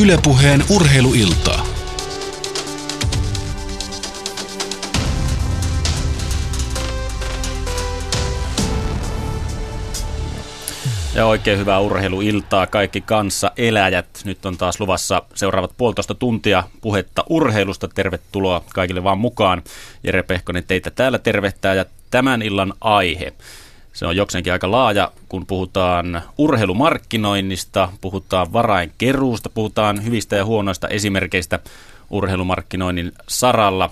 Ylepuheen urheiluiltaa. Ja oikein hyvää urheiluiltaa kaikki kanssa eläjät. Nyt on taas luvassa seuraavat puolitoista tuntia puhetta urheilusta. Tervetuloa kaikille vaan mukaan. Jere Pehkonen teitä täällä tervehtää ja tämän illan aihe. Se on jokseenkin aika laaja, kun puhutaan urheilumarkkinoinnista, puhutaan varainkeruusta, puhutaan hyvistä ja huonoista esimerkkeistä urheilumarkkinoinnin saralla,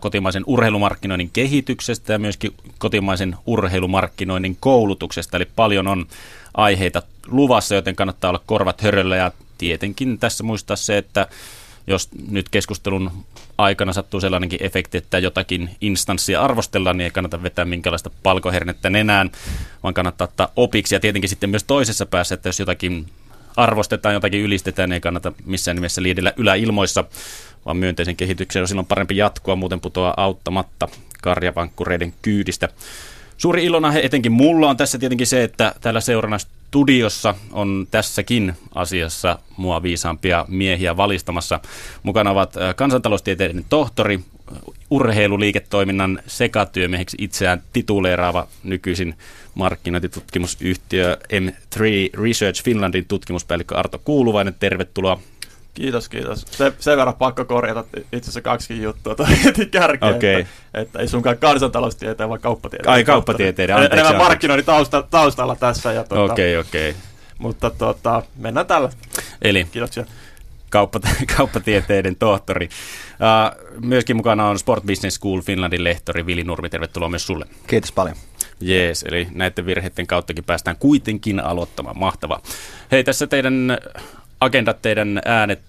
kotimaisen urheilumarkkinoinnin kehityksestä ja myöskin kotimaisen urheilumarkkinoinnin koulutuksesta. Eli paljon on aiheita luvassa, joten kannattaa olla korvat höröllä ja tietenkin tässä muistaa se, että jos nyt keskustelun aikana sattuu sellainenkin efekti, että jotakin instanssia arvostellaan, niin ei kannata vetää minkälaista palkohernettä nenään, vaan kannattaa ottaa opiksi. Ja tietenkin sitten myös toisessa päässä, että jos jotakin arvostetaan, jotakin ylistetään, niin ei kannata missään nimessä liidellä yläilmoissa, vaan myönteisen kehityksen on silloin parempi jatkoa, muuten putoaa auttamatta karjavankkureiden kyydistä. Suuri ilona etenkin mulla on tässä tietenkin se, että täällä seurana studiossa on tässäkin asiassa mua viisaampia miehiä valistamassa. Mukana ovat kansantaloustieteiden tohtori, urheiluliiketoiminnan sekatyömieheksi itseään tituleeraava nykyisin markkinointitutkimusyhtiö M3 Research Finlandin tutkimuspäällikkö Arto Kuuluvainen. Tervetuloa. Kiitos, kiitos. Se, sen verran pakko korjata itse asiassa kaksikin juttua toi heti kärkeen, okay. että, että ei sunkaan kansantaloustieteen, vaan kauppatieteen. Ai kauppatieteiden, anteeksi. Enemmän markkinoinnin taustalla, taustalla tässä. Ja tuota, okei, okay, okei. Okay. Mutta tuota, mennään tällä. Eli Kiitoksia. Kauppa, kauppatieteiden tohtori. Uh, myöskin mukana on Sport Business School Finlandin lehtori Vili Nurmi. Tervetuloa myös sulle. Kiitos paljon. Jees, eli näiden virheiden kauttakin päästään kuitenkin aloittamaan. Mahtavaa. Hei, tässä teidän agendat, teidän äänet,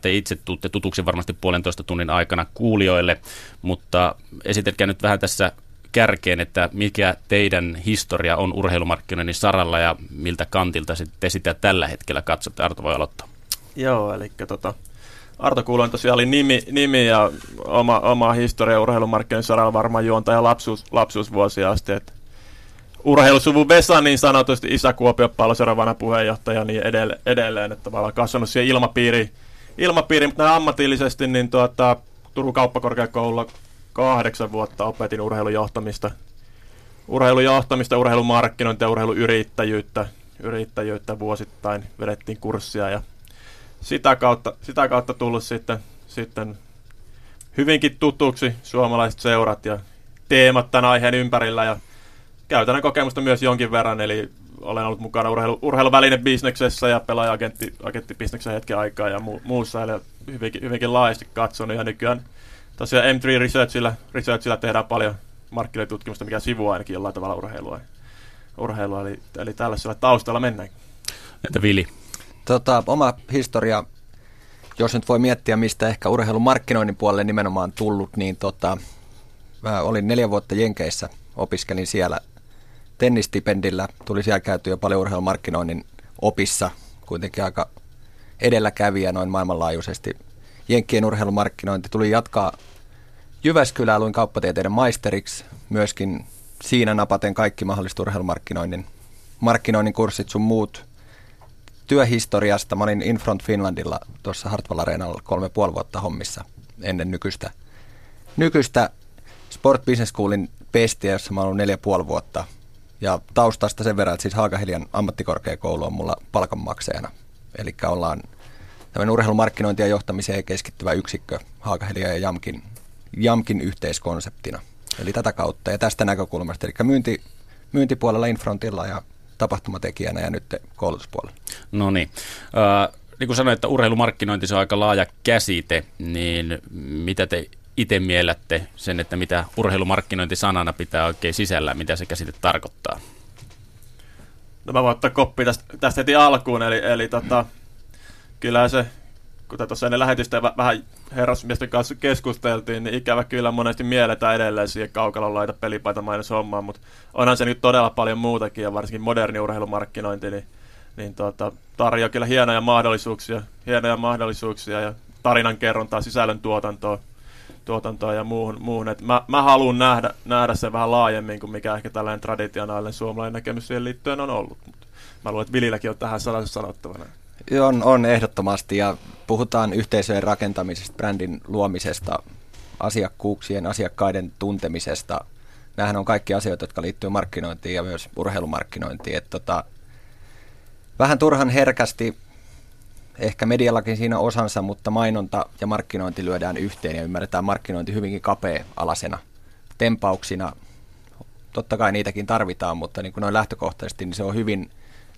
te itse tuutte tutuksi varmasti puolentoista tunnin aikana kuulijoille, mutta esitelkää nyt vähän tässä kärkeen, että mikä teidän historia on urheilumarkkinoinnin saralla ja miltä kantilta te sitä tällä hetkellä katsotte. Arto voi aloittaa. Joo, eli tota, Arto Kuuloin tosiaan oli nimi, nimi ja oma, oma historia urheilumarkkinoinnin saralla varmaan juontaja lapsuus, lapsuusvuosia asti. Että urheilusuvun Vesa niin sanotusti, isä Kuopio palloseuraavana puheenjohtaja niin edelleen, edelleen että tavallaan kasvanut siihen ilmapiiriin, ilmapiiriin mutta näin ammatillisesti niin tuota, Turun kauppakorkeakoululla kahdeksan vuotta opetin urheilujohtamista, urheilujohtamista, urheilumarkkinointia, urheiluyrittäjyyttä, yrittäjyyttä vuosittain vedettiin kurssia ja sitä kautta, sitä kautta tullut sitten, sitten hyvinkin tutuksi suomalaiset seurat ja teemat tämän aiheen ympärillä ja käytännön kokemusta myös jonkin verran, eli olen ollut mukana urheilu, urheiluvälinen-bisneksessä ja pelaaja-agenttibisneksen hetken aikaa ja mu, muussa, eli hyvinkin, hyvinkin laajasti katsonut. Ja nykyään tosiaan M3 Researchilla, Researchilla tehdään paljon markkinatutkimusta, mikä sivuaa ainakin jollain tavalla urheilua. urheilua eli, eli tällaisella taustalla mennään. Entä Vili? Tota, oma historia, jos nyt voi miettiä, mistä ehkä urheilun markkinoinnin puolelle nimenomaan tullut, niin tota, mä olin neljä vuotta Jenkeissä, opiskelin siellä tennistipendillä. Tuli siellä käytyä paljon urheilumarkkinoinnin opissa, kuitenkin aika edelläkävijä noin maailmanlaajuisesti. Jenkkien urheilumarkkinointi tuli jatkaa Jyväskylää, luin kauppatieteiden maisteriksi, myöskin siinä napaten kaikki mahdolliset urheilumarkkinoinnin markkinoinnin kurssit sun muut työhistoriasta. Mä olin Infront Finlandilla tuossa Hartwall Areenalla kolme puoli vuotta hommissa ennen nykyistä, nykyistä Sport Business Schoolin pestiä, jossa mä olen neljä puoli vuotta – ja taustasta sen verran, että siis Haakahelian ammattikorkeakoulu on mulla palkanmaksajana. Eli ollaan tämmöinen urheilumarkkinointi ja johtamiseen keskittyvä yksikkö Haakahelia ja Jamkin, Jamkin yhteiskonseptina. Eli tätä kautta ja tästä näkökulmasta, eli myynti, myyntipuolella Infrontilla ja tapahtumatekijänä ja nyt koulutuspuolella. No niin. Äh, niin kuin sanoin, että urheilumarkkinointi se on aika laaja käsite, niin mitä te itse miellätte sen, että mitä urheilumarkkinointi sanana pitää oikein sisällä, mitä se käsite tarkoittaa? No mä voin ottaa koppi tästä, tästä heti alkuun, eli, eli tota, kyllä se, kuten tuossa ennen lähetystä vähän herrasmiesten kanssa keskusteltiin, niin ikävä kyllä monesti mielletään edelleen siihen kaukalon laita pelipaita hommaan, mutta onhan se nyt todella paljon muutakin, ja varsinkin moderni urheilumarkkinointi, niin, niin tota, tarjoaa kyllä hienoja mahdollisuuksia, hienoja mahdollisuuksia ja tarinankerrontaa, sisällön tuotantoa, tuotantoa ja muuhun. muuhun. Et mä, mä haluan nähdä, nähdä sen vähän laajemmin kuin mikä ehkä tällainen traditionaalinen suomalainen näkemys siihen liittyen on ollut. Mut mä luulen, että Vililläkin on tähän sanottavana. On, on ehdottomasti ja puhutaan yhteisöjen rakentamisesta, brändin luomisesta, asiakkuuksien, asiakkaiden tuntemisesta. Nämähän on kaikki asioita, jotka liittyy markkinointiin ja myös urheilumarkkinointiin. Että tota, vähän turhan herkästi, ehkä mediallakin siinä osansa, mutta mainonta ja markkinointi lyödään yhteen ja ymmärretään markkinointi hyvinkin kapea-alasena tempauksina. Totta kai niitäkin tarvitaan, mutta niin kuin noin lähtökohtaisesti niin se on hyvin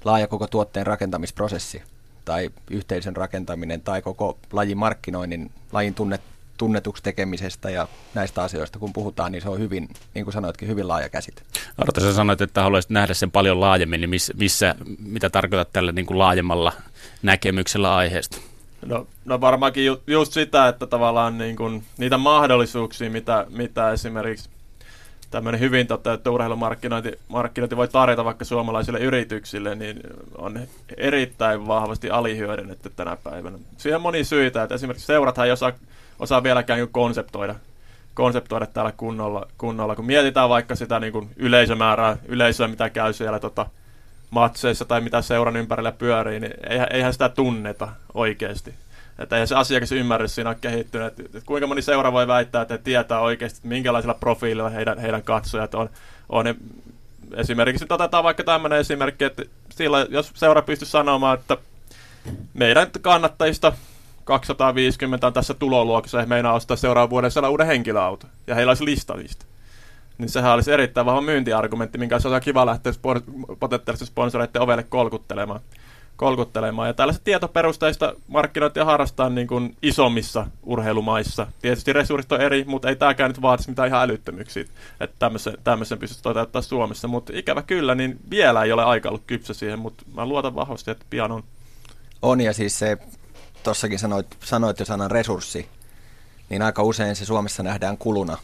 laaja koko tuotteen rakentamisprosessi tai yhteisön rakentaminen tai koko lajin markkinoinnin, lajin tunnet, tunnetuksi tekemisestä ja näistä asioista, kun puhutaan, niin se on hyvin, niin kuin sanoitkin, hyvin laaja käsite. Arto, sä sanoit, että haluaisit nähdä sen paljon laajemmin, niin missä, missä mitä tarkoitat tällä niin kuin laajemmalla näkemyksellä aiheesta? No, no varmaankin ju, just sitä, että tavallaan niin kuin, niitä mahdollisuuksia, mitä, mitä esimerkiksi tämmöinen hyvin toteutettu urheilumarkkinointi markkinointi voi tarjota vaikka suomalaisille yrityksille, niin on erittäin vahvasti alihyödynnetty tänä päivänä. Siihen on moni syitä, että esimerkiksi seurathan ei osaa, osaa vieläkään konseptoida, konseptoida täällä kunnolla, kunnolla. Kun mietitään vaikka sitä niin kuin yleisömäärää, yleisöä, mitä käy siellä tota, matseissa tai mitä seuran ympärillä pyörii, niin eihän, eihän sitä tunneta oikeasti. Että ei se asiakas ymmärrys siinä ole kehittynyt. Että, että kuinka moni seura voi väittää, että he tietää oikeasti, että minkälaisilla profiililla heidän, heidän katsojat on. on. Esimerkiksi otetaan vaikka tämmöinen esimerkki, että sillä, jos seura pystyy sanomaan, että meidän kannattajista 250 on tässä tuloluokassa ja meinaa ostaa seuraavan vuoden siellä uuden henkilöauto. Ja heillä olisi lista niistä. Niin sehän olisi erittäin vahva myyntiargumentti, minkä olisi kiva lähteä spor- potentiaalisten sponsoreiden ovelle kolkuttelemaan kolkuttelemaan. Ja tällaiset tietoperusteista markkinointia harrastaa niin kuin isommissa urheilumaissa. Tietysti resurssit on eri, mutta ei tämäkään nyt vaatisi mitään ihan älyttömyyksiä, että tämmöisen, tämmöisen pystyisi toteuttaa Suomessa. Mutta ikävä kyllä, niin vielä ei ole aika ollut kypsä siihen, mutta mä luotan vahvasti, että pian on. On ja siis se, tossakin sanoit, sanoit jo sanan resurssi, niin aika usein se Suomessa nähdään kuluna,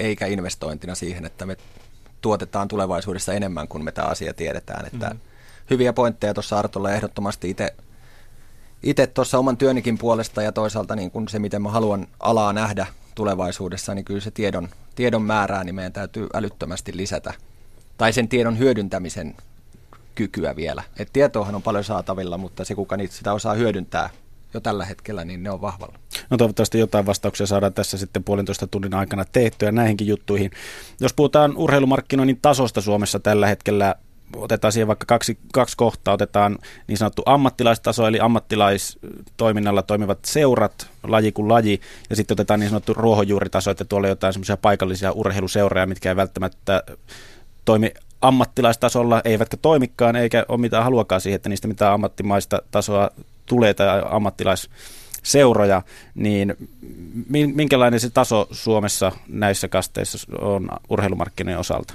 eikä investointina siihen, että me tuotetaan tulevaisuudessa enemmän kuin me tämä asia tiedetään. Että mm-hmm hyviä pointteja tuossa Artolla ehdottomasti itse itse tuossa oman työnikin puolesta ja toisaalta niin kun se, miten mä haluan alaa nähdä tulevaisuudessa, niin kyllä se tiedon, tiedon määrää niin meidän täytyy älyttömästi lisätä. Tai sen tiedon hyödyntämisen kykyä vielä. Et tietoahan on paljon saatavilla, mutta se kuka niitä sitä osaa hyödyntää jo tällä hetkellä, niin ne on vahvalla. No toivottavasti jotain vastauksia saadaan tässä sitten puolentoista tunnin aikana tehtyä näihinkin juttuihin. Jos puhutaan urheilumarkkinoinnin tasosta Suomessa tällä hetkellä, otetaan siihen vaikka kaksi, kaksi kohtaa, otetaan niin sanottu ammattilaistaso, eli ammattilaistoiminnalla toimivat seurat, laji kuin laji, ja sitten otetaan niin sanottu ruohonjuuritaso, että tuolla on jotain semmoisia paikallisia urheiluseuroja, mitkä ei välttämättä toimi ammattilaistasolla, eivätkä toimikaan, eikä ole mitään haluakaan siihen, että niistä mitään ammattimaista tasoa tulee tai ammattilaisseuroja, niin minkälainen se taso Suomessa näissä kasteissa on urheilumarkkinoiden osalta?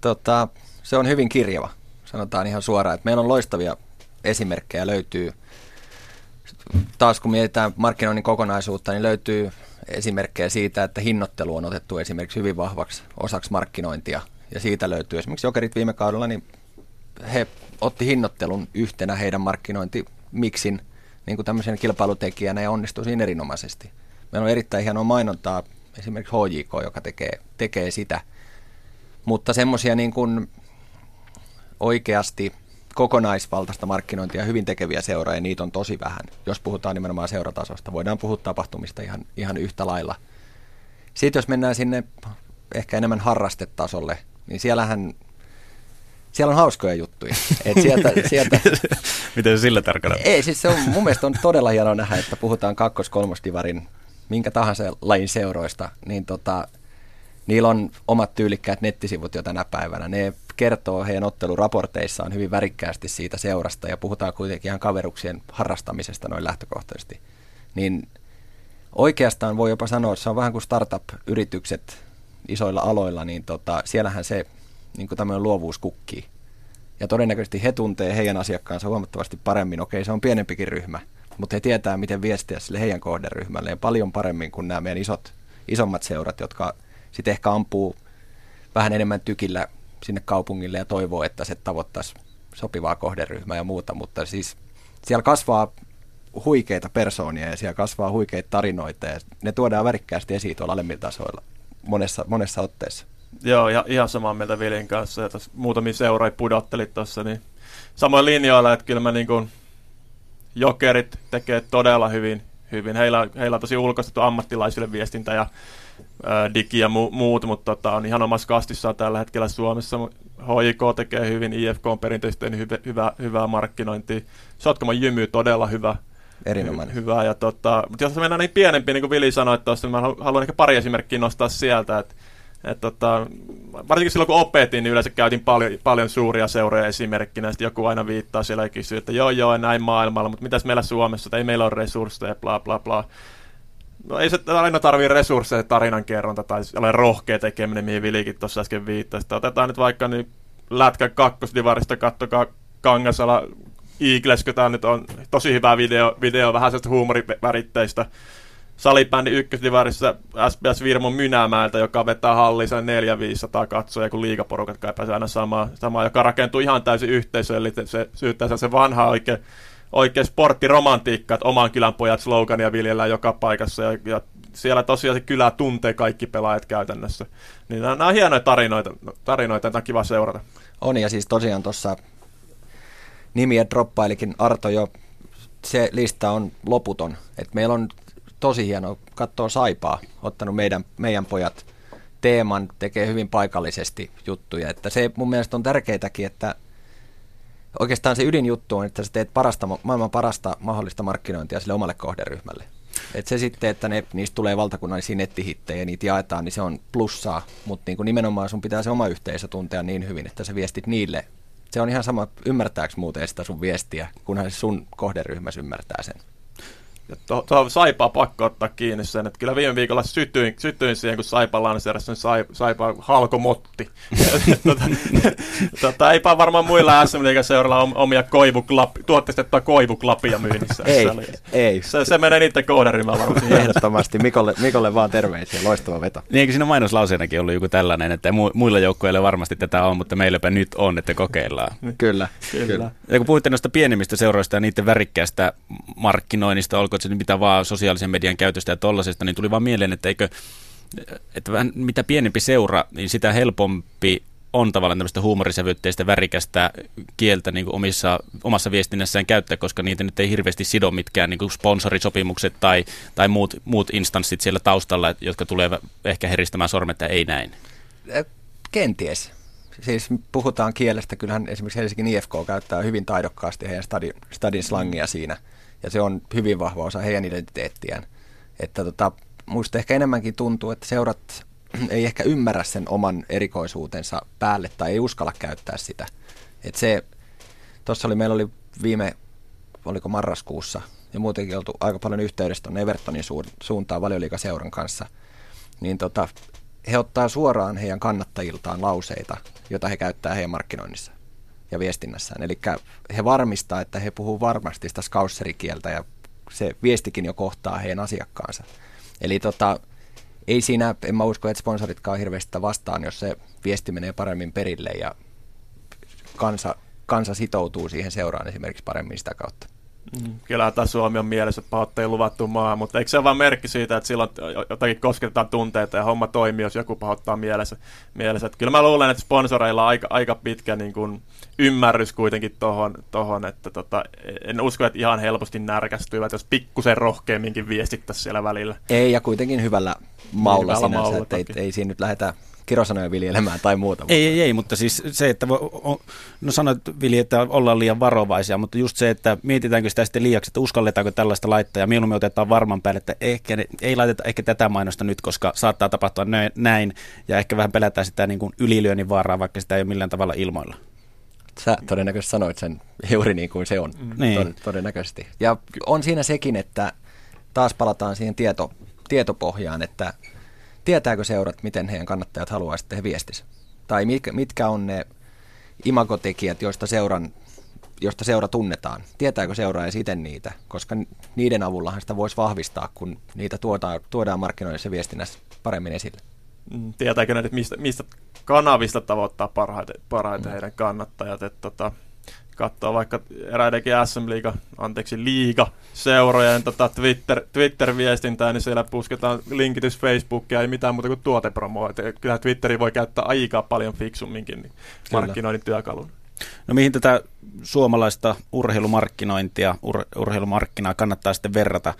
Tota, se on hyvin kirjava, sanotaan ihan suoraan. Että meillä on loistavia esimerkkejä löytyy. Taas kun mietitään markkinoinnin kokonaisuutta, niin löytyy esimerkkejä siitä, että hinnoittelu on otettu esimerkiksi hyvin vahvaksi osaksi markkinointia. Ja siitä löytyy esimerkiksi Jokerit viime kaudella, niin he otti hinnoittelun yhtenä heidän markkinointimiksin niin kuin tämmöisen kilpailutekijänä ja onnistui siinä erinomaisesti. Meillä on erittäin hienoa mainontaa, esimerkiksi HJK, joka tekee, tekee sitä. Mutta semmoisia niin kuin oikeasti kokonaisvaltaista markkinointia hyvin tekeviä seuroja, niitä on tosi vähän, jos puhutaan nimenomaan seuratasosta. Voidaan puhua tapahtumista ihan, ihan yhtä lailla. Sitten jos mennään sinne ehkä enemmän harrastetasolle, niin siellähän siellä on hauskoja juttuja. Et sieltä, sieltä, Miten se sillä tarkoittaa? Ei, siis se on, mun mielestä on todella hienoa nähdä, että puhutaan kakkos-kolmosdivarin minkä tahansa lajin seuroista, niin tota, niillä on omat tyylikkäät nettisivut jo tänä päivänä. Ne kertoo heidän otteluraporteissaan hyvin värikkäästi siitä seurasta ja puhutaan kuitenkin ihan kaveruksien harrastamisesta noin lähtökohtaisesti. Niin oikeastaan voi jopa sanoa, että se on vähän kuin startup-yritykset isoilla aloilla, niin tota, siellähän se niin tämmöinen luovuus kukkii. Ja todennäköisesti he tuntee heidän asiakkaansa huomattavasti paremmin. Okei, se on pienempikin ryhmä, mutta he tietää, miten viestiä sille heidän kohderyhmälle paljon paremmin kuin nämä meidän isot, isommat seurat, jotka sitten ehkä ampuu vähän enemmän tykillä sinne kaupungille ja toivoo, että se tavoittaisi sopivaa kohderyhmää ja muuta, mutta siis siellä kasvaa huikeita persoonia ja siellä kasvaa huikeita tarinoita ja ne tuodaan värikkäästi esiin tuolla alemmilla tasoilla monessa, monessa otteessa. Joo, ja ihan samaa mieltä Vilin kanssa. Ja muutamia seuroja pudottelit tuossa, niin samoin linjoilla, että kyllä mä niin kuin Jokerit tekee todella hyvin. hyvin. Heillä, heillä on tosi ulkoistettu ammattilaisille viestintä ja ää, digi ja mu- muut, mutta tota, on ihan omassa kastissaan tällä hetkellä Suomessa. HJK tekee hyvin, IFK on perinteisesti hyvä, hyvä, hyvää markkinointia. Sotkamon jymy todella hyvä. Erinomainen. Hy- hyvä. Ja tota, mutta jos mennään niin pienempiin, niin kuin Vili sanoi tuossa, niin mä haluan ehkä pari esimerkkiä nostaa sieltä, että et tota, varsinkin silloin kun opetin, niin yleensä käytin paljon, paljon suuria seuroja esimerkkinä, sitten joku aina viittaa siellä ja kysyy, että joo joo, näin maailmalla, mutta mitäs meillä Suomessa, että ei meillä ole resursseja, bla bla bla. No ei se aina tarvii resursseja tarinan kerronta tai ole rohkea tekeminen, mihin Vilikin tuossa äsken viittasi. Otetaan nyt vaikka niin Lätkän kakkosdivarista, kattokaa Kangasala Eagles, tämä nyt on tosi hyvä video, video vähän sellaista huumoriväritteistä salibändi ykkösdivarissa SBS Virmo Mynämäeltä, joka vetää hallissa 400-500 katsoja, kun liigaporukat kaipaisi aina samaa, samaa, joka rakentuu ihan täysin yhteisöön, eli se syyttää se vanha oikein oikein sporttiromantiikka, että oman kylän pojat slogania viljellään joka paikassa ja, ja siellä tosiaan se kylä tuntee kaikki pelaajat käytännössä. Niin nämä, nämä on hienoja tarinoita, tarinoita että on kiva seurata. On ja siis tosiaan tuossa nimiä droppailikin Arto jo, se lista on loputon. Et meillä on tosi hieno katsoa Saipaa, ottanut meidän, meidän pojat teeman, tekee hyvin paikallisesti juttuja. Että se mun mielestä on tärkeitäkin, että oikeastaan se ydinjuttu on, että sä teet parasta, maailman parasta mahdollista markkinointia sille omalle kohderyhmälle. Et se sitten, että ne, niistä tulee valtakunnallisia nettihittejä ja niitä jaetaan, niin se on plussaa, mutta niin nimenomaan sun pitää se oma yhteisö tuntea niin hyvin, että sä viestit niille. Se on ihan sama, ymmärtääkö muuten sitä sun viestiä, kunhan se sun kohderyhmässä ymmärtää sen. Tuohon to, Saipaa pakko ottaa kiinni sen, että kyllä viime viikolla sytyin, sytyin siihen, kun Saipa lanseerasi sen Saipa halkomotti. tota, tota, eipä varmaan muilla SM Liigan seuralla omia koivuklappi, tuotteistettua koivuklapia myynnissä. ei, ei. Se, se menee niiden kohderyhmään varmaan. Ehdottomasti. Mikolle, Mikolle vaan terveisiä, loistava veto. Niin, eikö siinä mainoslauseenakin ollut joku tällainen, että mu- muilla joukkueilla varmasti tätä on, mutta meilläpä nyt on, että kokeillaan. Kyllä, kyllä. kyllä. Ja kun puhuitte noista pienemmistä seuroista ja niiden värikkäästä markkinoinnista, olko se mitä vaan sosiaalisen median käytöstä ja tollasesta, niin tuli vaan mieleen, että eikö, että vähän, mitä pienempi seura, niin sitä helpompi on tavallaan tämmöistä huumorisävytteistä värikästä kieltä niin omissa, omassa viestinnässään käyttää, koska niitä nyt ei hirveästi sido mitkään niin kuin sponsorisopimukset tai, tai muut, muut instanssit siellä taustalla, jotka tulee ehkä heristämään sormet, että ei näin. Kenties. Siis puhutaan kielestä, kyllähän esimerkiksi Helsingin IFK käyttää hyvin taidokkaasti heidän stadin, stadin slangia siinä – ja se on hyvin vahva osa heidän identiteettiään. Että tota, muista ehkä enemmänkin tuntuu, että seurat ei ehkä ymmärrä sen oman erikoisuutensa päälle tai ei uskalla käyttää sitä. Et se, tuossa oli, meillä oli viime, oliko marraskuussa, ja muutenkin oltu aika paljon yhteydessä tuonne Evertonin suuntaan valioliikaseuran kanssa, niin tota, he ottaa suoraan heidän kannattajiltaan lauseita, joita he käyttää heidän markkinoinnissa ja viestinnässään. Eli he varmistaa, että he puhuu varmasti sitä skausserikieltä ja se viestikin jo kohtaa heidän asiakkaansa. Eli tota, ei siinä, en mä usko, että sponsoritkaan hirveästi vastaan, jos se viesti menee paremmin perille ja kansa, kansa sitoutuu siihen seuraan esimerkiksi paremmin sitä kautta. Mm. Kyllä tämä Suomi on mielessä, että pahoitte ei luvattu maa, mutta eikö se ole vain merkki siitä, että silloin jotakin kosketetaan tunteita ja homma toimii, jos joku pahoittaa mielessä. mielessä. Että kyllä mä luulen, että sponsoreilla on aika, aika pitkä niin kuin, ymmärrys kuitenkin tohon, tohon että tota, en usko, että ihan helposti närkästyvät, jos pikkusen rohkeamminkin viestittäisi siellä välillä. Ei, ja kuitenkin hyvällä maulla niin, sinänsä, että ei, ei siinä nyt lähdetä kirosanoja viljelemään tai muuta. Ei, ei, ei, mutta siis se, että no sanoit Vili, että ollaan liian varovaisia, mutta just se, että mietitäänkö sitä sitten liiaksi, että uskalletaanko tällaista laittaa ja mieluummin otetaan varman päälle, että ehkä ne, ei laiteta ehkä tätä mainosta nyt, koska saattaa tapahtua näin ja ehkä vähän pelätään sitä niin kuin ylilyönnin vaaraa, vaikka sitä ei ole millään tavalla ilmoilla. Sä todennäköisesti sanoit sen juuri niin kuin se on, mm. niin. todennäköisesti. Ja on siinä sekin, että taas palataan siihen tieto, tietopohjaan, että tietääkö seurat, miten heidän kannattajat haluaisivat, että he viestisivät? Tai mitkä, mitkä on ne imagotekijät, joista, seuran, joista seura tunnetaan? Tietääkö seura ja siten niitä? Koska niiden avullahan sitä voisi vahvistaa, kun niitä tuodaan, tuodaan markkinoinnissa viestinnässä paremmin esille. Mm, tietääkö ne, mistä, mistä kanavista tavoittaa parhaiten, parhaiten mm. heidän kannattajat? Että, tota, katsoa vaikka eräidenkin SM Liiga, anteeksi, liiga seurojen tota Twitter, Twitter-viestintää, niin siellä pusketaan linkitys Facebookia, ei mitään muuta kuin tuotepromoa. Kyllä Twitteri voi käyttää aika paljon fiksumminkin niin markkinoinnin työkalun. No mihin tätä suomalaista urheilumarkkinointia, ur, urheilumarkkinaa kannattaa sitten verrata?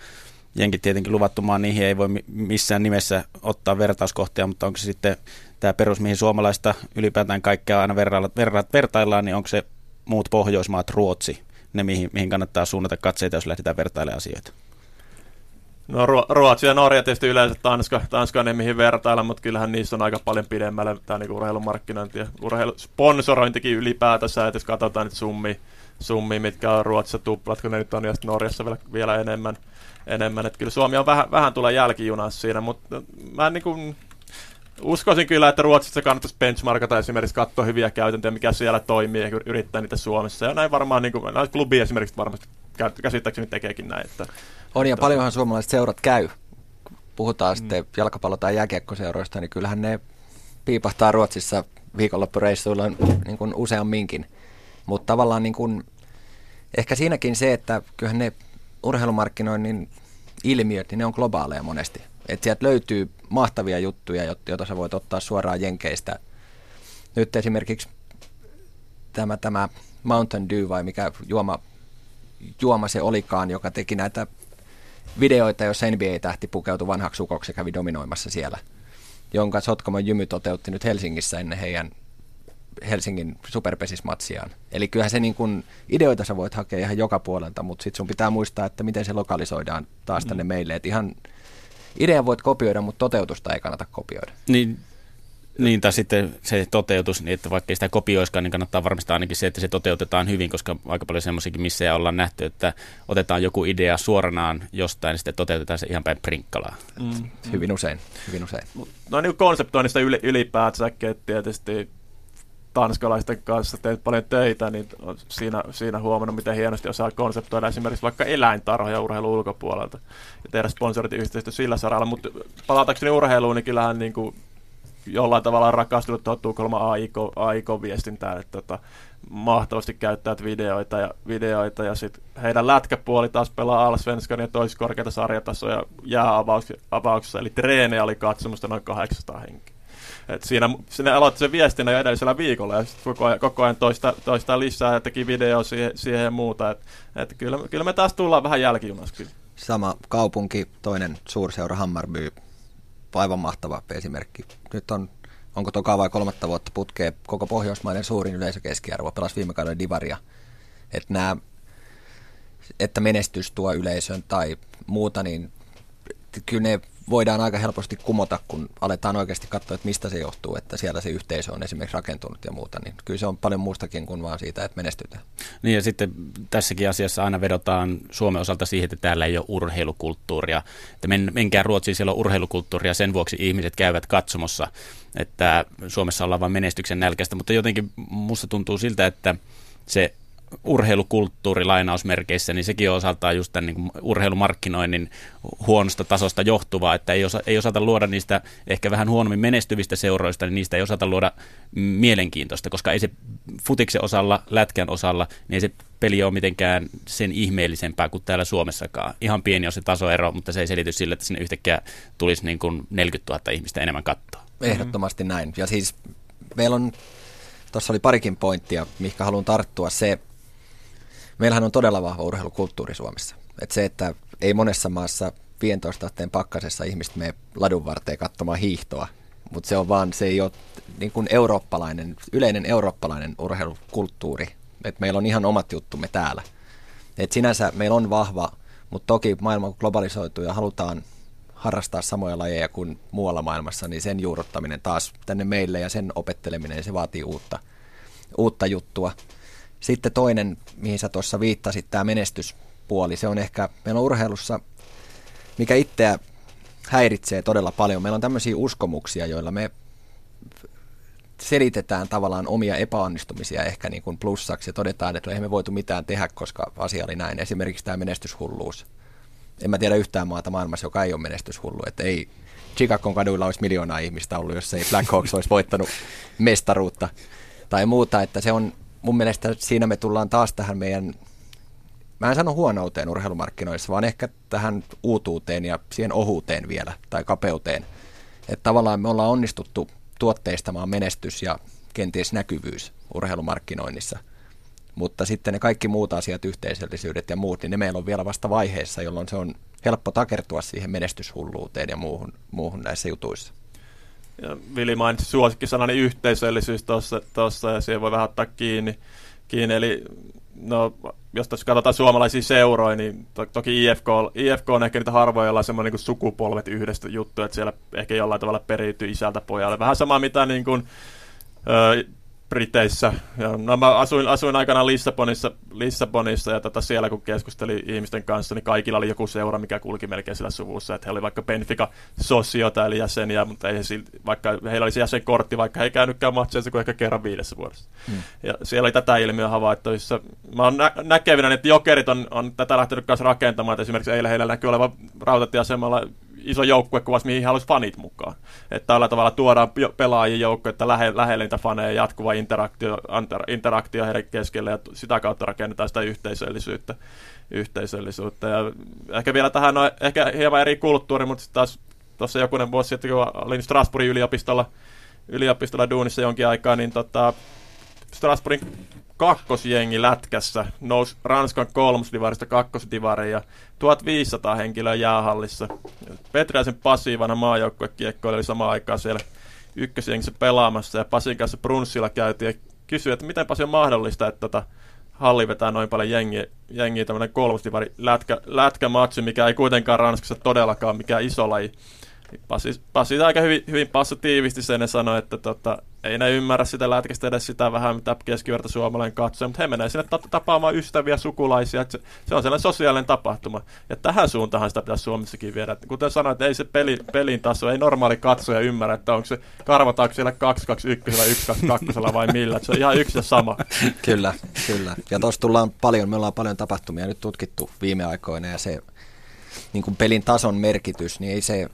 Jenkit tietenkin luvattumaan niihin ei voi missään nimessä ottaa vertauskohtia, mutta onko se sitten tämä perus, mihin suomalaista ylipäätään kaikkea aina verrailla, verra, vertaillaan, niin onko se muut Pohjoismaat, Ruotsi, ne mihin, mihin kannattaa suunnata katseita, jos lähdetään vertailemaan asioita? No Ruotsi ja Norja tietysti yleensä Tanska, Tanska ne mihin vertailla, mutta kyllähän niissä on aika paljon pidemmälle tämä niin urheilumarkkinointi ja urheilusponsorointikin ylipäätänsä, että jos katsotaan nyt summi, summi mitkä on Ruotsissa tuplat, kun ne nyt on ja Norjassa vielä, vielä enemmän, enemmän. että kyllä Suomi on vähän, vähän tulee jälkijunassa siinä, mutta mä niin kuin, uskoisin kyllä, että Ruotsissa kannattaisi benchmarkata esimerkiksi katsoa hyviä käytäntöjä, mikä siellä toimii ja yrittää niitä Suomessa. Ja näin varmaan, niin kuin, klubi esimerkiksi varmasti käsittääkseni tekeekin näin. Että, on ja paljonhan suomalaiset seurat käy. Puhutaan mm. sitten jalkapallo- tai jääkiekkoseuroista, niin kyllähän ne piipahtaa Ruotsissa viikonloppureissuilla niin kuin useamminkin. Mutta tavallaan niin kuin, ehkä siinäkin se, että kyllähän ne urheilumarkkinoinnin ilmiöt, niin ne on globaaleja monesti. Että sieltä löytyy mahtavia juttuja, joita sä voit ottaa suoraan Jenkeistä. Nyt esimerkiksi tämä, tämä Mountain Dew vai mikä juoma, juoma se olikaan, joka teki näitä videoita, jos NBA-tähti pukeutui vanhaksi sukoksi ja kävi dominoimassa siellä, jonka Sotkamon Jymy toteutti nyt Helsingissä ennen heidän Helsingin superpesismatsiaan. Eli kyllähän se niin kun, ideoita sä voit hakea ihan joka puolelta, mutta sitten sun pitää muistaa, että miten se lokalisoidaan taas tänne mm. meille. Et ihan idean voit kopioida, mutta toteutusta ei kannata kopioida. Niin niin, tai sitten se toteutus, niin että vaikka ei sitä kopioiskaan, niin kannattaa varmistaa ainakin se, että se toteutetaan hyvin, koska aika paljon semmoisiakin missä ollaan nähty, että otetaan joku idea suoranaan jostain, ja sitten toteutetaan se ihan päin prinkkalaa. Mm. Hyvin usein, hyvin usein. No niin konseptoinnista ylipäätänsäkin, että tietysti tanskalaisten kanssa teet paljon töitä, niin siinä, siinä huomannut, miten hienosti osaa konseptoida esimerkiksi vaikka eläintarhoja urheilun ulkopuolelta ja tehdä sponsoriyhteistyötä sillä saralla. Mutta palatakseni urheiluun, niin kyllähän niin kuin jollain tavalla rakastunut tuohon Tukholman AIK, AIK-viestintään, että tota, mahtavasti käyttävät videoita ja, videoita ja sitten heidän lätkäpuoli taas pelaa Allsvenskan ja toisi korkeita sarjatasoja jääavauksessa, eli treenejä oli katsomusta noin 800 henkeä. Et siinä, sinne aloitti se viestinnä jo edellisellä viikolla ja koko ajan, koko ajan toista, toista lisää ja teki video siihen, siihen ja muuta. Et, et kyllä, kyllä me taas tullaan vähän jälkijunassa. Sama kaupunki, toinen suurseura Hammarby, aivan mahtava esimerkki. Nyt on, onko toka vai kolmatta vuotta putkee koko Pohjoismaiden suurin yleisökeskiarvo, pelasi viime kauden Divaria. Että nämä, että menestys tuo yleisön tai muuta, niin kyllä ne voidaan aika helposti kumota, kun aletaan oikeasti katsoa, että mistä se johtuu, että siellä se yhteisö on esimerkiksi rakentunut ja muuta, niin kyllä se on paljon muustakin kuin vaan siitä, että menestytään. Niin ja sitten tässäkin asiassa aina vedotaan Suomen osalta siihen, että täällä ei ole urheilukulttuuria, että men, menkää Ruotsiin, siellä on urheilukulttuuria, sen vuoksi ihmiset käyvät katsomossa, että Suomessa ollaan vain menestyksen nälkäistä, mutta jotenkin musta tuntuu siltä, että se urheilukulttuuri lainausmerkeissä, niin sekin on osaltaan just tämän niin kuin urheilumarkkinoinnin huonosta tasosta johtuvaa, että ei, osa, ei osata luoda niistä ehkä vähän huonommin menestyvistä seuroista, niin niistä ei osata luoda mielenkiintoista, koska ei se futiksen osalla, lätkän osalla, niin ei se peli ole mitenkään sen ihmeellisempää kuin täällä Suomessakaan. Ihan pieni on se tasoero, mutta se ei selity sillä, että sinne yhtäkkiä tulisi niin kuin 40 000 ihmistä enemmän kattoa. Ehdottomasti näin. Ja siis meillä on, tuossa oli parikin pointtia, mihinkä haluan tarttua. Se, meillähän on todella vahva urheilukulttuuri Suomessa. Et se, että ei monessa maassa 15 asteen pakkasessa ihmiset mene ladun varteen katsomaan hiihtoa, mutta se on vaan, se ei ole niin kuin eurooppalainen, yleinen eurooppalainen urheilukulttuuri. Et meillä on ihan omat juttumme täällä. Et sinänsä meillä on vahva, mutta toki maailma globalisoituu ja halutaan harrastaa samoja lajeja kuin muualla maailmassa, niin sen juurruttaminen taas tänne meille ja sen opetteleminen, se vaatii uutta, uutta juttua. Sitten toinen, mihin sä tuossa viittasit, tämä menestyspuoli, se on ehkä, meillä on urheilussa, mikä itseä häiritsee todella paljon. Meillä on tämmöisiä uskomuksia, joilla me selitetään tavallaan omia epäonnistumisia ehkä niin kuin plussaksi ja todetaan, että eihän me voitu mitään tehdä, koska asia oli näin. Esimerkiksi tämä menestyshulluus. En mä tiedä yhtään maata maailmassa, joka ei ole menestyshullu. Että ei Chicagon kaduilla olisi miljoonaa ihmistä ollut, jos ei Black Hawks olisi voittanut mestaruutta tai muuta. Että se on mun mielestä siinä me tullaan taas tähän meidän, mä en sano huonouteen urheilumarkkinoissa, vaan ehkä tähän uutuuteen ja siihen ohuuteen vielä, tai kapeuteen. Että tavallaan me ollaan onnistuttu tuotteistamaan menestys ja kenties näkyvyys urheilumarkkinoinnissa – mutta sitten ne kaikki muut asiat, yhteisöllisyydet ja muut, niin ne meillä on vielä vasta vaiheessa, jolloin se on helppo takertua siihen menestyshulluuteen ja muuhun, muuhun näissä jutuissa. Vili mainitsi suosikkisanani yhteisöllisyys tuossa ja siihen voi vähän ottaa kiinni. kiinni. Eli no, jos tässä katsotaan suomalaisia seuroja, niin to, toki IFK, IFK on ehkä niitä harvoja, joilla on semmoinen niin sukupolvet yhdestä juttu, että siellä ehkä jollain tavalla periytyy isältä pojalle. Vähän sama mitä niin kuin, ö, Briteissä. Ja, no, mä asuin, asuin aikana Lissabonissa, Lissabonissa ja tota, siellä kun keskustelin ihmisten kanssa, niin kaikilla oli joku seura, mikä kulki melkein sillä suvussa. Että he oli vaikka Benfica Sociota eli jäseniä, mutta ei he silti, vaikka heillä olisi jäsenkortti, vaikka he ei käynytkään matseissa kuin ehkä kerran viidessä vuodessa. Hmm. Ja siellä oli tätä ilmiöä havaittuissa. Mä oon nä- näkevinä, että jokerit on, on tätä lähtenyt kanssa rakentamaan. Että esimerkiksi eilen heillä näkyy olevan rautatieasemalla iso kuvasi, mihin haluaisi fanit mukaan. Että tällä tavalla tuodaan pelaajien joukko, että lähe, lähelle niitä faneja, jatkuva interaktio, interaktio heidän keskelle ja sitä kautta rakennetaan sitä yhteisöllisyyttä. yhteisöllisyyttä. Ja ehkä vielä tähän on ehkä hieman eri kulttuuri, mutta taas tuossa jokunen vuosi sitten, kun olin Strasbourgin yliopistolla, yliopistolla duunissa jonkin aikaa, niin tota, Strasbourgin kakkosjengi lätkässä nousi Ranskan kolmosdivarista kakkosdivariin ja 1500 henkilöä jäähallissa. Petriäisen Pasi, vanha maajoukkuekiekko, oli samaan aikaan siellä ykkösjengissä pelaamassa ja Pasin kanssa Brunssilla käytiin ja kysyi, että miten Pasi on mahdollista, että tota, halli vetää noin paljon jengiä, jengiä tämmöinen kolmosdivari lätkä, lätkämatsi, mikä ei kuitenkaan Ranskassa todellakaan mikään iso laji. Pasi, Pasi aika hyvin, hyvin passu tiivisti sen ja sanoi, että tota, ei ne ymmärrä sitä lätkästä edes sitä vähän, mitä keskiverta suomalainen katsoo, mutta he menee sinne tapaamaan ystäviä, sukulaisia, että se, se on sellainen sosiaalinen tapahtuma. Ja tähän suuntaan sitä pitäisi Suomessakin viedä. Kuten sanoit, ei se peli, pelin taso, ei normaali katsoja ymmärrä, että onko se karvataanko siellä 221 vai 122 vai millä. Se on ihan yksi ja sama. kyllä, kyllä. Ja tuossa tullaan paljon, me ollaan paljon tapahtumia nyt tutkittu viime aikoina ja se niin kuin pelin tason merkitys, niin ei se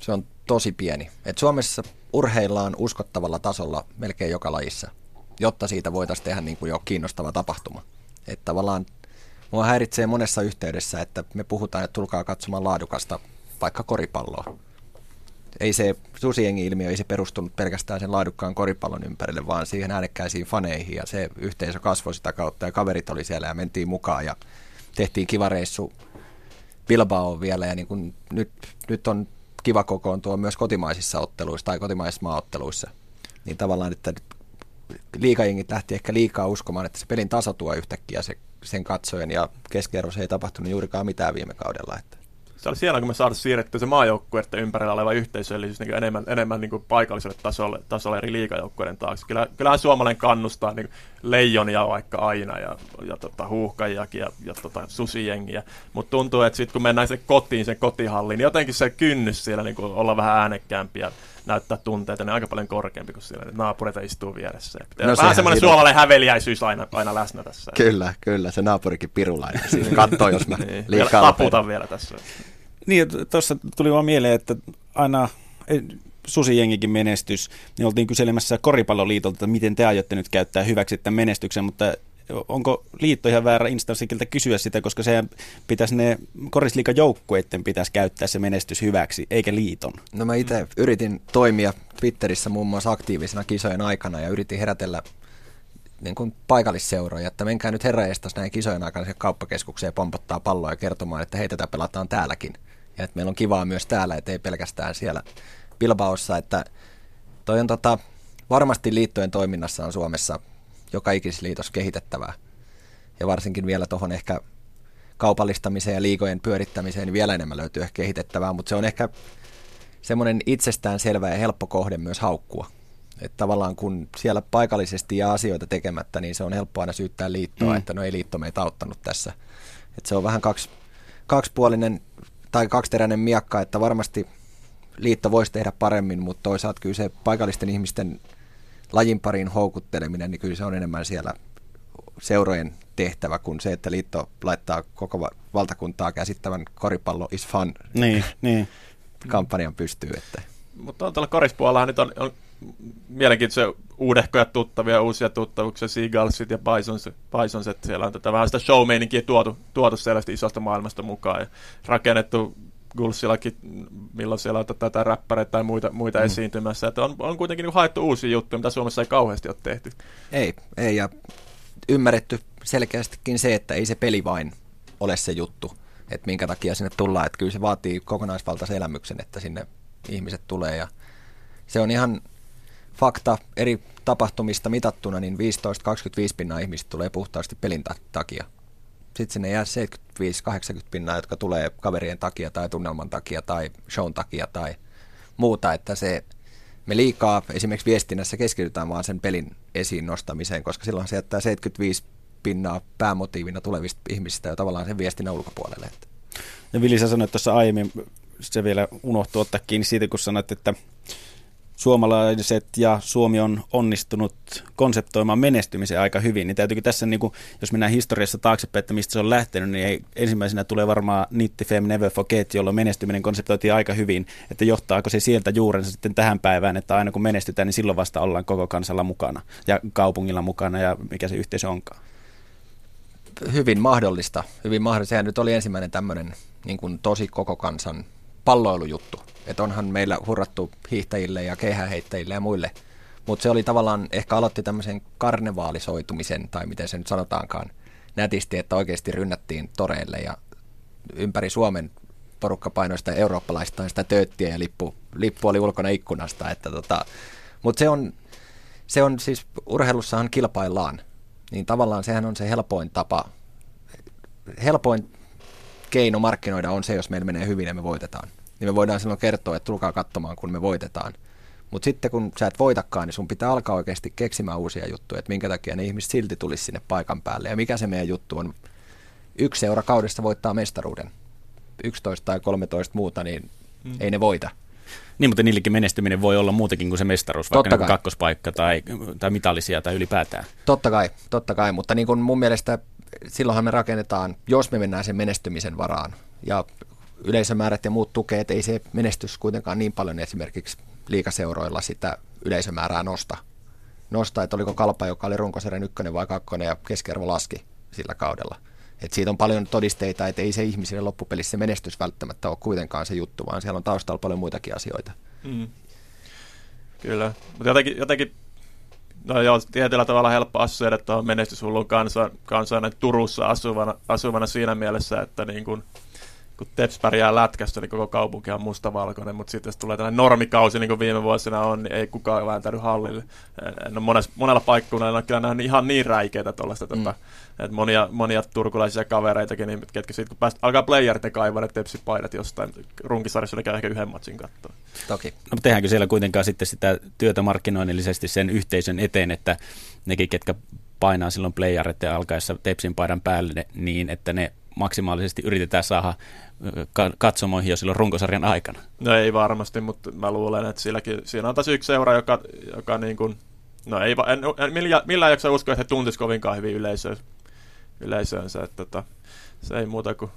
se on tosi pieni. Et Suomessa urheillaan uskottavalla tasolla melkein joka lajissa, jotta siitä voitaisiin tehdä niin kuin jo kiinnostava tapahtuma. Että tavallaan mua häiritsee monessa yhteydessä, että me puhutaan, että tulkaa katsomaan laadukasta vaikka koripalloa. Ei se susiengi-ilmiö ei se perustunut pelkästään sen laadukkaan koripallon ympärille, vaan siihen äänekkäisiin faneihin ja se yhteisö kasvoi sitä kautta ja kaverit oli siellä ja mentiin mukaan ja tehtiin kiva reissu Bilbao vielä ja niin kuin nyt, nyt on kiva kokoontua myös kotimaisissa otteluissa tai kotimaisissa maaotteluissa. Niin tavallaan, että liikajengit lähti ehkä liikaa uskomaan, että se pelin taso tuo yhtäkkiä se, sen katsojen ja keskiarvossa ei tapahtunut juurikaan mitään viime kaudella. Että se oli hienoa, kun me saadaan siirrettyä se maajoukkueiden ympärillä oleva yhteisöllisyys niin enemmän, enemmän niin paikalliselle tasolle, tasolle eri liikajoukkueiden taakse. Kyllä, kyllähän suomalainen kannustaa niin leijonia vaikka aina ja, ja tota, huuhkajiakin ja, ja tota, susijengiä. Mutta tuntuu, että sitten kun mennään sen kotiin, sen kotihalliin, niin jotenkin se kynnys siellä niin olla vähän äänekkäämpiä näyttää tunteita, niin aika paljon korkeampi kuin siellä naapureita istuu vieressä. No, vähän semmoinen suomalainen häveliäisyys aina, aina läsnä tässä. Kyllä, kyllä, se naapurikin pirulainen. Siis katsoo, jos mä niin, liikaa taputan vielä tässä. Niin, tuossa tuli vaan mieleen, että aina susijengikin menestys, niin oltiin kyselemässä Koripalloliitolta, että miten te aiotte nyt käyttää hyväksi tämän menestyksen, mutta onko liitto ihan väärä instanssi kysyä sitä, koska se pitäisi ne korisliikan joukkueiden pitäisi käyttää se menestys hyväksi, eikä liiton. No mä itse yritin toimia Twitterissä muun muassa aktiivisena kisojen aikana ja yritin herätellä niin kuin paikallisseuroja, että menkää nyt herra näin kisojen aikana se kauppakeskukseen pompottaa palloa ja kertomaan, että hei tätä pelataan täälläkin. Ja että meillä on kivaa myös täällä, että ei pelkästään siellä Bilbaossa, että toi on tota, varmasti liittojen toiminnassa on Suomessa joka ikisessä liitossa kehitettävää. Ja varsinkin vielä tuohon ehkä kaupallistamiseen ja liikojen pyörittämiseen niin vielä enemmän löytyy ehkä kehitettävää, mutta se on ehkä semmoinen itsestään selvä ja helppo kohde myös haukkua. Että tavallaan kun siellä paikallisesti jää asioita tekemättä, niin se on helppo aina syyttää liittoa, mm. että no ei liitto meitä auttanut tässä. Että se on vähän kaksi, kaksipuolinen tai kaksiteräinen miakka, että varmasti liitto voisi tehdä paremmin, mutta toisaalta kyllä se paikallisten ihmisten lajin pariin houkutteleminen, niin kyllä se on enemmän siellä seurojen tehtävä kuin se, että liitto laittaa koko valtakuntaa käsittävän koripallo is fun niin, niin. kampanjan pystyy. Että. Mutta on tuolla korispuolella nyt on, on mielenkiintoisia uudehkoja tuttavia, uusia tuttavuuksia, Seagullsit ja Bisons, Bisons että siellä on tätä vähän sitä show tuotu, tuotu sellaista isosta maailmasta mukaan ja rakennettu Gulsillakin, milloin siellä on tätä räppäreitä tai muita, muita mm. esiintymässä. Että on, on kuitenkin niin haettu uusia juttuja, mitä Suomessa ei kauheasti ole tehty. Ei, ei ja ymmärretty selkeästikin se, että ei se peli vain ole se juttu, että minkä takia sinne tullaan. Että kyllä se vaatii kokonaisvaltaisen elämyksen, että sinne ihmiset tulee ja se on ihan fakta eri tapahtumista mitattuna, niin 15-25 pinnaa ihmistä tulee puhtaasti pelin takia. Sitten sinne jää 75-80 pinnaa, jotka tulee kaverien takia tai tunnelman takia tai shown takia tai muuta, että se me liikaa esimerkiksi viestinnässä keskitytään vaan sen pelin esiin nostamiseen, koska silloin se jättää 75 pinnaa päämotiivina tulevista ihmisistä ja tavallaan sen viestinnän ulkopuolelle. Ja Vili, sä sanoit tuossa aiemmin, se vielä unohtuu ottaa kiinni siitä, kun sanoit, että suomalaiset ja Suomi on onnistunut konseptoimaan menestymisen aika hyvin, niin täytyykö tässä, niin kuin, jos mennään historiassa taaksepäin, että mistä se on lähtenyt, niin ensimmäisenä tulee varmaan Nitti Fem Never Forget, jolloin menestyminen konseptoitiin aika hyvin, että johtaako se sieltä juurensa sitten tähän päivään, että aina kun menestytään, niin silloin vasta ollaan koko kansalla mukana ja kaupungilla mukana ja mikä se yhteisö onkaan. Hyvin mahdollista. Hyvin mahdollista. Sehän nyt oli ensimmäinen tämmöinen niin kuin tosi koko kansan palloilujuttu. Että onhan meillä hurrattu hiihtäjille ja keihäheittäjille ja muille. Mutta se oli tavallaan, ehkä aloitti tämmöisen karnevaalisoitumisen, tai miten se nyt sanotaankaan, nätisti, että oikeasti rynnättiin toreille ja ympäri Suomen porukka painoi sitä eurooppalaista sitä tööttiä ja lippu, lippu oli ulkona ikkunasta. Että tota, Mutta se on, se on siis, urheilussahan kilpaillaan, niin tavallaan sehän on se helpoin tapa, helpoin keino markkinoida on se, jos meillä menee hyvin ja me voitetaan. Niin me voidaan silloin kertoa, että tulkaa katsomaan, kun me voitetaan. Mutta sitten kun sä et voitakaan, niin sun pitää alkaa oikeasti keksimään uusia juttuja, että minkä takia ne ihmiset silti tulisi sinne paikan päälle. Ja mikä se meidän juttu on? Yksi seura kaudesta voittaa mestaruuden. 11 tai 13 muuta, niin mm. ei ne voita. Niin, mutta niillekin menestyminen voi olla muutakin kuin se mestaruus, vaikka niin kakkospaikka tai, tai mitallisia tai ylipäätään. Totta kai, totta kai, mutta niin kuin mun mielestä silloinhan me rakennetaan, jos me mennään sen menestymisen varaan ja yleisömäärät ja muut tukeet, ei se menestys kuitenkaan niin paljon esimerkiksi liikaseuroilla sitä yleisömäärää nosta. Nosta, että oliko kalpa, joka oli runkosarjan ykkönen vai kakkonen ja keskiarvo laski sillä kaudella. Et siitä on paljon todisteita, että ei se ihmisille loppupelissä se menestys välttämättä ole kuitenkaan se juttu, vaan siellä on taustalla paljon muitakin asioita. Mm. Kyllä, mutta jotenkin, jotenkin No joo, tietyllä tavalla helppo assoida tuohon menestyshullun kansan, kansan Turussa asuvana, asuvana siinä mielessä, että niin kun, kun Teps pärjää lätkästä, niin koko kaupunki on mustavalkoinen, mutta sitten jos tulee tällainen normikausi, niin kuin viime vuosina on, niin ei kukaan vääntänyt hallille. En ole mones, monella paikkuunella on kyllä nähnyt ihan niin räikeitä tuollaista, mm. tota, että monia, monia turkulaisia kavereitakin, niin, ketkä sitten kun pääst, alkaa playerit ja kaivaa ne tepsipaidat jostain runkisarjassa, niin käy ehkä yhden matsin katsoa. Toki. No, mutta tehdäänkö siellä kuitenkaan sitten sitä työtä markkinoinnillisesti sen yhteisön eteen, että nekin, ketkä painaa silloin playerit ja alkaessa tepsin paidan päälle niin, että ne maksimaalisesti yritetään saada katsomoihin jo silloin runkosarjan aikana. No ei varmasti, mutta mä luulen, että silläkin, siinä on taas yksi seura, joka, joka niin kuin, no ei, en, en, millään, millään jaksa uskoa, että he tuntisi kovinkaan hyvin yleisö, yleisönsä, että tota, se ei muuta kuin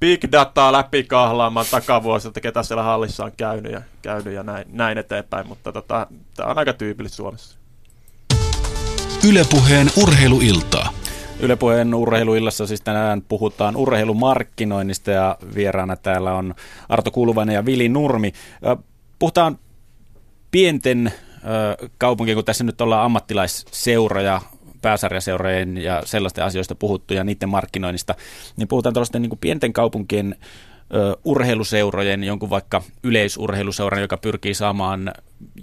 big dataa läpi kahlaamaan takavuosilta, ketä siellä hallissa on käynyt ja, käynyt ja näin, näin eteenpäin, mutta tota, tämä on aika tyypillistä Suomessa. Ylepuheen urheiluiltaa. Ylepuheen urheiluillassa siis tänään puhutaan urheilumarkkinoinnista ja vieraana täällä on Arto Kuluvainen ja Vili Nurmi. Puhutaan pienten kaupunkien, kun tässä nyt ollaan ammattilaisseuroja, pääsarjaseurojen ja sellaisten asioista puhuttu ja niiden markkinoinnista, niin puhutaan tällaisten niin pienten kaupunkien urheiluseurojen, jonkun vaikka yleisurheiluseuran, joka pyrkii saamaan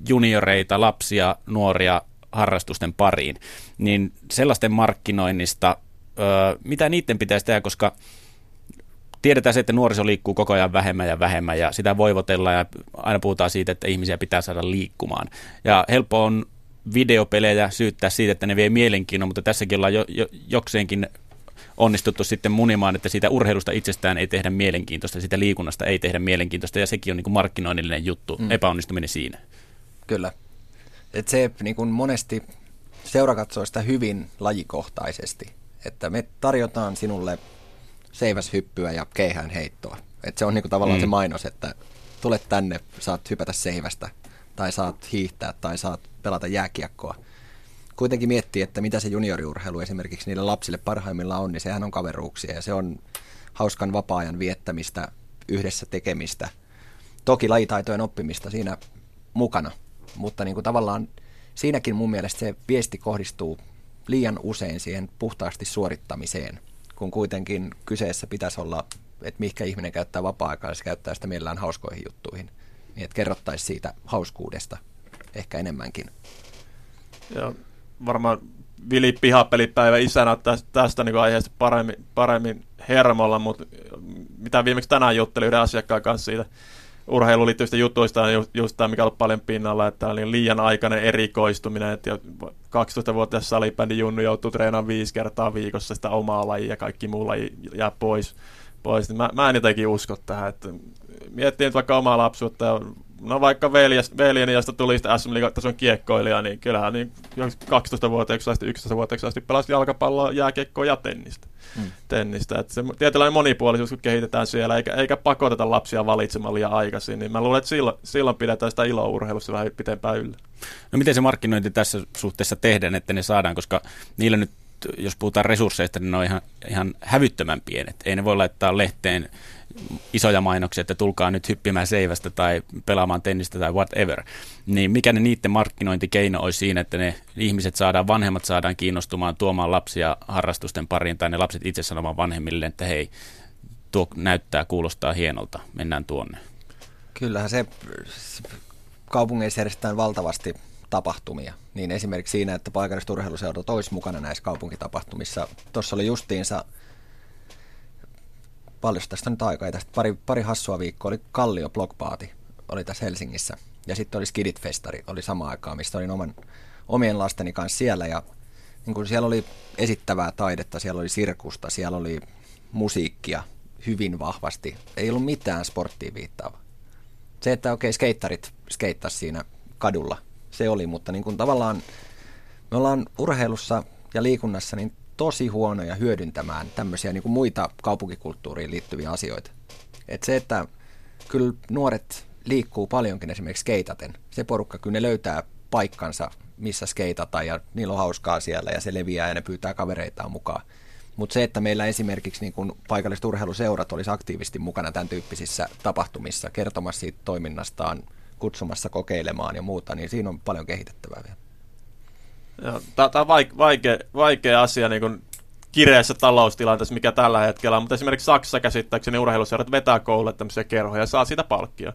junioreita, lapsia, nuoria harrastusten pariin, niin sellaisten markkinoinnista, mitä niiden pitäisi tehdä, koska tiedetään se, että nuoriso liikkuu koko ajan vähemmän ja vähemmän ja sitä voivotellaan ja aina puhutaan siitä, että ihmisiä pitää saada liikkumaan. Ja helppo on videopelejä syyttää siitä, että ne vie mielenkiinnon, mutta tässäkin ollaan jo, jo, jokseenkin onnistuttu sitten munimaan, että siitä urheilusta itsestään ei tehdä mielenkiintoista, siitä liikunnasta ei tehdä mielenkiintoista ja sekin on niin kuin markkinoinnillinen juttu, mm. epäonnistuminen siinä. Kyllä. Et se niin kuin monesti seura katsoo sitä hyvin lajikohtaisesti, että me tarjotaan sinulle seiväshyppyä ja keihään heittoa. Et se on niin kuin tavallaan mm. se mainos, että tulet tänne, saat hypätä seivästä, tai saat hiihtää, tai saat pelata jääkiekkoa. Kuitenkin miettii, että mitä se junioriurheilu esimerkiksi niille lapsille parhaimmillaan on, niin sehän on kaveruuksia, ja se on hauskan vapaa-ajan viettämistä, yhdessä tekemistä. Toki lajitaitojen oppimista siinä mukana, mutta niin kuin tavallaan siinäkin mun mielestä se viesti kohdistuu liian usein siihen puhtaasti suorittamiseen, kun kuitenkin kyseessä pitäisi olla, että mihinkä ihminen käyttää vapaa-aikaa, se käyttää sitä mielellään hauskoihin juttuihin. Niin että kerrottaisiin siitä hauskuudesta ehkä enemmänkin. Ja varmaan Vili Pihapelipäivä isänä tästä, tästä niin aiheesta paremmin, paremmin hermolla, mutta mitä viimeksi tänään juttelin yhden asiakkaan kanssa siitä urheiluun liittyvistä jutuista on just, just tämä, mikä on paljon pinnalla, että oli liian aikainen erikoistuminen, että 12-vuotias salibändi Junnu joutuu treenaamaan viisi kertaa viikossa sitä omaa lajia ja kaikki muu laji jää pois. pois. Mä, mä en jotenkin usko tähän, että miettii nyt vaikka omaa lapsuutta ja no vaikka veljes, veljeni, josta tuli sitä SM tason kiekkoilija, niin kyllähän niin 12-vuotiaaksi asti, 11-vuotiaaksi asti pelasi jalkapalloa, jääkiekkoa ja tennistä. Mm. tennistä. Että se tietynlainen monipuolisuus, kun kehitetään siellä, eikä, eikä pakoteta lapsia valitsemaan liian aikaisin, niin mä luulen, että silloin, silloin pidetään sitä iloa urheilussa vähän pitempään yllä. No miten se markkinointi tässä suhteessa tehdään, että ne saadaan, koska niillä nyt jos puhutaan resursseista, niin ne on ihan, ihan hävyttömän pienet. Ei ne voi laittaa lehteen isoja mainoksia, että tulkaa nyt hyppimään seivästä tai pelaamaan tennistä tai whatever. Niin mikä ne niiden markkinointikeino olisi siinä, että ne ihmiset saadaan, vanhemmat saadaan kiinnostumaan tuomaan lapsia harrastusten pariin tai ne lapset itse sanomaan vanhemmille, että hei, tuo näyttää, kuulostaa hienolta, mennään tuonne. Kyllähän se kaupungeissa järjestetään valtavasti tapahtumia. Niin esimerkiksi siinä, että paikalliset urheiluseurat olisi mukana näissä kaupunkitapahtumissa. Tuossa oli justiinsa paljon tästä nyt aikaa, tästä pari, pari hassua viikkoa oli Kallio Blogpaati, oli tässä Helsingissä. Ja sitten oli Skidit Festari, oli sama aikaa, mistä olin oman, omien lasteni kanssa siellä. Ja niin kun siellä oli esittävää taidetta, siellä oli sirkusta, siellä oli musiikkia hyvin vahvasti. Ei ollut mitään sporttiin viittaava. Se, että okei, okay, skeittarit skeittasi siinä kadulla, se oli, mutta niin kun tavallaan me ollaan urheilussa ja liikunnassa niin tosi huonoja hyödyntämään tämmöisiä niin kuin muita kaupunkikulttuuriin liittyviä asioita. Et se, että kyllä nuoret liikkuu paljonkin esimerkiksi skeitaten. Se porukka kyllä ne löytää paikkansa, missä skeitata ja niillä on hauskaa siellä ja se leviää ja ne pyytää kavereitaan mukaan. Mutta se, että meillä esimerkiksi niin paikalliset urheiluseurat olisi aktiivisesti mukana tämän tyyppisissä tapahtumissa, kertomassa siitä toiminnastaan, kutsumassa kokeilemaan ja muuta, niin siinä on paljon kehitettävää vielä. Tämä on vaikea, vaikea asia niin kuin kireässä taloustilanteessa, mikä tällä hetkellä on, mutta esimerkiksi Saksassa käsittääkseni urheiluseurat vetää koululle tämmöisiä kerhoja ja saa siitä palkkia.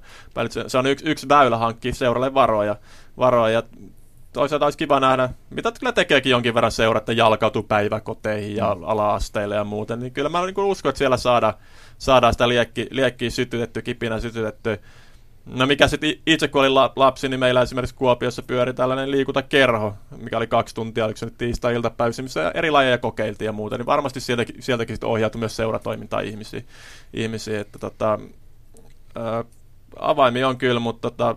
Se on yksi, yksi väylä hankkia seuralle varoja. varoja. Toisaalta olisi kiva nähdä, mitä kyllä tekeekin jonkin verran seurat, että jalkautuu päiväkoteihin ja ala-asteille ja muuten, niin kyllä mä niin uskon, että siellä saadaan, saadaan sitä liekki, liekkiä sytytetty, kipinä sytytetty No mikä sitten itse kun olin lapsi, niin meillä esimerkiksi Kuopiossa pyöri tällainen liikuntakerho, mikä oli kaksi tuntia, oliko se nyt tiistai-iltapäivissä, missä eri lajeja kokeiltiin ja muuta, niin varmasti sieltäkin, sieltäkin sitten ohjautui myös seuratoimintaa ihmisiä, ihmisiä että tota, ää, avaimia on kyllä, mutta tota,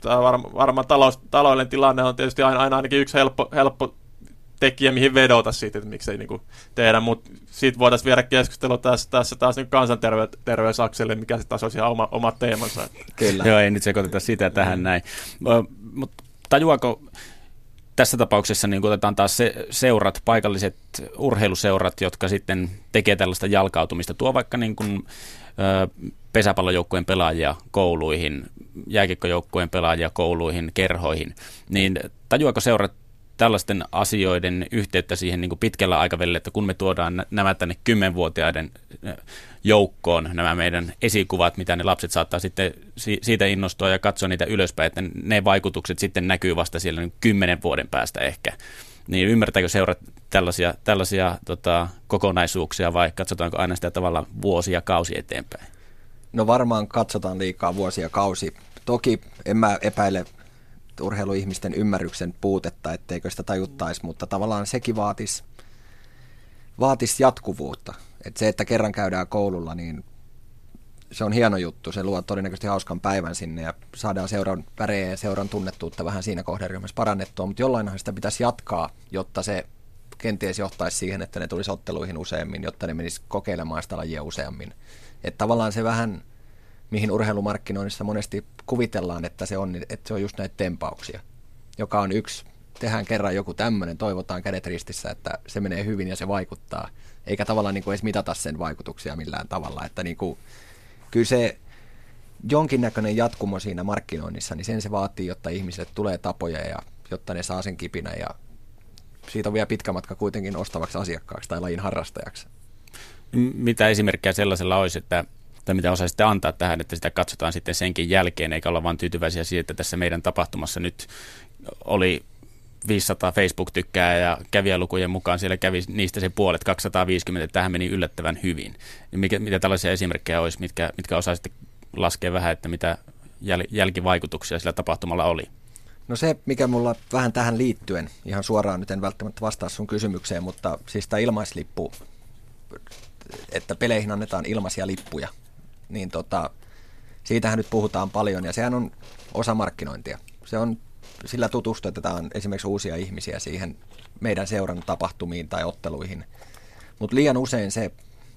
tämä varma, varmaan talous, taloudellinen tilanne on tietysti aina, aina ainakin yksi helppo, helppo tekijä, mihin vedota siitä, että miksei niin kuin tehdä, mutta siitä voitaisiin viedä keskustelua tässä, tässä taas niin kansanterveysakselle, mikä se taas olisi ihan oma, oma teemansa. Kyllä. Joo, ei nyt sekoiteta sitä tähän näin. Mutta tajuako tässä tapauksessa niin otetaan taas se, seurat, paikalliset urheiluseurat, jotka sitten tekee tällaista jalkautumista, tuo vaikka niin kuin, ö, pesäpallojoukkueen pelaajia kouluihin, jääkiekkojoukkueen pelaajia kouluihin, kerhoihin, niin tajuako seurat tällaisten asioiden yhteyttä siihen niin kuin pitkällä aikavälillä, että kun me tuodaan nämä tänne kymmenvuotiaiden joukkoon, nämä meidän esikuvat, mitä ne lapset saattaa sitten siitä innostua ja katsoa niitä ylöspäin, että ne vaikutukset sitten näkyy vasta siellä niin kymmenen vuoden päästä ehkä. Niin ymmärtääkö seurat tällaisia, tällaisia tota, kokonaisuuksia vai katsotaanko aina sitä tavalla vuosia kausi eteenpäin? No varmaan katsotaan liikaa vuosia kausi. Toki en mä epäile urheiluihmisten ymmärryksen puutetta, etteikö sitä tajuttaisi, mutta tavallaan sekin vaatisi vaatis jatkuvuutta. Et se, että kerran käydään koululla, niin se on hieno juttu. Se luo todennäköisesti hauskan päivän sinne ja saadaan seuran värejä ja seuran tunnettuutta vähän siinä kohderyhmässä parannettua, mutta jollainhan sitä pitäisi jatkaa, jotta se kenties johtaisi siihen, että ne tulisi otteluihin useammin, jotta ne menisi kokeilemaan sitä lajia useammin. Että tavallaan se vähän mihin urheilumarkkinoinnissa monesti kuvitellaan, että se on, että se on just näitä tempauksia, joka on yksi, tehdään kerran joku tämmöinen, toivotaan kädet ristissä, että se menee hyvin ja se vaikuttaa, eikä tavallaan niin kuin edes mitata sen vaikutuksia millään tavalla, että niin kuin, kyllä se jonkinnäköinen jatkumo siinä markkinoinnissa, niin sen se vaatii, jotta ihmisille tulee tapoja ja jotta ne saa sen kipinä ja siitä on vielä pitkä matka kuitenkin ostavaksi asiakkaaksi tai lajin harrastajaksi. Mitä esimerkkejä sellaisella olisi, että tai mitä osaisitte antaa tähän, että sitä katsotaan sitten senkin jälkeen, eikä olla vain tyytyväisiä siihen, että tässä meidän tapahtumassa nyt oli 500 Facebook-tykkää ja kävijälukujen mukaan siellä kävi niistä se puolet 250, että tähän meni yllättävän hyvin. Niin mikä, mitä tällaisia esimerkkejä olisi, mitkä, mitkä osaisitte laskea vähän, että mitä jäl, jälkivaikutuksia sillä tapahtumalla oli? No se, mikä mulla vähän tähän liittyen, ihan suoraan nyt en välttämättä vastaa sun kysymykseen, mutta siis tämä ilmaislippu, että peleihin annetaan ilmaisia lippuja, niin tota, siitähän nyt puhutaan paljon ja sehän on osa markkinointia. Se on, sillä tutustutetaan esimerkiksi uusia ihmisiä siihen meidän seuran tapahtumiin tai otteluihin. Mutta liian usein se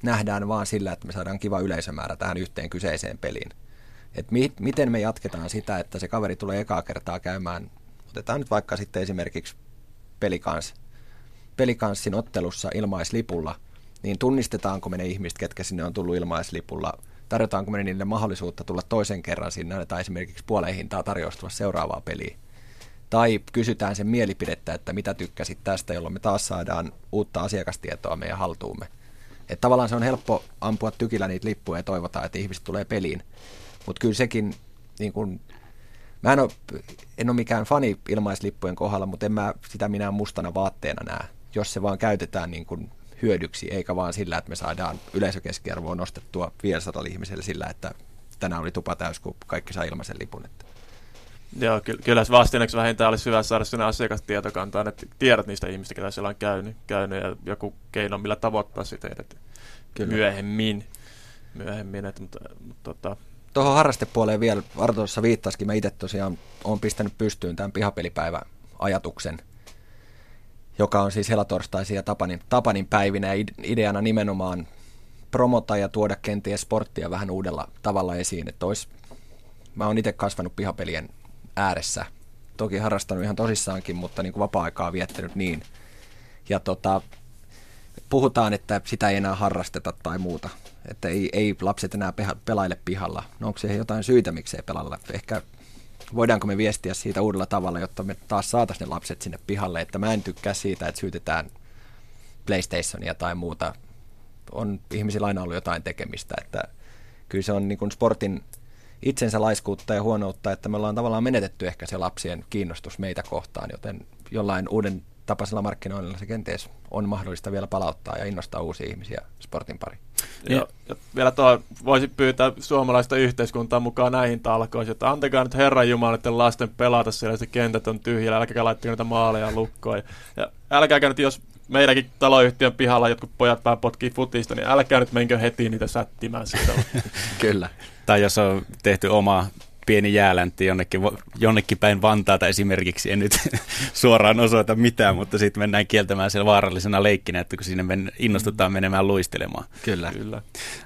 nähdään vaan sillä, että me saadaan kiva yleisömäärä tähän yhteen kyseiseen peliin. Et mi- miten me jatketaan sitä, että se kaveri tulee ekaa kertaa käymään, otetaan nyt vaikka sitten esimerkiksi pelikans, pelikanssin ottelussa ilmaislipulla, niin tunnistetaanko me ne ihmiset, ketkä sinne on tullut ilmaislipulla – tarjotaanko me niille mahdollisuutta tulla toisen kerran sinne, tai esimerkiksi puoleen hintaa tarjoustava seuraavaa peliä. Tai kysytään sen mielipidettä, että mitä tykkäsit tästä, jolloin me taas saadaan uutta asiakastietoa meidän haltuumme. Että tavallaan se on helppo ampua tykillä niitä lippuja ja toivotaan, että ihmiset tulee peliin. Mutta kyllä sekin, niin kun, mä en ole, en ole mikään fani ilmaislippujen kohdalla, mutta en mä sitä minä mustana vaatteena näe, jos se vaan käytetään niin kun hyödyksi, eikä vaan sillä, että me saadaan yleisökeskiarvoa nostettua 500 ihmiselle sillä, että tänään oli tupa täys, kun kaikki saa ilmaisen lipun. Että. Joo, ky- kyllä se vastineeksi vähintään olisi hyvä saada sinne asiakastietokantaan, että tiedät niistä ihmistä, ketä siellä on käynyt, käynyt ja joku keino, millä tavoittaa sitä teidät kyllä. myöhemmin. myöhemmin että, mutta, mutta, tota... Tuohon harrastepuoleen vielä, Arto tuossa viittasikin, mä itse tosiaan olen pistänyt pystyyn tämän pihapelipäivä ajatuksen – joka on siis helatorstaisia Tapanin, Tapanin päivinä ja ideana nimenomaan promota ja tuoda kenties sporttia vähän uudella tavalla esiin. Että olisi, mä oon itse kasvanut pihapelien ääressä, toki harrastanut ihan tosissaankin, mutta niin kuin vapaa-aikaa viettänyt niin. Ja tota, puhutaan, että sitä ei enää harrasteta tai muuta. Että ei, ei lapset enää pelaile pihalla. No onko siihen jotain syitä, miksei pelalla? Ehkä voidaanko me viestiä siitä uudella tavalla, jotta me taas saataisiin ne lapset sinne pihalle, että mä en tykkää siitä, että syytetään PlayStationia tai muuta. On ihmisillä aina ollut jotain tekemistä, että kyllä se on niin kuin sportin itsensä laiskuutta ja huonoutta, että me ollaan tavallaan menetetty ehkä se lapsien kiinnostus meitä kohtaan, joten jollain uuden tapaisella markkinoilla se kenties on mahdollista vielä palauttaa ja innostaa uusia ihmisiä sportin pari. Ja, ja vielä tuo voisi pyytää suomalaista yhteiskuntaa mukaan näihin talkoisiin, että antakaa nyt Herran Jumala että lasten pelata siellä, se kentät on tyhjillä, älkääkä laittakaa niitä maaleja lukkoon. Ja, ja älkääkä nyt, jos meidänkin taloyhtiön pihalla jotkut pojat pää potkii futista, niin älkää nyt menkö heti niitä sättimään sitä. Kyllä. Tai jos on tehty oma pieni jääläntti jonnekin, jonnekin päin Vantaata esimerkiksi, en nyt suoraan osoita mitään, mutta sitten mennään kieltämään siellä vaarallisena leikkinä, että kun sinne men, innostutaan menemään luistelemaan. Kyllä. Kyllä.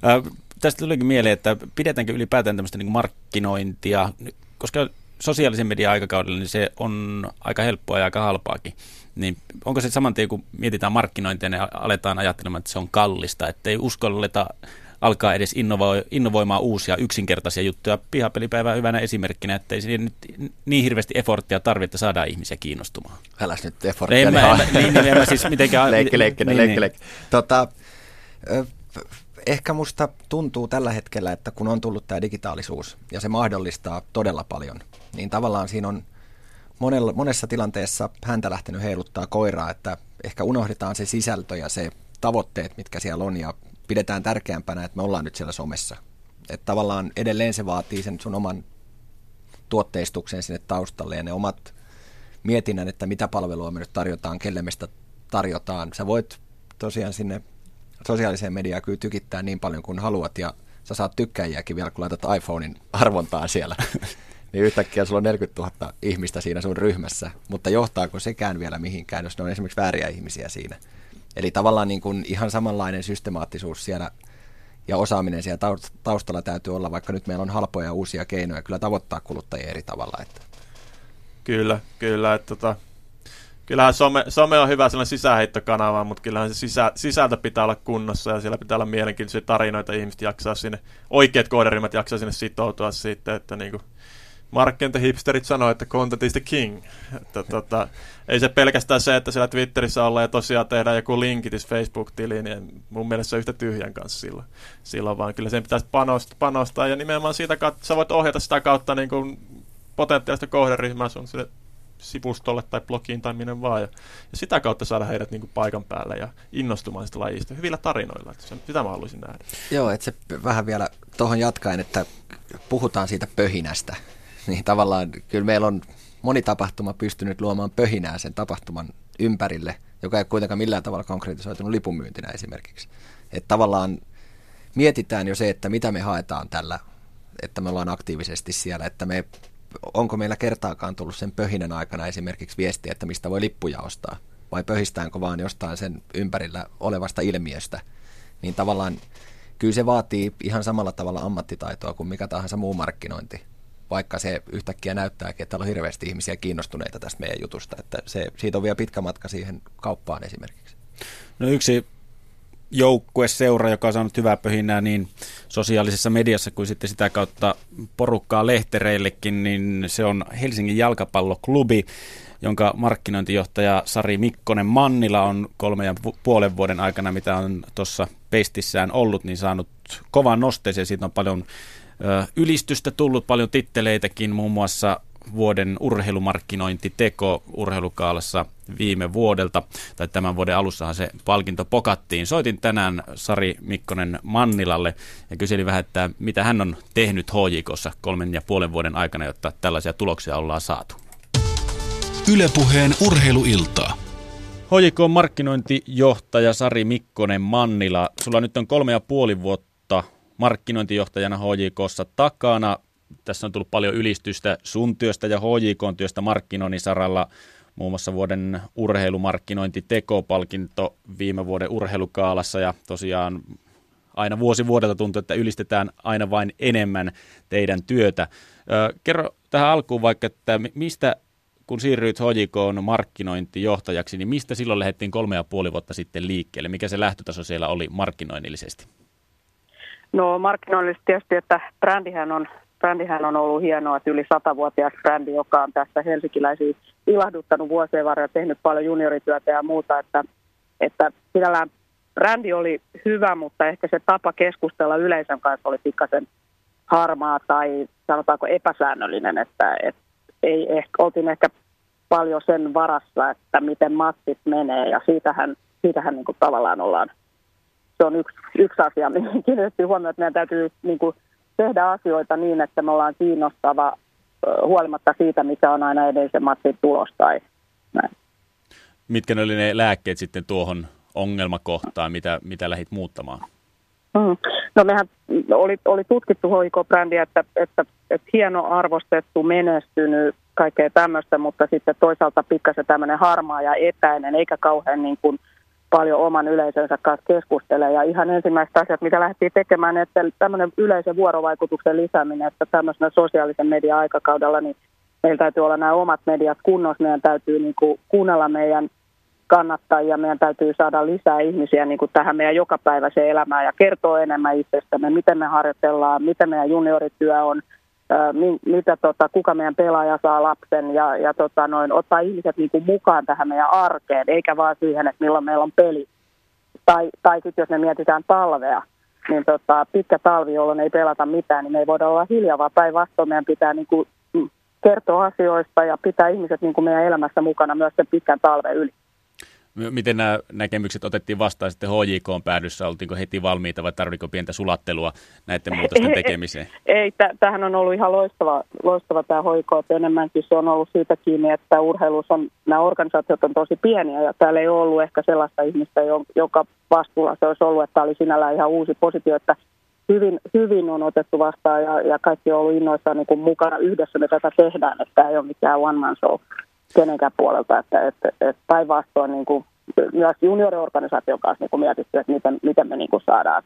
Äh, tästä tulikin mieleen, että pidetäänkö ylipäätään tämmöistä niin markkinointia, koska sosiaalisen median aikakaudella niin se on aika helppoa ja aika halpaakin. Niin onko se saman tien, kun mietitään markkinointia, niin aletaan ajattelemaan, että se on kallista, että ei uskalleta alkaa edes innovo- innovoimaan uusia yksinkertaisia juttuja. Pihapelipäivä on hyvänä esimerkkinä, että ei siinä nyt niin hirveästi efforttia tarvitse saada ihmisiä kiinnostumaan. Äläs nyt efforttia. En mä, mä, niin, niin, en mä siis mitenkään... leikki, leikki, niin, leikki, leikki. Tota, ehkä musta tuntuu tällä hetkellä, että kun on tullut tämä digitaalisuus ja se mahdollistaa todella paljon, niin tavallaan siinä on monella, monessa tilanteessa häntä lähtenyt heiluttaa koiraa, että ehkä unohdetaan se sisältö ja se tavoitteet, mitkä siellä on ja pidetään tärkeämpänä, että me ollaan nyt siellä somessa. Että tavallaan edelleen se vaatii sen sun oman tuotteistuksen sinne taustalle ja ne omat mietinnän, että mitä palvelua me nyt tarjotaan, kelle me sitä tarjotaan. Sä voit tosiaan sinne sosiaaliseen mediaan kyllä tykittää niin paljon kuin haluat ja sä saat tykkäjiäkin vielä, kun laitat iPhonein arvontaan siellä. niin yhtäkkiä sulla on 40 000 ihmistä siinä sun ryhmässä, mutta johtaako sekään vielä mihinkään, jos ne on esimerkiksi vääriä ihmisiä siinä. Eli tavallaan niin kuin ihan samanlainen systemaattisuus siellä ja osaaminen siellä taustalla täytyy olla, vaikka nyt meillä on halpoja uusia keinoja kyllä tavoittaa kuluttajia eri tavalla. Että. Kyllä, kyllä. Että tota, kyllähän some, some on hyvä sellainen sisäheittokanava, mutta kyllähän se sisä, sisältö pitää olla kunnossa ja siellä pitää olla mielenkiintoisia tarinoita, ihmiset jaksaa sinne, oikeat kohderyhmät jaksaa sinne sitoutua sitten, että niin kuin markkinointihipsterit sanoo, että content is the king. Että, tota, ei se pelkästään se, että siellä Twitterissä ollaan ja tosiaan tehdään joku linkitis Facebook-tiliin, niin mun mielestä se yhtä tyhjän kanssa silloin, silloin vaan kyllä sen pitäisi panostaa, panostaa ja nimenomaan siitä kautta, sä voit ohjata sitä kautta niin kuin potentiaalista kohderyhmää sun sille sivustolle tai blogiin tai minne vaan. Ja, ja sitä kautta saada heidät niin kuin paikan päälle ja innostumaan sitä lajista hyvillä tarinoilla. Että sen, sitä mä haluaisin nähdä. Joo, että se vähän vielä tuohon jatkaen, että puhutaan siitä pöhinästä. Niin tavallaan kyllä meillä on moni tapahtuma pystynyt luomaan pöhinää sen tapahtuman ympärille, joka ei kuitenkaan millään tavalla konkretisoitunut lipunmyyntinä esimerkiksi. Että tavallaan mietitään jo se, että mitä me haetaan tällä, että me ollaan aktiivisesti siellä, että me onko meillä kertaakaan tullut sen pöhinän aikana esimerkiksi viestiä, että mistä voi lippuja ostaa, vai pöhistäänkö vaan jostain sen ympärillä olevasta ilmiöstä, niin tavallaan kyllä se vaatii ihan samalla tavalla ammattitaitoa kuin mikä tahansa muu markkinointi, vaikka se yhtäkkiä näyttääkin, että on hirveästi ihmisiä kiinnostuneita tästä meidän jutusta, että se, siitä on vielä pitkä matka siihen kauppaan esimerkiksi. No yksi joukkue, seura, joka on saanut hyvää pöhinää niin sosiaalisessa mediassa kuin sitten sitä kautta porukkaa lehtereillekin, niin se on Helsingin jalkapalloklubi, jonka markkinointijohtaja Sari Mikkonen Mannila on kolme ja puolen vuoden aikana, mitä on tuossa pestissään ollut, niin saanut kovan nosteeseen. Siitä on paljon ylistystä tullut, paljon titteleitäkin, muun muassa vuoden urheilumarkkinointiteko urheilukaalassa viime vuodelta, tai tämän vuoden alussahan se palkinto pokattiin. Soitin tänään Sari Mikkonen Mannilalle ja kyselin vähän, että mitä hän on tehnyt HJKssa kolmen ja puolen vuoden aikana, jotta tällaisia tuloksia ollaan saatu. Ylepuheen urheiluiltaa. HJK markkinointijohtaja Sari Mikkonen Mannila. Sulla nyt on kolme ja puoli vuotta markkinointijohtajana HJKssa takana tässä on tullut paljon ylistystä sun työstä ja HJK työstä markkinoinnin saralla. Muun muassa vuoden urheilumarkkinointi tekopalkinto viime vuoden urheilukaalassa ja tosiaan aina vuosi vuodelta tuntuu, että ylistetään aina vain enemmän teidän työtä. Kerro tähän alkuun vaikka, että mistä kun siirryit HJK markkinointijohtajaksi, niin mistä silloin lähdettiin kolme ja puoli vuotta sitten liikkeelle? Mikä se lähtötaso siellä oli markkinoinnillisesti? No markkinoinnillisesti tietysti, että brändihän on brändihän on ollut hienoa, että yli satavuotias brändi, joka on tässä helsinkiläisiä ilahduttanut vuosien varrella, tehnyt paljon juniorityötä ja muuta, että, että sinällään brändi oli hyvä, mutta ehkä se tapa keskustella yleisön kanssa oli pikkasen harmaa tai sanotaanko epäsäännöllinen, että, että ei ehkä, oltiin ehkä paljon sen varassa, että miten matsit menee ja siitähän, siitähän niin kuin tavallaan ollaan, se on yksi, yksi asia, mihin kiinnitettiin huomioon, että meidän täytyy niin kuin tehdä asioita niin, että me ollaan kiinnostava huolimatta siitä, mikä on aina edellisen matsin tulos tai näin. Mitkä ne oli ne lääkkeet sitten tuohon ongelmakohtaan, mitä, mitä lähdit muuttamaan? Mm. No mehän oli, oli tutkittu hoiko-brändiä, että, että, että hieno arvostettu, menestynyt, kaikkea tämmöistä, mutta sitten toisaalta pikkasen tämmöinen harmaa ja etäinen, eikä kauhean niin kuin – paljon oman yleisönsä kanssa keskustelee. Ja ihan ensimmäiset asiat, mitä lähdettiin tekemään, että tämmöinen yleisen vuorovaikutuksen lisääminen, että tämmöisenä sosiaalisen median aikakaudella, niin meillä täytyy olla nämä omat mediat kunnossa, meidän täytyy niin kuin kuunnella meidän kannattajia, meidän täytyy saada lisää ihmisiä niin kuin tähän meidän jokapäiväiseen elämään ja kertoa enemmän itsestämme, miten me harjoitellaan, miten meidän juniorityö on, mitä, tota, kuka meidän pelaaja saa lapsen ja, ja tota, noin, ottaa ihmiset niin kuin mukaan tähän meidän arkeen, eikä vaan siihen, että milloin meillä on peli. Tai, tai sitten jos me mietitään talvea, niin tota, pitkä talvi, jolloin ei pelata mitään, niin me ei voida olla hiljaa, vaan päinvastoin meidän pitää niin kuin, mm, kertoa asioista ja pitää ihmiset niin kuin meidän elämässä mukana myös sen pitkän talven yli. Miten nämä näkemykset otettiin vastaan sitten HJK päädyssä? Oltiinko heti valmiita vai tarviko pientä sulattelua näiden muutosten tekemiseen? Ei, ei tämähän on ollut ihan loistava, loistava tämä HJK, että enemmänkin se on ollut siitä kiinni, että urheilussa on, nämä organisaatiot on tosi pieniä ja täällä ei ollut ehkä sellaista ihmistä, joka vastuulla se olisi ollut, että tämä oli sinällään ihan uusi positio, että hyvin, hyvin on otettu vastaan ja, ja kaikki on ollut innoissaan niin kuin mukana yhdessä me tätä tehdään, että tämä ei ole mikään one man show kenenkään puolelta, että, että, että päinvastoin niin kuin myös junioriorganisaation kanssa niin kuin mietitty, että miten, miten me niin kuin saadaan,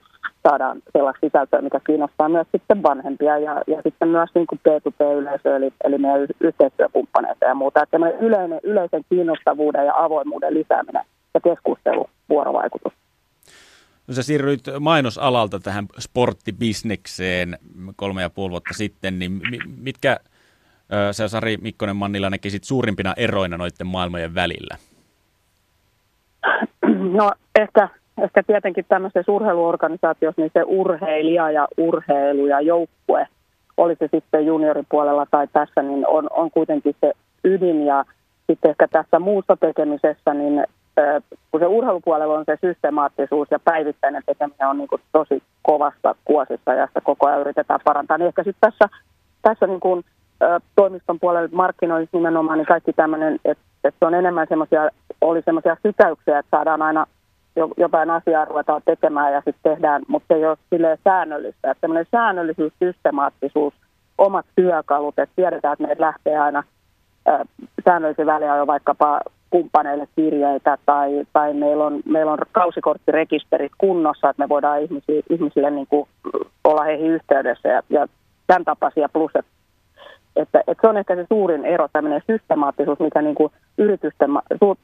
saadaan sellaista sisältöä, mikä kiinnostaa myös sitten vanhempia ja, ja sitten myös niin kuin P2P-yleisö, eli, eli meidän yhteistyökumppaneita ja muuta. Että yleinen, yleisen kiinnostavuuden ja avoimuuden lisääminen ja keskustelu, vuorovaikutus. No sä siirryit mainosalalta tähän sporttibisnekseen kolme ja puoli vuotta sitten, niin mitkä sä Sari Mikkonen Mannila näkisit suurimpina eroina noiden maailmojen välillä? No ehkä, ehkä tietenkin tämmöisessä urheiluorganisaatiossa niin se urheilija ja urheilu ja joukkue, oli se sitten junioripuolella tai tässä, niin on, on kuitenkin se ydin ja sitten ehkä tässä muussa tekemisessä, niin kun se urheilupuolella on se systemaattisuus ja päivittäinen tekeminen on niin tosi kovasta kuosissa ja sitä koko ajan yritetään parantaa, niin ehkä sitten tässä, tässä niin kuin, toimiston puolella markkinoinnissa nimenomaan niin kaikki tämmöinen, että, että on enemmän semmoisia, oli semmoisia sytäyksiä, että saadaan aina jotain asiaa ruvetaan tekemään ja sitten tehdään, mutta ei ole silleen säännöllistä. Että semmoinen säännöllisyys, systemaattisuus, omat työkalut, että tiedetään, että meitä lähtee aina säännöllisen väliajoin vaikkapa kumppaneille kirjeitä tai, tai meillä, on, meillä on kausikorttirekisterit kunnossa, että me voidaan ihmisille, ihmisille niin kuin olla heihin yhteydessä ja, ja tämän tapaisia plus, että, että, että se on ehkä se suurin ero, tämmöinen systemaattisuus, mikä niin kuin yritysten,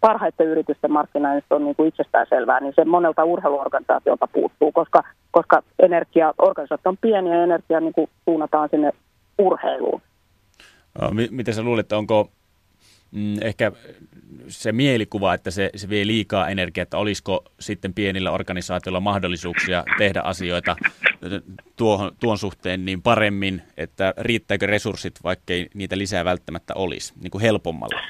parhaiten yritysten markkinoinnista on niin kuin selvää, niin se monelta urheiluorganisaatiolta puuttuu, koska, koska energia, organisaatio on pieni ja energia niin kuin suunnataan sinne urheiluun. Miten sä luulet, onko mm, ehkä se mielikuva, että se, se vie liikaa energiaa, että olisiko sitten pienillä organisaatioilla mahdollisuuksia tehdä asioita tuohon, tuon suhteen niin paremmin, että riittääkö resurssit, vaikkei niitä lisää välttämättä olisi, niin kuin helpommalla?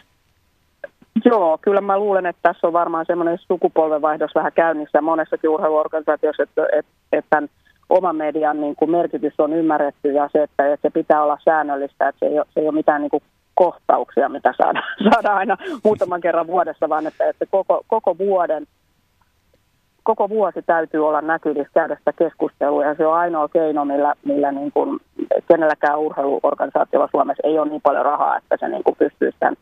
Joo, kyllä mä luulen, että tässä on varmaan semmoinen sukupolvenvaihdos vähän käynnissä monessakin urheiluorganisaatiossa, että, että, että tämän oman median niin kuin merkitys on ymmärretty ja se, että, että se pitää olla säännöllistä, että se ei ole, se ei ole mitään niin kuin kohtauksia, mitä saadaan, saadaan aina muutaman kerran vuodessa, vaan että, että koko, koko vuoden koko vuosi täytyy olla näkyvissä käydä sitä keskustelua ja se on ainoa keino, millä, millä niin kuin kenelläkään urheiluorganisaatiolla Suomessa ei ole niin paljon rahaa, että se niin kuin pystyy tämän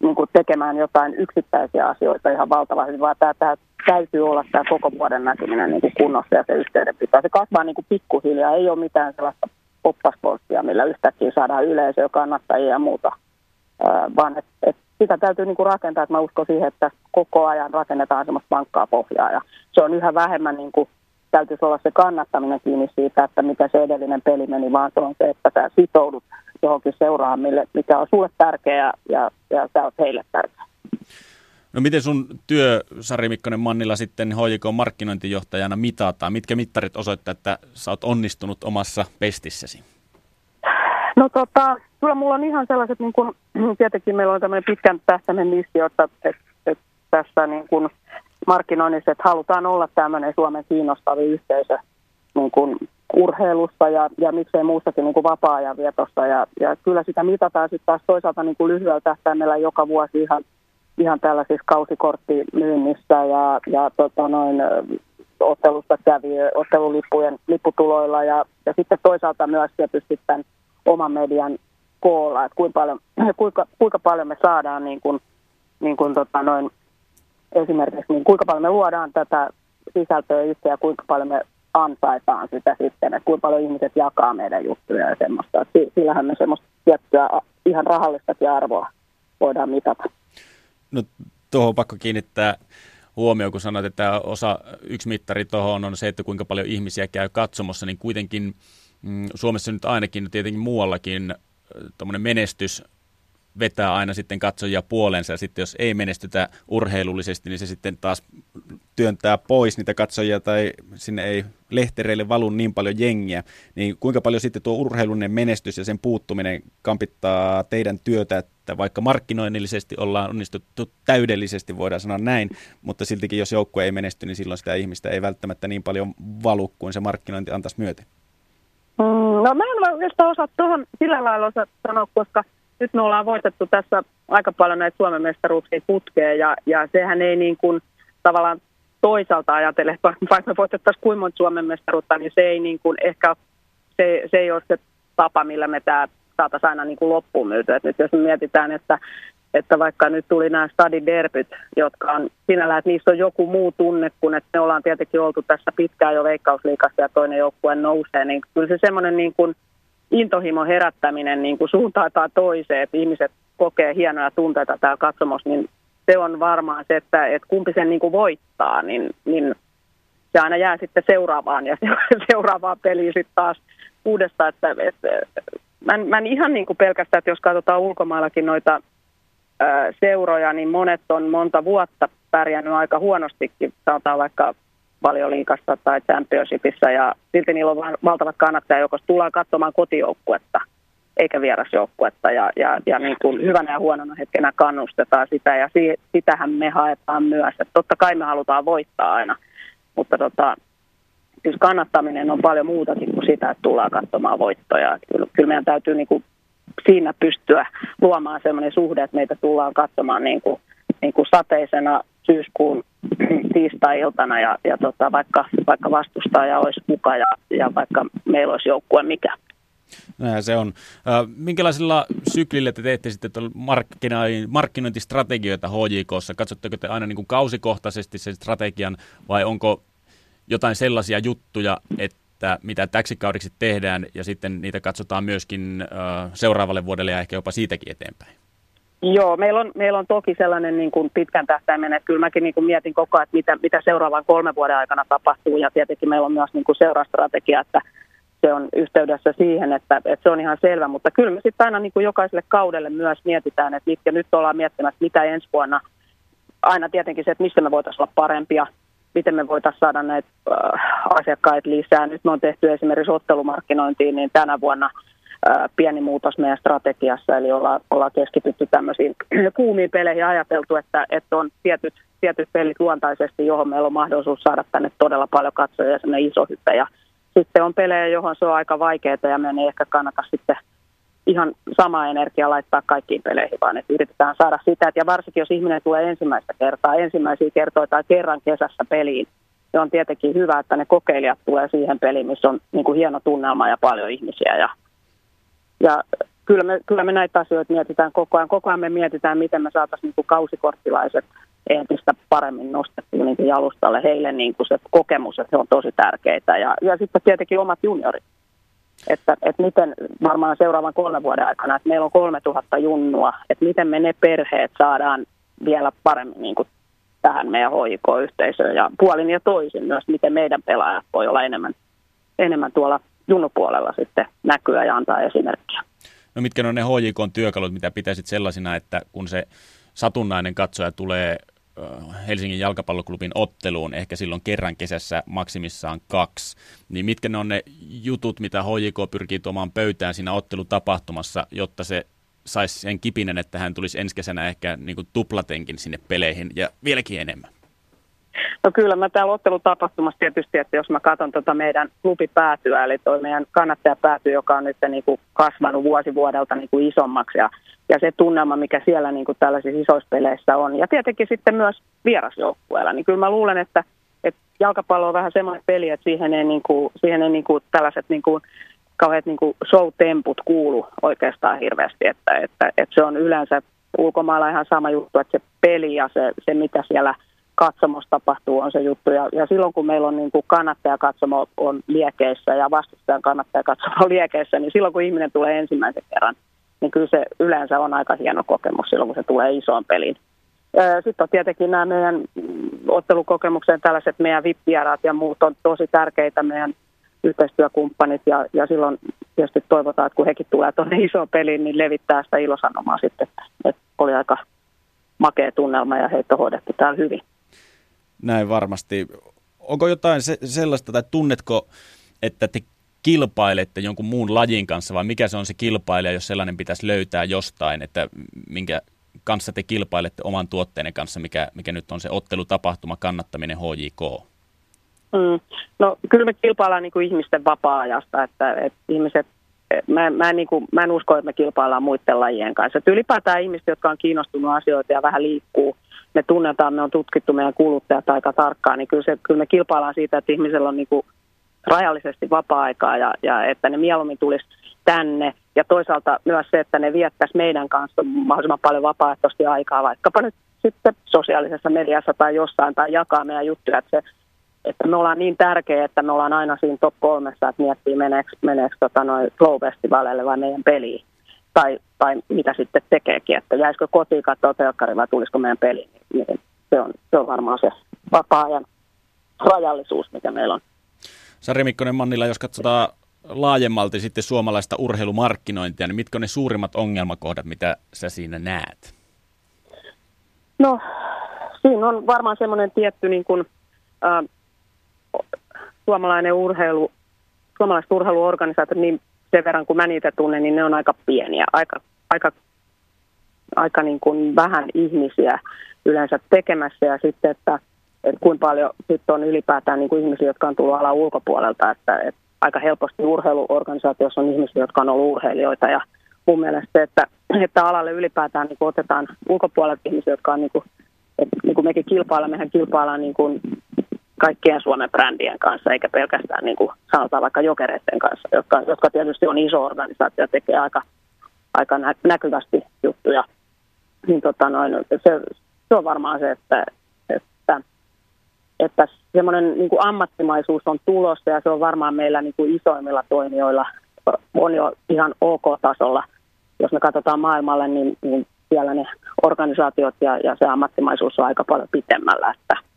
niin kuin tekemään jotain yksittäisiä asioita ihan valtavasti, vaan tämä, tämä täytyy olla tämä koko vuoden näkyminen niin kuin kunnossa ja se yhteydenpito. Se kasvaa niin kuin pikkuhiljaa, ei ole mitään sellaista poppasporttia, millä yhtäkkiä saadaan yleisöä, kannattajia ja muuta, vaan et, et sitä täytyy niin kuin rakentaa, että mä uskon siihen, että koko ajan rakennetaan semmoista vankkaa pohjaa ja se on yhä vähemmän niin kuin täytyisi olla se kannattaminen kiinni siitä, että mitä se edellinen peli meni, vaan se on se, että sä sitoudut johonkin seuraan, mikä on sulle tärkeä ja, ja sä oot heille tärkeä. No miten sun työ, Sari Mikkonen Mannilla, sitten HJK markkinointijohtajana mitataan? Mitkä mittarit osoittaa, että sä oot onnistunut omassa pestissäsi? No tota, kyllä mulla on ihan sellaiset, niin kun, tietenkin meillä on tämmöinen pitkän tähtäimen missio, että, että, että tässä niin kun markkinoinnissa, että halutaan olla tämmöinen Suomen kiinnostavin yhteisö niin kun urheilussa ja, ja miksei muussakin niin vapaa-ajan vietossa. Ja, ja kyllä sitä mitataan sitten taas toisaalta niin kuin lyhyellä tähtäimellä joka vuosi ihan ihan tällaisissa kausikorttimyynnissä ja, ja tota noin, ottelusta kävi, ottelulippujen lipputuloilla ja, ja sitten toisaalta myös tietysti tämän oman median koolla, että kuinka paljon, kuinka, kuinka paljon me saadaan niin kuin, niin kuin tota noin, esimerkiksi, niin kuinka paljon me luodaan tätä sisältöä itse ja kuinka paljon me ansaitaan sitä sitten, että kuinka paljon ihmiset jakaa meidän juttuja ja semmoista. Sillähän me semmoista tiettyä ihan rahallistakin arvoa voidaan mitata. No tuohon on pakko kiinnittää huomioon, kun sanoit, että osa, yksi mittari tuohon on se, että kuinka paljon ihmisiä käy katsomassa, niin kuitenkin mm, Suomessa nyt ainakin, tietenkin muuallakin, tuommoinen menestys vetää aina sitten katsojia puolensa ja sitten jos ei menestytä urheilullisesti, niin se sitten taas työntää pois niitä katsojia tai sinne ei lehtereille valu niin paljon jengiä, niin kuinka paljon sitten tuo urheilullinen menestys ja sen puuttuminen kampittaa teidän työtä, että vaikka markkinoinnillisesti ollaan onnistuttu täydellisesti, voidaan sanoa näin, mutta siltikin jos joukkue ei menesty, niin silloin sitä ihmistä ei välttämättä niin paljon valu kuin se markkinointi antaisi myöten. Mm, no mä en oikeastaan osaa tuohon sillä lailla sanoa, koska nyt me ollaan voitettu tässä aika paljon näitä Suomen mestaruuksia putkeen ja, ja sehän ei niin kuin tavallaan toisaalta ajatella, että vaikka me voitettaisiin kuinka monta Suomen mestaruutta, niin se ei niin kuin ehkä se, se ei ole se tapa, millä me tämä saataisiin aina niin kuin loppuun myytyä. Et nyt jos me mietitään, että, että vaikka nyt tuli nämä stadiderbyt, jotka on sinällään, että niissä on joku muu tunne kuin, että me ollaan tietenkin oltu tässä pitkään jo veikkausliikassa ja toinen joukkue nousee, niin kyllä se semmoinen niin kuin intohimo herättäminen niin kuin suuntaan tai toiseen, että ihmiset kokee hienoja tunteita täällä katsomossa, niin se on varmaan se, että, että kumpi sen niin kuin voittaa, niin, niin se aina jää sitten seuraavaan ja seuraavaan peliin sitten taas uudestaan, että, että mä en, mä en ihan niin kuin pelkästään, että jos katsotaan ulkomaillakin noita ö, seuroja, niin monet on monta vuotta pärjännyt aika huonostikin, sanotaan vaikka valioliikassa tai championshipissa, ja silti niillä on valtavat kannattajajoukot. Tullaan katsomaan kotijoukkuetta, eikä vierasjoukkuetta, ja, ja, ja niin kuin hyvänä ja huonona hetkenä kannustetaan sitä, ja si, sitähän me haetaan myös. Että totta kai me halutaan voittaa aina, mutta tota, kyllä kannattaminen on paljon muutakin kuin sitä, että tullaan katsomaan voittoja. Kyllä, kyllä meidän täytyy niin kuin siinä pystyä luomaan sellainen suhde, että meitä tullaan katsomaan niin kuin, niin kuin sateisena syyskuun tiistai-iltana ja, ja tota, vaikka, vaikka vastustaja olisi muka ja, ja vaikka meillä olisi joukkue mikä. Näin se on. Minkälaisilla syklillä te teette sitten markkinointistrategioita HJKssa? Katsotteko te aina niin kuin kausikohtaisesti sen strategian vai onko jotain sellaisia juttuja, että mitä täksi kaudeksi tehdään ja sitten niitä katsotaan myöskin seuraavalle vuodelle ja ehkä jopa siitäkin eteenpäin? Joo, meillä on, meillä on toki sellainen niin kuin pitkän tähtäimen, että kyllä mäkin niin kuin mietin koko ajan, että mitä, mitä seuraavan kolmen vuoden aikana tapahtuu. Ja tietenkin meillä on myös niin kuin seurastrategia, että se on yhteydessä siihen, että, että se on ihan selvä, mutta kyllä me sitten aina niin kuin jokaiselle kaudelle myös mietitään, että mitkä nyt ollaan miettimässä, mitä ensi vuonna, aina tietenkin se, että missä me voitaisiin olla parempia, miten me voitaisiin saada näitä äh, asiakkaita lisää. Nyt me on tehty esimerkiksi ottelumarkkinointiin, niin tänä vuonna – pieni muutos meidän strategiassa, eli ollaan, ollaan keskitytty tämmöisiin kuumiin peleihin ja ajateltu, että, että on tietyt, tietyt pelit luontaisesti, johon meillä on mahdollisuus saada tänne todella paljon katsojia ja semmoinen iso hyppe. Ja sitten on pelejä, johon se on aika vaikeaa ja meidän ei ehkä kannata sitten ihan sama energia laittaa kaikkiin peleihin, vaan että yritetään saada sitä, että ja varsinkin jos ihminen tulee ensimmäistä kertaa, ensimmäisiä kertoja tai kerran kesässä peliin, niin on tietenkin hyvä, että ne kokeilijat tulee siihen peliin, missä on niin kuin hieno tunnelma ja paljon ihmisiä ja ja kyllä me, kyllä me näitä asioita mietitään koko ajan. Koko ajan me mietitään, miten me saataisiin niin kausikorttilaiset entistä paremmin nostettua niin jalustalle. Heille niin kuin se kokemus, että he on tosi tärkeitä. Ja, ja sitten tietenkin omat juniorit. Että, että miten varmaan seuraavan kolmen vuoden aikana, että meillä on 3000 junnua, että miten me ne perheet saadaan vielä paremmin niin kuin tähän meidän HIK-yhteisöön ja puolin ja toisin myös, miten meidän pelaajat voi olla enemmän, enemmän tuolla junnupuolella sitten näkyä ja antaa esimerkkiä. No mitkä on ne HJK-työkalut, mitä pitäisit sellaisina, että kun se satunnainen katsoja tulee Helsingin jalkapalloklubin otteluun, ehkä silloin kerran kesässä maksimissaan kaksi, niin mitkä ne on ne jutut, mitä HJK pyrkii tuomaan pöytään siinä ottelutapahtumassa, jotta se saisi sen kipinen, että hän tulisi ensi kesänä ehkä niin kuin tuplatenkin sinne peleihin ja vieläkin enemmän? No kyllä mä täällä ottelutapahtumassa tietysti, että jos mä katson tota meidän klubipäätyä, eli toi meidän kannattajapääty, joka on nyt niin kuin kasvanut vuosi vuodelta niin kuin isommaksi ja, ja se tunnelma, mikä siellä niin kuin tällaisissa isoissa peleissä on. Ja tietenkin sitten myös vierasjoukkueella, niin kyllä mä luulen, että, että jalkapallo on vähän semmoinen peli, että siihen ei, niin kuin, siihen ei niin kuin tällaiset niin kuin, kauheat niin kuin show-temput kuulu oikeastaan hirveästi, että, että, että se on yleensä ulkomailla ihan sama juttu, että se peli ja se, se mitä siellä – katsomossa tapahtuu, on se juttu. Ja, ja silloin kun meillä on niin kuin kannattajakatsomo on liekeissä ja vastustajan kannattajakatsomo on liekeissä, niin silloin kun ihminen tulee ensimmäisen kerran, niin kyllä se yleensä on aika hieno kokemus silloin, kun se tulee isoon peliin. Sitten on tietenkin nämä meidän ottelukokemuksen tällaiset meidän vippiarat ja muut on tosi tärkeitä meidän yhteistyökumppanit ja, ja silloin tietysti toivotaan, että kun hekin tulee tuonne isoon peliin, niin levittää sitä ilosanomaa sitten, että, oli aika makea tunnelma ja heitä hoidettu täällä hyvin. Näin varmasti. Onko jotain se, sellaista, tai tunnetko, että te kilpailette jonkun muun lajin kanssa, vai mikä se on se kilpailija, jos sellainen pitäisi löytää jostain, että minkä kanssa te kilpailette oman tuotteenne kanssa, mikä, mikä nyt on se ottelutapahtuma, kannattaminen HJK? Mm. No kyllä me kilpaillaan niin kuin ihmisten vapaa-ajasta, että, että ihmiset, mä, mä, niin kuin, mä en usko, että me kilpaillaan muiden lajien kanssa. Että ylipäätään ihmiset, jotka on kiinnostunut asioita ja vähän liikkuu, me tunnetaan, me on tutkittu meidän kuluttajat aika tarkkaan, niin kyllä, se, kyllä me kilpaillaan siitä, että ihmisellä on niin kuin rajallisesti vapaa-aikaa ja, ja että ne mieluummin tulisi tänne. Ja toisaalta myös se, että ne viettäisi meidän kanssa mahdollisimman paljon vapaaehtoisesti aikaa, vaikkapa nyt sitten sosiaalisessa mediassa tai jossain, tai jakaa meidän juttuja, että, se, että me ollaan niin tärkeä, että me ollaan aina siinä top kolmessa, että miettii meneekö, meneekö tota noin Flow-festivaleille vai meidän peliin tai, tai mitä sitten tekeekin, että jäisikö kotiin katsoa telkkari vai tulisiko meidän peli, niin se on, se on varmaan se vapaa-ajan rajallisuus, mikä meillä on. Sari Mikkonen Mannilla, jos katsotaan laajemmalti sitten suomalaista urheilumarkkinointia, niin mitkä on ne suurimmat ongelmakohdat, mitä sä siinä näet? No, siinä on varmaan semmoinen tietty niin kuin, äh, suomalainen urheilu, suomalaiset urheiluorganisaatiot, niin sen verran kun mä niitä tunnen, niin ne on aika pieniä, aika, aika, aika niin kuin vähän ihmisiä yleensä tekemässä. Ja sitten, että, kuinka paljon sitten on ylipäätään niin kuin ihmisiä, jotka on tullut alan ulkopuolelta, että, että aika helposti urheiluorganisaatiossa on ihmisiä, jotka on ollut urheilijoita. Ja mun mielestä että, että alalle ylipäätään niin kuin otetaan ulkopuolelta ihmisiä, jotka on niin kuin, että, niin kuin mekin kilpaillaan, mehän kilpaillaan niin kuin kaikkien Suomen brändien kanssa, eikä pelkästään niin kuin sanotaan vaikka jokereiden kanssa, jotka, jotka tietysti on iso organisaatio ja tekee aika, aika näkyvästi juttuja. Niin tota noin, se, se on varmaan se, että, että, että semmoinen niin kuin ammattimaisuus on tulossa ja se on varmaan meillä niin kuin isoimmilla toimijoilla on jo ihan ok-tasolla. Jos me katsotaan maailmalle, niin, niin siellä ne organisaatiot ja, ja se ammattimaisuus on aika paljon pitemmällä, että,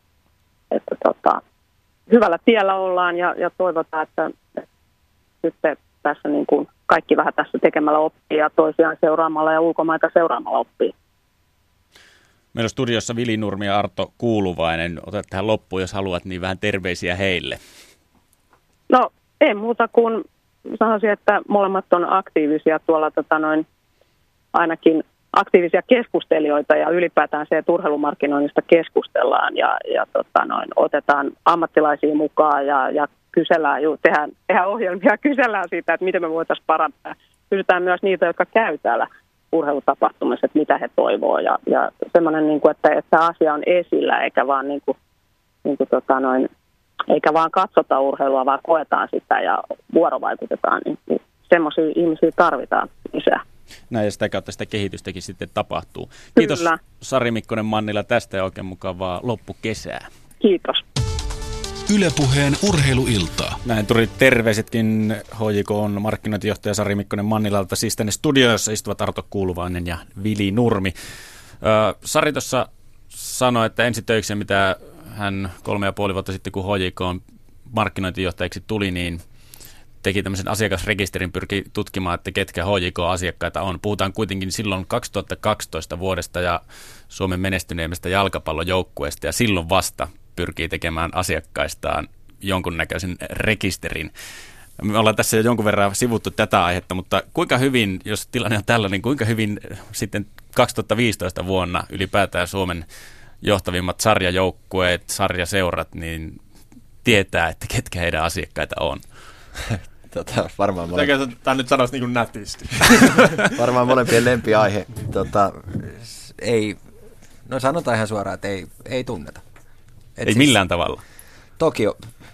että tota, hyvällä tiellä ollaan ja, ja toivotaan, että, että sitten tässä niin kuin kaikki vähän tässä tekemällä oppii ja toisiaan seuraamalla ja ulkomaita seuraamalla oppii. Meillä on studiossa Vili Nurmi ja Arto Kuuluvainen. Otat tähän loppuun, jos haluat, niin vähän terveisiä heille. No, ei muuta kuin sanoisin, että molemmat on aktiivisia tuolla tota noin, ainakin aktiivisia keskustelijoita ja ylipäätään se, että urheilumarkkinoinnista keskustellaan ja, ja tota noin, otetaan ammattilaisia mukaan ja, ja kysellään, juu, tehdään, tehdään ohjelmia, kysellään siitä, että miten me voitaisiin parantaa. Kysytään myös niitä, jotka käy täällä urheilutapahtumissa, että mitä he toivoo ja, ja semmoinen, niin kuin, että, että asia on esillä eikä vaan niin kuin, niin kuin, tota noin, eikä vaan katsota urheilua, vaan koetaan sitä ja vuorovaikutetaan, niin, niin semmoisia ihmisiä tarvitaan lisää. Näin ja sitä kautta sitä kehitystäkin sitten tapahtuu. Kiitos Kyllä. Sari Mikkonen Mannilla tästä ja oikein mukavaa loppukesää. Kiitos. Ylepuheen urheiluiltaa. Näin tuli terveisetkin HJK on markkinointijohtaja Sari Mikkonen Mannilalta, siis tänne studioissa istuvat Arto Kuuluvainen ja Vili Nurmi. Ö, Sari tuossa sanoi, että ensi töikseen, mitä hän kolme ja puoli vuotta sitten, kun HJK on markkinointijohtajaksi tuli, niin teki tämmöisen asiakasrekisterin, pyrki tutkimaan, että ketkä HJK-asiakkaita on. Puhutaan kuitenkin silloin 2012 vuodesta ja Suomen menestyneimmästä jalkapallojoukkueesta ja silloin vasta pyrkii tekemään asiakkaistaan jonkunnäköisen rekisterin. Me ollaan tässä jo jonkun verran sivuttu tätä aihetta, mutta kuinka hyvin, jos tilanne on tällainen, niin kuinka hyvin sitten 2015 vuonna ylipäätään Suomen johtavimmat sarjajoukkueet, sarjaseurat, niin tietää, että ketkä heidän asiakkaita on? Tota, varmaan mole... Tämä nyt sanoisi niin kuin nätisti. varmaan molempien lempiaihe. Tota, ei, no sanotaan ihan suoraan, että ei, ei tunneta. Et ei siis, millään tavalla. Toki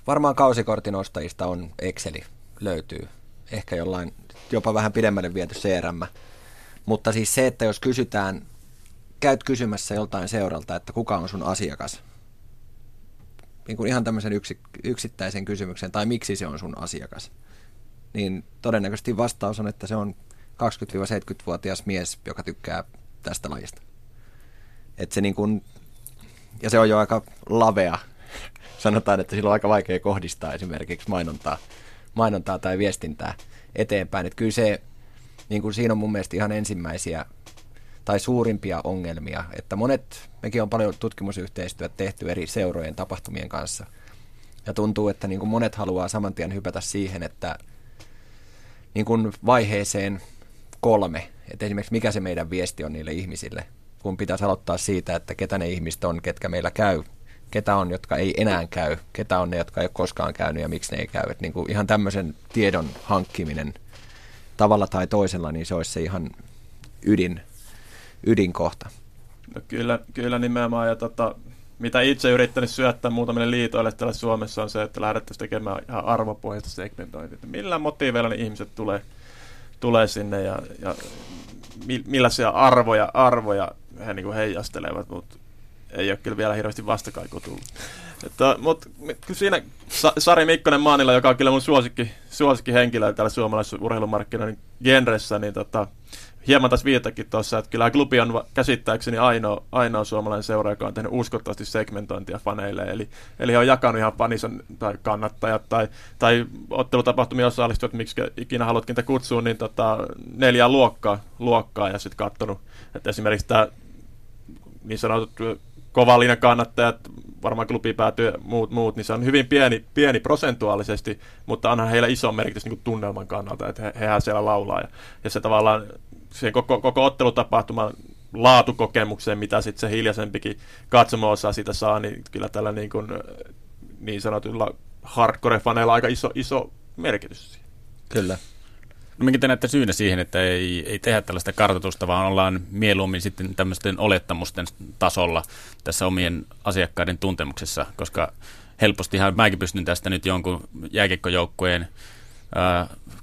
varmaan kausikortin ostajista on Exceli, löytyy. Ehkä jollain jopa vähän pidemmälle viety CRM. Mutta siis se, että jos kysytään, käyt kysymässä joltain seuralta, että kuka on sun asiakas, niin kuin ihan tämmöisen yksi, yksittäisen kysymyksen, tai miksi se on sun asiakas, niin todennäköisesti vastaus on, että se on 20-70-vuotias mies, joka tykkää tästä lajista. Et se niin kuin, ja se on jo aika lavea. Sanotaan, että sillä on aika vaikea kohdistaa esimerkiksi mainontaa, mainontaa tai viestintää eteenpäin. Et kyllä se, niin kuin siinä on mun mielestä ihan ensimmäisiä tai suurimpia ongelmia, että monet, mekin on paljon tutkimusyhteistyötä tehty eri seurojen tapahtumien kanssa, ja tuntuu, että niin kuin monet haluaa saman tien hypätä siihen, että niin kuin vaiheeseen kolme, että esimerkiksi mikä se meidän viesti on niille ihmisille, kun pitäisi aloittaa siitä, että ketä ne ihmiset on, ketkä meillä käy, ketä on, jotka ei enää käy, ketä on ne, jotka ei ole koskaan käynyt ja miksi ne ei käy. Että niin kuin ihan tämmöisen tiedon hankkiminen tavalla tai toisella, niin se olisi se ihan ydin ydinkohta? No kyllä, kyllä nimenomaan. Ja tota, mitä itse yrittänyt syöttää muutamille liitoille täällä Suomessa on se, että lähdettäisiin tekemään ihan arvopohjaista segmentointia. Millä motiiveilla ne ihmiset tulee, tulee sinne ja, ja millaisia arvoja, arvoja he niin heijastelevat, mutta ei ole kyllä vielä hirveästi vastakaikua tullut. Että, mutta siinä Sari Mikkonen Maanilla, joka on kyllä mun suosikki, suosikki henkilö täällä suomalaisessa urheilumarkkinoiden genressä, niin tota, hieman taas viittakin tuossa, että kyllä klubi on käsittääkseni ainoa, ainoa suomalainen seura, joka on tehnyt uskottavasti segmentointia faneille. Eli, eli he on jakanut ihan fanison tai kannattajat tai, tai ottelutapahtumia osallistujat, miksi ikinä haluatkin te kutsua, niin tota, neljä luokkaa, luokkaa ja sitten katsonut, että esimerkiksi tämä niin sanotut kovallinen kannattajat, varmaan klubi päätyy muut, muut, niin se on hyvin pieni, pieni prosentuaalisesti, mutta onhan heillä iso merkitys niin tunnelman kannalta, että he, hehän siellä laulaa. Ja, ja se tavallaan siihen koko, koko ottelutapahtuman laatukokemukseen, mitä sitten se hiljaisempikin katsomo-osa sitä saa, niin kyllä tällä niin, kuin, niin sanotulla hardcore-faneilla aika iso, iso merkitys. Kyllä. No minkä te näette syynä siihen, että ei, ei tehdä tällaista kartoitusta, vaan ollaan mieluummin sitten tämmöisten olettamusten tasolla tässä omien asiakkaiden tuntemuksessa, koska helpostihan mäkin pystyn tästä nyt jonkun jääkiekkojoukkueen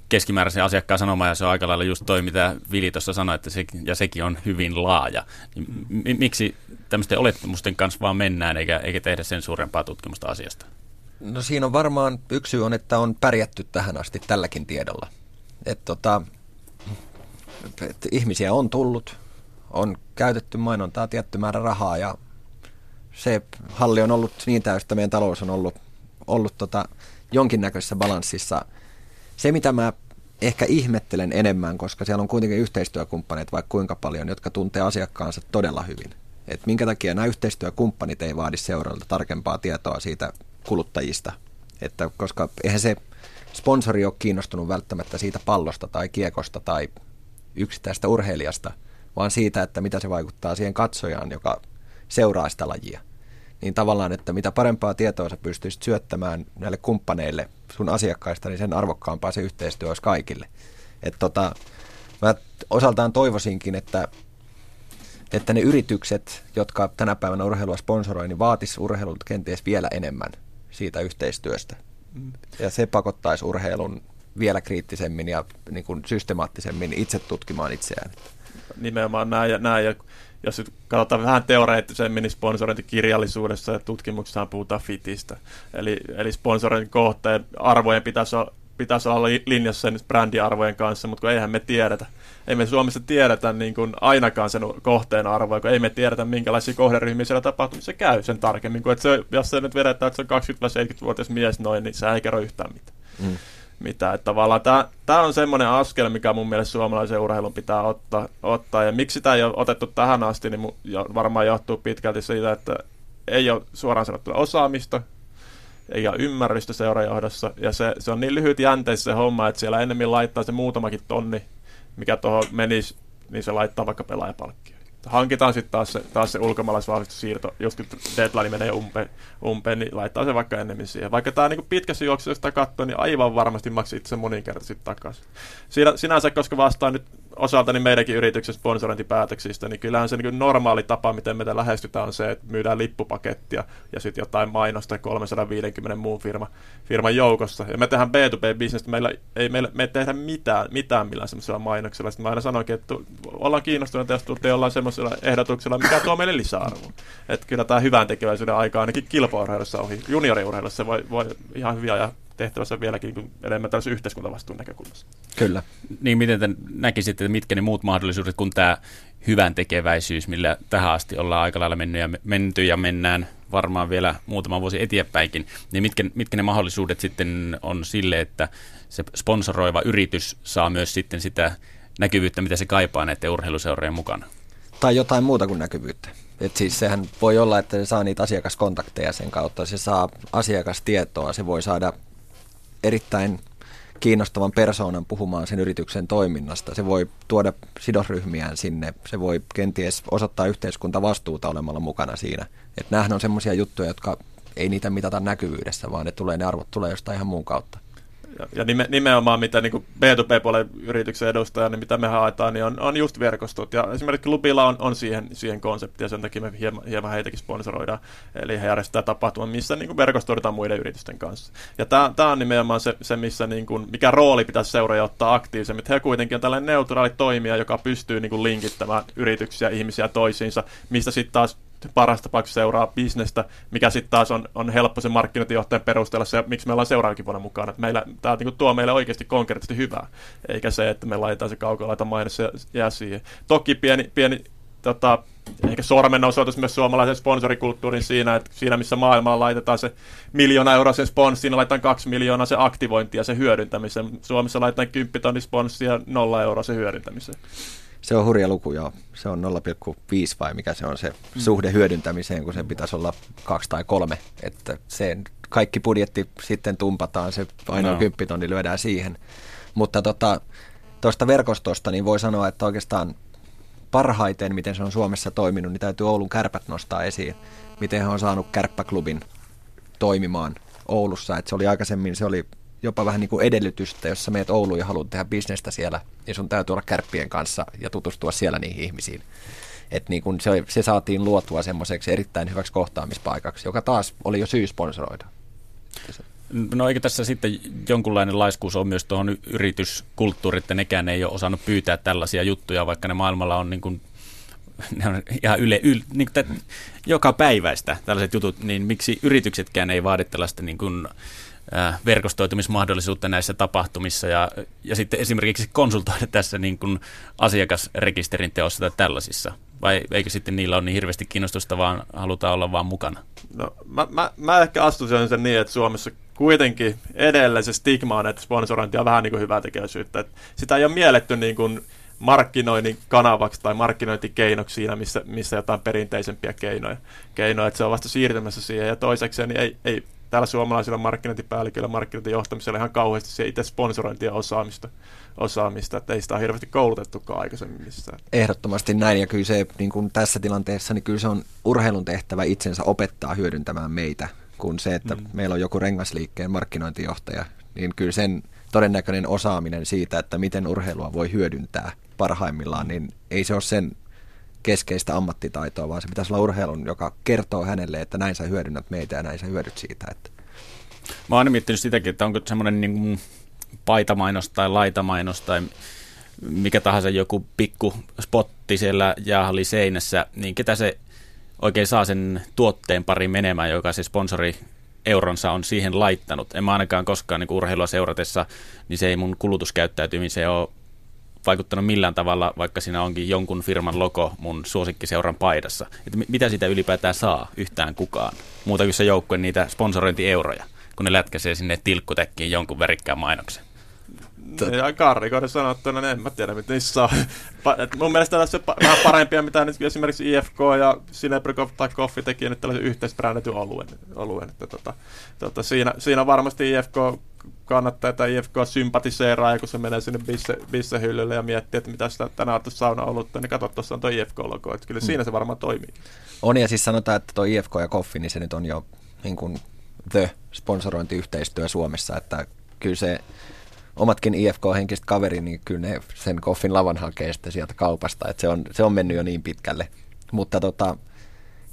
keskimääräisen asiakkaan sanomaan, ja se on aika lailla just toi, mitä Vili tuossa sanoi, että se, ja sekin on hyvin laaja. Niin miksi tämmöisten olettamusten kanssa vaan mennään, eikä, eikä tehdä sen suurempaa tutkimusta asiasta? No siinä on varmaan yksi syy on, että on pärjätty tähän asti tälläkin tiedolla. Et tota, et ihmisiä on tullut, on käytetty mainontaa tietty määrä rahaa ja se halli on ollut niin täystä, meidän talous on ollut, ollut tota jonkinnäköisessä balanssissa – se, mitä mä ehkä ihmettelen enemmän, koska siellä on kuitenkin yhteistyökumppaneita vaikka kuinka paljon, jotka tuntee asiakkaansa todella hyvin. Et minkä takia nämä yhteistyökumppanit ei vaadi seuralta tarkempaa tietoa siitä kuluttajista. Että, koska eihän se sponsori ole kiinnostunut välttämättä siitä pallosta tai kiekosta tai yksittäistä urheilijasta, vaan siitä, että mitä se vaikuttaa siihen katsojaan, joka seuraa sitä lajia niin tavallaan, että mitä parempaa tietoa sä pystyisit syöttämään näille kumppaneille sun asiakkaista, niin sen arvokkaampaa se yhteistyö olisi kaikille. Että tota, mä osaltaan toivoisinkin, että, että ne yritykset, jotka tänä päivänä urheilua sponsoroi, niin vaatis urheilulta kenties vielä enemmän siitä yhteistyöstä. Ja se pakottaisi urheilun vielä kriittisemmin ja niin kuin systemaattisemmin itse tutkimaan itseään. Nimenomaan näin ja, näin ja jos nyt katsotaan vähän teoreettisemmin, niin sponsorointikirjallisuudessa ja tutkimuksessa puhutaan fitistä. Eli, eli sponsorointin kohteen arvojen pitäisi olla, pitäisi olla linjassa sen brändiarvojen kanssa, mutta kun eihän me tiedetä. Ei me Suomessa tiedetä niin kuin ainakaan sen kohteen arvoja, kun ei me tiedetä, minkälaisia kohderyhmiä siellä tapahtumissa käy sen tarkemmin. Kun että se, jos se nyt vedetään, että se on 20-70-vuotias mies noin, niin se ei kerro yhtään mitään. Mm mitä. Että tavallaan tämä on semmoinen askel, mikä mun mielestä suomalaisen urheilun pitää ottaa, ottaa. Ja miksi sitä ei ole otettu tähän asti, niin varmaan johtuu pitkälti siitä, että ei ole suoraan sanottuna osaamista, eikä ymmärrystä seurajohdossa. Ja se, se on niin lyhyt jänteis se homma, että siellä ennemmin laittaa se muutamakin tonni, mikä tuohon menisi, niin se laittaa vaikka pelaajapalkki hankitaan sitten taas se, taas se ulkomaalaisvahvistussiirto, jos deadline menee umpeen, umpeen, niin laittaa se vaikka enemmän siihen. Vaikka tämä niin pitkässä juoksussa, jos sitä katsoo, niin aivan varmasti maksaa itse moninkertaisesti takaisin. Siinä, sinänsä, koska vastaan nyt osaltani meidänkin yrityksen sponsorointipäätöksistä, niin kyllähän se niin normaali tapa, miten me lähestytään, on se, että myydään lippupakettia ja sitten jotain mainosta 350 muun firma, firman joukossa. Ja me tehdään B2B-bisnestä, meillä ei meillä, me ei tehdä mitään, mitään millään semmoisella mainoksella. Sitten mä aina sanoinkin, että ollaan kiinnostuneita, jos tuutte jollain semmoisella ehdotuksella, mikä tuo meille lisäarvoa. Että kyllä tämä hyvän tekeväisyyden aika ainakin kilpaurheilussa ohi. Junioriurheilussa voi, voi ihan hyviä ja tehtävässä vieläkin niin enemmän tällaisen yhteiskuntavastuun näkökulmassa. Kyllä. Niin miten te näkisitte, että mitkä ne muut mahdollisuudet kuin tämä hyvän tekeväisyys, millä tähän asti ollaan aika lailla mennyt ja, menty ja mennään varmaan vielä muutama vuosi eteenpäinkin, niin mitkä, mitkä ne mahdollisuudet sitten on sille, että se sponsoroiva yritys saa myös sitten sitä näkyvyyttä, mitä se kaipaa näiden urheiluseurojen mukana? Tai jotain muuta kuin näkyvyyttä. Et siis sehän voi olla, että se saa niitä asiakaskontakteja sen kautta, se saa asiakastietoa, se voi saada erittäin kiinnostavan persoonan puhumaan sen yrityksen toiminnasta. Se voi tuoda sidosryhmiään sinne, se voi kenties osoittaa yhteiskuntavastuuta olemalla mukana siinä. Että nämähän on semmoisia juttuja, jotka ei niitä mitata näkyvyydessä, vaan ne, tulee, ne arvot tulee jostain ihan muun kautta. Ja, ja nime, nimenomaan mitä niin B2B-puolen yrityksen edustaja, niin mitä me haetaan, niin on, on just verkostot. Ja esimerkiksi Lupilla on, on siihen, siihen konsepti, ja sen takia me hieman, hieman heitäkin sponsoroidaan. Eli he järjestää tapahtuman, missä niin verkostoidaan muiden yritysten kanssa. Ja tämä on nimenomaan se, se missä niin kuin, mikä rooli pitäisi seuraaja ottaa aktiivisemmin. He kuitenkin on tällainen neutraali toimija, joka pystyy niin kuin linkittämään yrityksiä ihmisiä toisiinsa, mistä sitten taas parasta tapauksessa seuraa bisnestä, mikä sitten taas on, on helppo se markkinointijohtajan perusteella se, miksi me ollaan seuraavankin vuonna mukana. Että meillä, tämä niin tuo meille oikeasti konkreettisesti hyvää, eikä se, että me laitetaan se kaukolaita mainos ja jää siihen. Toki pieni, pieni tota, ehkä sormen osoitus myös suomalaisen sponsorikulttuurin siinä, että siinä missä maailmaa laitetaan se miljoona euroa sen sponssiin, laitetaan kaksi miljoonaa se aktivointi ja se hyödyntämisen. Suomessa laitetaan 10 tonni sponssia ja nolla euroa se hyödyntämiseen. Se on hurja luku, joo. Se on 0,5 vai mikä se on se mm. suhde hyödyntämiseen, kun sen pitäisi olla kaksi tai kolme. Että se kaikki budjetti sitten tumpataan, se ainoa no. 10 tonni lyödään siihen. Mutta tota, tuosta verkostosta niin voi sanoa, että oikeastaan parhaiten, miten se on Suomessa toiminut, niin täytyy Oulun kärpät nostaa esiin. Miten he on saanut kärppäklubin toimimaan Oulussa. Että se oli aikaisemmin, se oli jopa vähän niin kuin edellytystä, jos sä meet Ouluun ja haluat tehdä bisnestä siellä, niin sun täytyy olla kärppien kanssa ja tutustua siellä niihin ihmisiin. Että niin kun se, se saatiin luotua semmoiseksi erittäin hyväksi kohtaamispaikaksi, joka taas oli jo syy sponsoroida. No eikö tässä sitten jonkunlainen laiskuus on myös tuohon yrityskulttuuriin, että nekään ei ole osannut pyytää tällaisia juttuja, vaikka ne maailmalla on niin kuin ne on ihan yle, yle niin kuin joka päiväistä tällaiset jutut, niin miksi yrityksetkään ei vaadi tällaista niin kuin, verkostoitumismahdollisuutta näissä tapahtumissa ja, ja sitten esimerkiksi konsultoida tässä niin kuin asiakasrekisterin teossa tai tällaisissa? Vai eikö sitten niillä ole niin hirveästi kiinnostusta, vaan halutaan olla vaan mukana? No, mä, mä, mä ehkä astuisin sen niin, että Suomessa kuitenkin edelleen se stigma on, että sponsorointi on vähän niin kuin hyvää tekeväisyyttä. Että sitä ei ole mielletty niin kuin markkinoinnin kanavaksi tai markkinointikeinoksi siinä, missä, missä jotain perinteisempiä keinoja. keinoja että se on vasta siirtymässä siihen. Ja toiseksi niin ei, ei täällä suomalaisilla markkinointipäälliköillä, markkinointijohtamisella ihan kauheasti se itse sponsorointia osaamista, osaamista, että ei sitä ole hirveästi koulutettukaan aikaisemmin missään. Ehdottomasti näin, ja kyllä se niin kuin tässä tilanteessa, niin kyllä se on urheilun tehtävä itsensä opettaa hyödyntämään meitä, kun se, että mm. meillä on joku rengasliikkeen markkinointijohtaja, niin kyllä sen todennäköinen osaaminen siitä, että miten urheilua voi hyödyntää parhaimmillaan, niin ei se ole sen keskeistä ammattitaitoa, vaan se pitäisi olla urheilun, joka kertoo hänelle, että näin sä hyödynnät meitä ja näin sä hyödyt siitä. Että. Mä oon miettinyt sitäkin, että onko semmoinen niin paitamainos tai laitamainos tai mikä tahansa joku pikku spotti siellä seinässä, niin ketä se oikein saa sen tuotteen pari menemään, joka se sponsori euronsa on siihen laittanut. En mä ainakaan koskaan niin urheilua seuratessa, niin se ei mun kulutuskäyttäytymiseen ole vaikuttanut millään tavalla, vaikka siinä onkin jonkun firman logo mun suosikkiseuran paidassa. Että mitä sitä ylipäätään saa yhtään kukaan, muuta kuin se joukkue niitä sponsorointieuroja, kun ne lätkäsee sinne tilkkutekkiin jonkun värikkään mainoksen. Ja karrikoiden sanottuna, niin en mä tiedä, mitä niissä. Et mun mielestä tässä on vähän parempia, mitä nyt esimerkiksi IFK ja Sinebrikov tai Koffi teki nyt tällaisen yhteisbrändätyn oluen. oluen että tota, tota, siinä, siinä varmasti IFK kannattaa, että IFK sympatiseeraa, ja kun se menee sinne bisse, bissehyllylle ja miettii, että mitä sitä tänään on sauna ollut, niin katso, tuossa on tuo IFK-logo, että kyllä hmm. siinä se varmaan toimii. On, ja siis sanotaan, että tuo IFK ja Koffi, niin se nyt on jo niin kuin the sponsorointiyhteistyö Suomessa, että kyllä se omatkin IFK-henkiset kaveri, niin kyllä ne sen koffin lavan hakee sitten sieltä kaupasta, että se on, se on mennyt jo niin pitkälle. Mutta tota,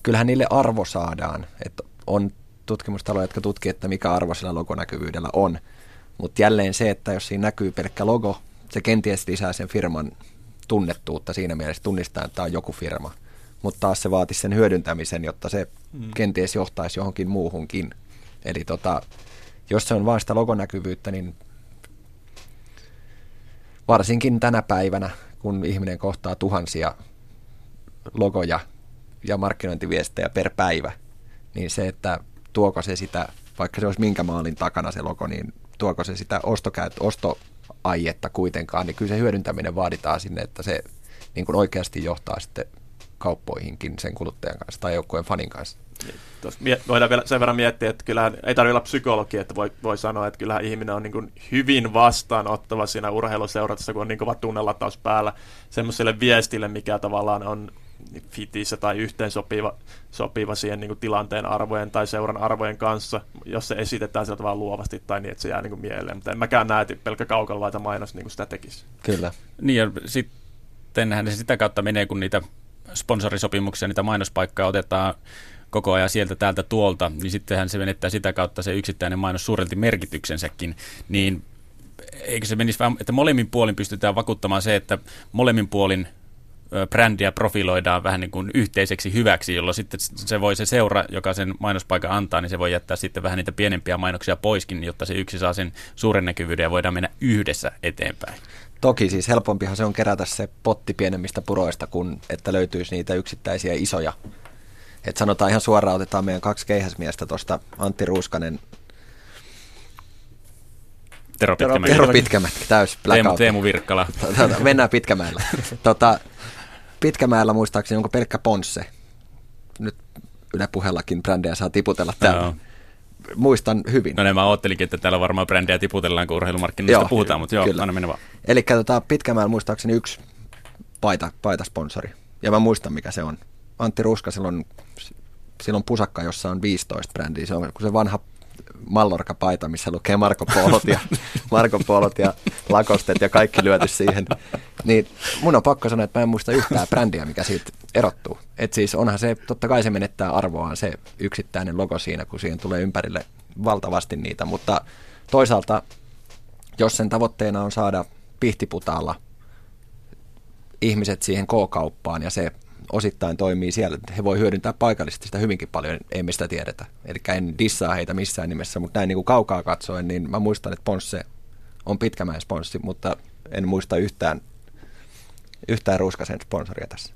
kyllähän niille arvo saadaan, että on tutkimustaloja, jotka tutkii, että mikä arvo sillä logonäkyvyydellä on. Mutta jälleen se, että jos siinä näkyy pelkkä logo, se kenties lisää sen firman tunnettuutta siinä mielessä, tunnistaa, että tämä on joku firma. Mutta taas se vaatisi sen hyödyntämisen, jotta se mm. kenties johtaisi johonkin muuhunkin. Eli tota, jos se on vain sitä logonäkyvyyttä, niin varsinkin tänä päivänä, kun ihminen kohtaa tuhansia logoja ja markkinointiviestejä per päivä, niin se, että tuoko se sitä, vaikka se olisi minkä maalin takana se logo, niin tuoko se sitä ostokäyt, ostoaietta kuitenkaan, niin kyllä se hyödyntäminen vaaditaan sinne, että se niin kuin oikeasti johtaa sitten kauppoihinkin sen kuluttajan kanssa tai joukkueen fanin kanssa. Niin, voidaan vielä sen verran miettiä, että kyllähän ei tarvitse olla psykologi, että voi, voi sanoa, että kyllähän ihminen on niin kuin hyvin vastaanottava siinä urheiluseuratessa, kun on niin kova tunnelataus päällä semmoiselle viestille, mikä tavallaan on fitissä tai yhteen sopiva, sopiva siihen niin kuin tilanteen arvojen tai seuran arvojen kanssa, jos se esitetään sillä tavalla luovasti tai niin, että se jää niin kuin mieleen. Mutta en mäkään näe, että pelkkä kaukalla mainos niin kuin sitä tekisi. Kyllä. Niin ja sittenhän se sitä kautta menee, kun niitä sponsorisopimuksia, niitä mainospaikkoja otetaan koko ajan sieltä täältä tuolta, niin sittenhän se menettää sitä kautta se yksittäinen mainos suurelti merkityksensäkin, niin eikö se menisi vähän, että molemmin puolin pystytään vakuuttamaan se, että molemmin puolin brändiä profiloidaan vähän niin kuin yhteiseksi hyväksi, jolloin sitten se voi se seura, joka sen mainospaikan antaa, niin se voi jättää sitten vähän niitä pienempiä mainoksia poiskin, jotta se yksi saa sen suuren näkyvyyden ja voidaan mennä yhdessä eteenpäin. Toki siis helpompihan se on kerätä se potti pienemmistä puroista, kuin että löytyisi niitä yksittäisiä isoja. Et sanotaan ihan suoraan, otetaan meidän kaksi keihäsmiestä tuosta Antti Ruuskanen Tero Pitkämäki. Tero Pitkämäki, täys Teemu, Teemu Virkkala. Tota, mennään Pitkämäellä. Tota, Pitkämäellä muistaakseni onko pelkkä Ponsse. Nyt Yle puheellakin brändejä saa tiputella täällä. No. Muistan hyvin. No niin, mä ajattelinkin, että täällä varmaan brändejä tiputellaan, kun urheilumarkkinoista puhutaan, mutta joo, kyllä. aina mennä vaan. Eli tota, Pitkämäellä muistaakseni yksi paita, paitasponsori. Ja mä muistan, mikä se on. Antti Ruska, silloin, silloin pusakka, jossa on 15 brändiä. Se on kun se vanha Mallorca-paita, missä lukee Marko Polot ja, Marko Polot ja lakostet ja kaikki lyöty siihen. Niin mun on pakko sanoa, että mä en muista yhtään brändiä, mikä siitä erottuu. Et siis onhan se, totta kai se menettää arvoaan se yksittäinen logo siinä, kun siihen tulee ympärille valtavasti niitä, mutta toisaalta, jos sen tavoitteena on saada pihtiputaalla ihmiset siihen K-kauppaan ja se osittain toimii siellä. He voi hyödyntää paikallisesti sitä hyvinkin paljon, ei me sitä tiedetä. Eli en dissaa heitä missään nimessä, mutta näin niin kuin kaukaa katsoen, niin mä muistan, että Ponsse on pitkämäen sponssi, mutta en muista yhtään, yhtään ruuskasen sponsoria tässä.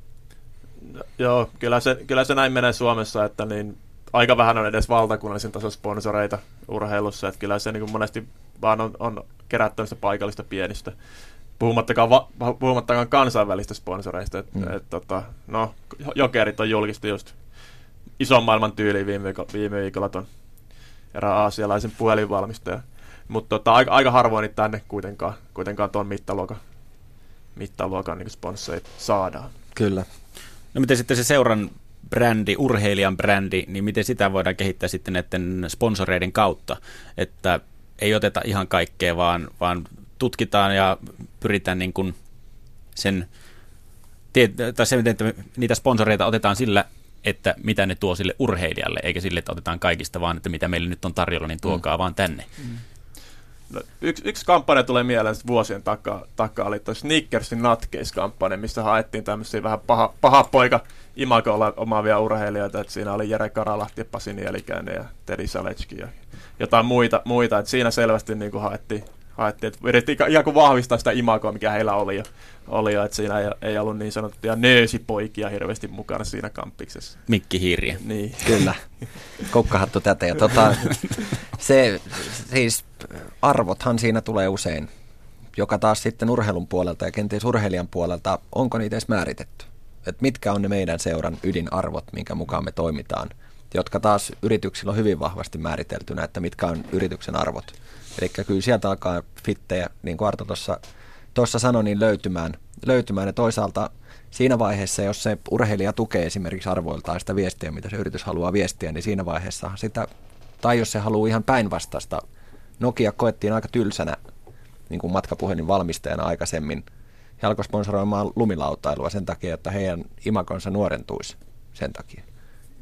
No, joo, kyllä se, kyllä se näin menee Suomessa, että niin aika vähän on edes valtakunnallisen tason sponsoreita urheilussa, että kyllä se niin kuin monesti vaan on, on kerättävistä paikallista pienistä puhumattakaan, va, puhumattakaan kansainvälistä sponsoreista. Et, mm. et, tota, no, Jokerit on julkisti just ison maailman tyyliin viime, viikolla, viime viikolla ton erään aasialaisen puhelinvalmistajan. Mutta tota, aika, aika harvoin niitä tänne kuitenkaan, kuitenkaan tuon mittaluokan, mittaluokan niin sponsoreita saadaan. Kyllä. No miten sitten se seuran brändi, urheilijan brändi, niin miten sitä voidaan kehittää sitten näiden sponsoreiden kautta, että ei oteta ihan kaikkea, vaan, vaan tutkitaan ja pyritään niin kuin sen, tai se, että niitä sponsoreita otetaan sillä, että mitä ne tuo sille urheilijalle, eikä sille, että otetaan kaikista, vaan että mitä meille nyt on tarjolla, niin tuokaa mm. vaan tänne. Mm. No, yksi, yksi kampanja tulee mieleen vuosien takaa, takaa oli tuo Snickersin Nutcase-kampanja, missä haettiin tämmöisiä vähän paha, paha poika imagolla omaavia urheilijoita, että siinä oli Jere Karalahti, Pasi Nielikäinen ja Teddy Salecki ja jotain muita, muita että siinä selvästi niin kuin haettiin, haettiin, että yritettiin ikään kuin vahvistaa sitä imagoa, mikä heillä oli jo, oli jo että siinä ei, ei ollut niin sanottuja nöösipoikia hirveästi mukana siinä kampiksessa. Mikki Hiiriä. Niin. Kyllä, kukkahattu tätä. Ja tota, se, siis arvothan siinä tulee usein, joka taas sitten urheilun puolelta ja kenties urheilijan puolelta, onko niitä edes määritetty? Et mitkä on ne meidän seuran ydinarvot, minkä mukaan me toimitaan, jotka taas yrityksillä on hyvin vahvasti määriteltynä, että mitkä on yrityksen arvot. Eli kyllä sieltä alkaa fittejä, niin kuin Arto tuossa sanoi, niin löytymään. löytymään. Ja toisaalta siinä vaiheessa, jos se urheilija tukee esimerkiksi arvoiltaan sitä viestiä, mitä se yritys haluaa viestiä, niin siinä vaiheessa sitä, tai jos se haluaa ihan päinvastaista, Nokia koettiin aika tylsänä niin kuin matkapuhelin valmistajana aikaisemmin. He alkoi sponsoroimaan lumilautailua sen takia, että heidän imakonsa nuorentuisi sen takia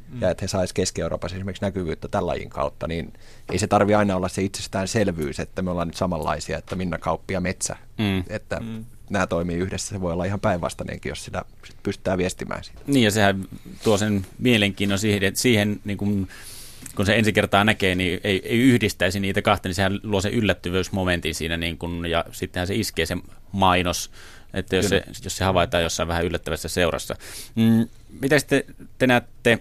mm. ja että he saisivat Keski-Euroopassa esimerkiksi näkyvyyttä tällä lajin kautta, niin ei se tarvi aina olla se itsestäänselvyys, että me ollaan nyt samanlaisia, että Minna Kauppi ja Metsä, mm. että mm. nämä toimii yhdessä. Se voi olla ihan päinvastainenkin, jos sitä pystytään viestimään siitä. Niin ja sehän tuo sen mielenkiinnon siihen, että siihen niin kuin kun se ensi kertaa näkee, niin ei, ei yhdistäisi niitä kahta, niin sehän luo sen yllättyvyysmomentin siinä, niin kun, ja sittenhän se iskee se mainos, että jos se, jos se havaitaan jossain vähän yllättävässä seurassa. Mm, mitä sitten te näette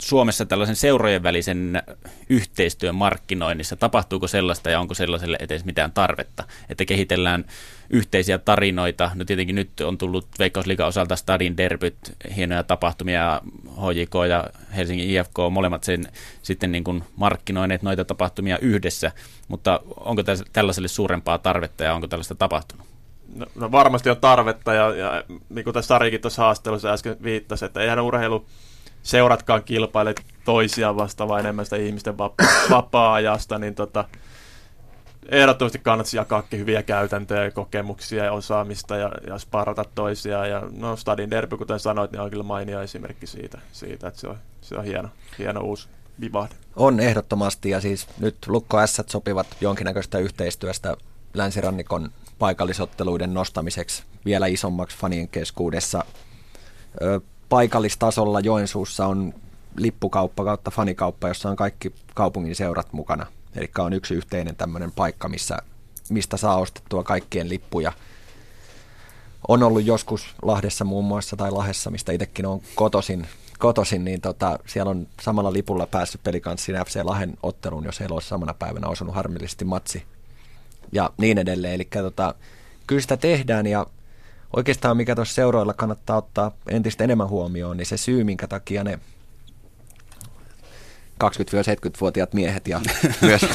Suomessa tällaisen seurojen välisen yhteistyön markkinoinnissa? Tapahtuuko sellaista ja onko sellaiselle edes mitään tarvetta, että kehitellään yhteisiä tarinoita? No tietenkin nyt on tullut Veikkausliigan osalta Stadin derbyt, hienoja tapahtumia, HJK ja Helsingin IFK, molemmat sen sitten niin kuin markkinoineet noita tapahtumia yhdessä, mutta onko tällaiselle suurempaa tarvetta ja onko tällaista tapahtunut? No, no varmasti on tarvetta ja, ja niin kuin tässä Sarikin tuossa haastattelussa äsken viittasi, että eihän urheilu seuratkaan kilpaile toisiaan vasta, vaan enemmän sitä ihmisten vapaa- vapaa-ajasta, niin tota, ehdottomasti kannattaisi jakaa hyviä käytäntöjä, kokemuksia ja osaamista ja, ja sparata toisiaan. Ja no, Stadin derby, kuten sanoit, niin on kyllä mainio esimerkki siitä, siitä että se on, se on hieno, hieno uusi vivahde. On ehdottomasti ja siis nyt Lukko S sopivat jonkinnäköistä yhteistyöstä länsirannikon paikallisotteluiden nostamiseksi vielä isommaksi fanien keskuudessa Ö, paikallistasolla Joensuussa on lippukauppa kautta fanikauppa, jossa on kaikki kaupungin seurat mukana. Eli on yksi yhteinen tämmöinen paikka, missä, mistä saa ostettua kaikkien lippuja. On ollut joskus Lahdessa muun muassa tai Lahessa, mistä itsekin on kotosin, kotosin niin tota, siellä on samalla lipulla päässyt pelikanssin FC Lahden otteluun, jos heillä olisi samana päivänä osunut harmillisesti matsi ja niin edelleen. Eli tota, kyllä sitä tehdään ja oikeastaan mikä tuossa seuroilla kannattaa ottaa entistä enemmän huomioon, niin se syy, minkä takia ne 20-70-vuotiaat miehet ja myös,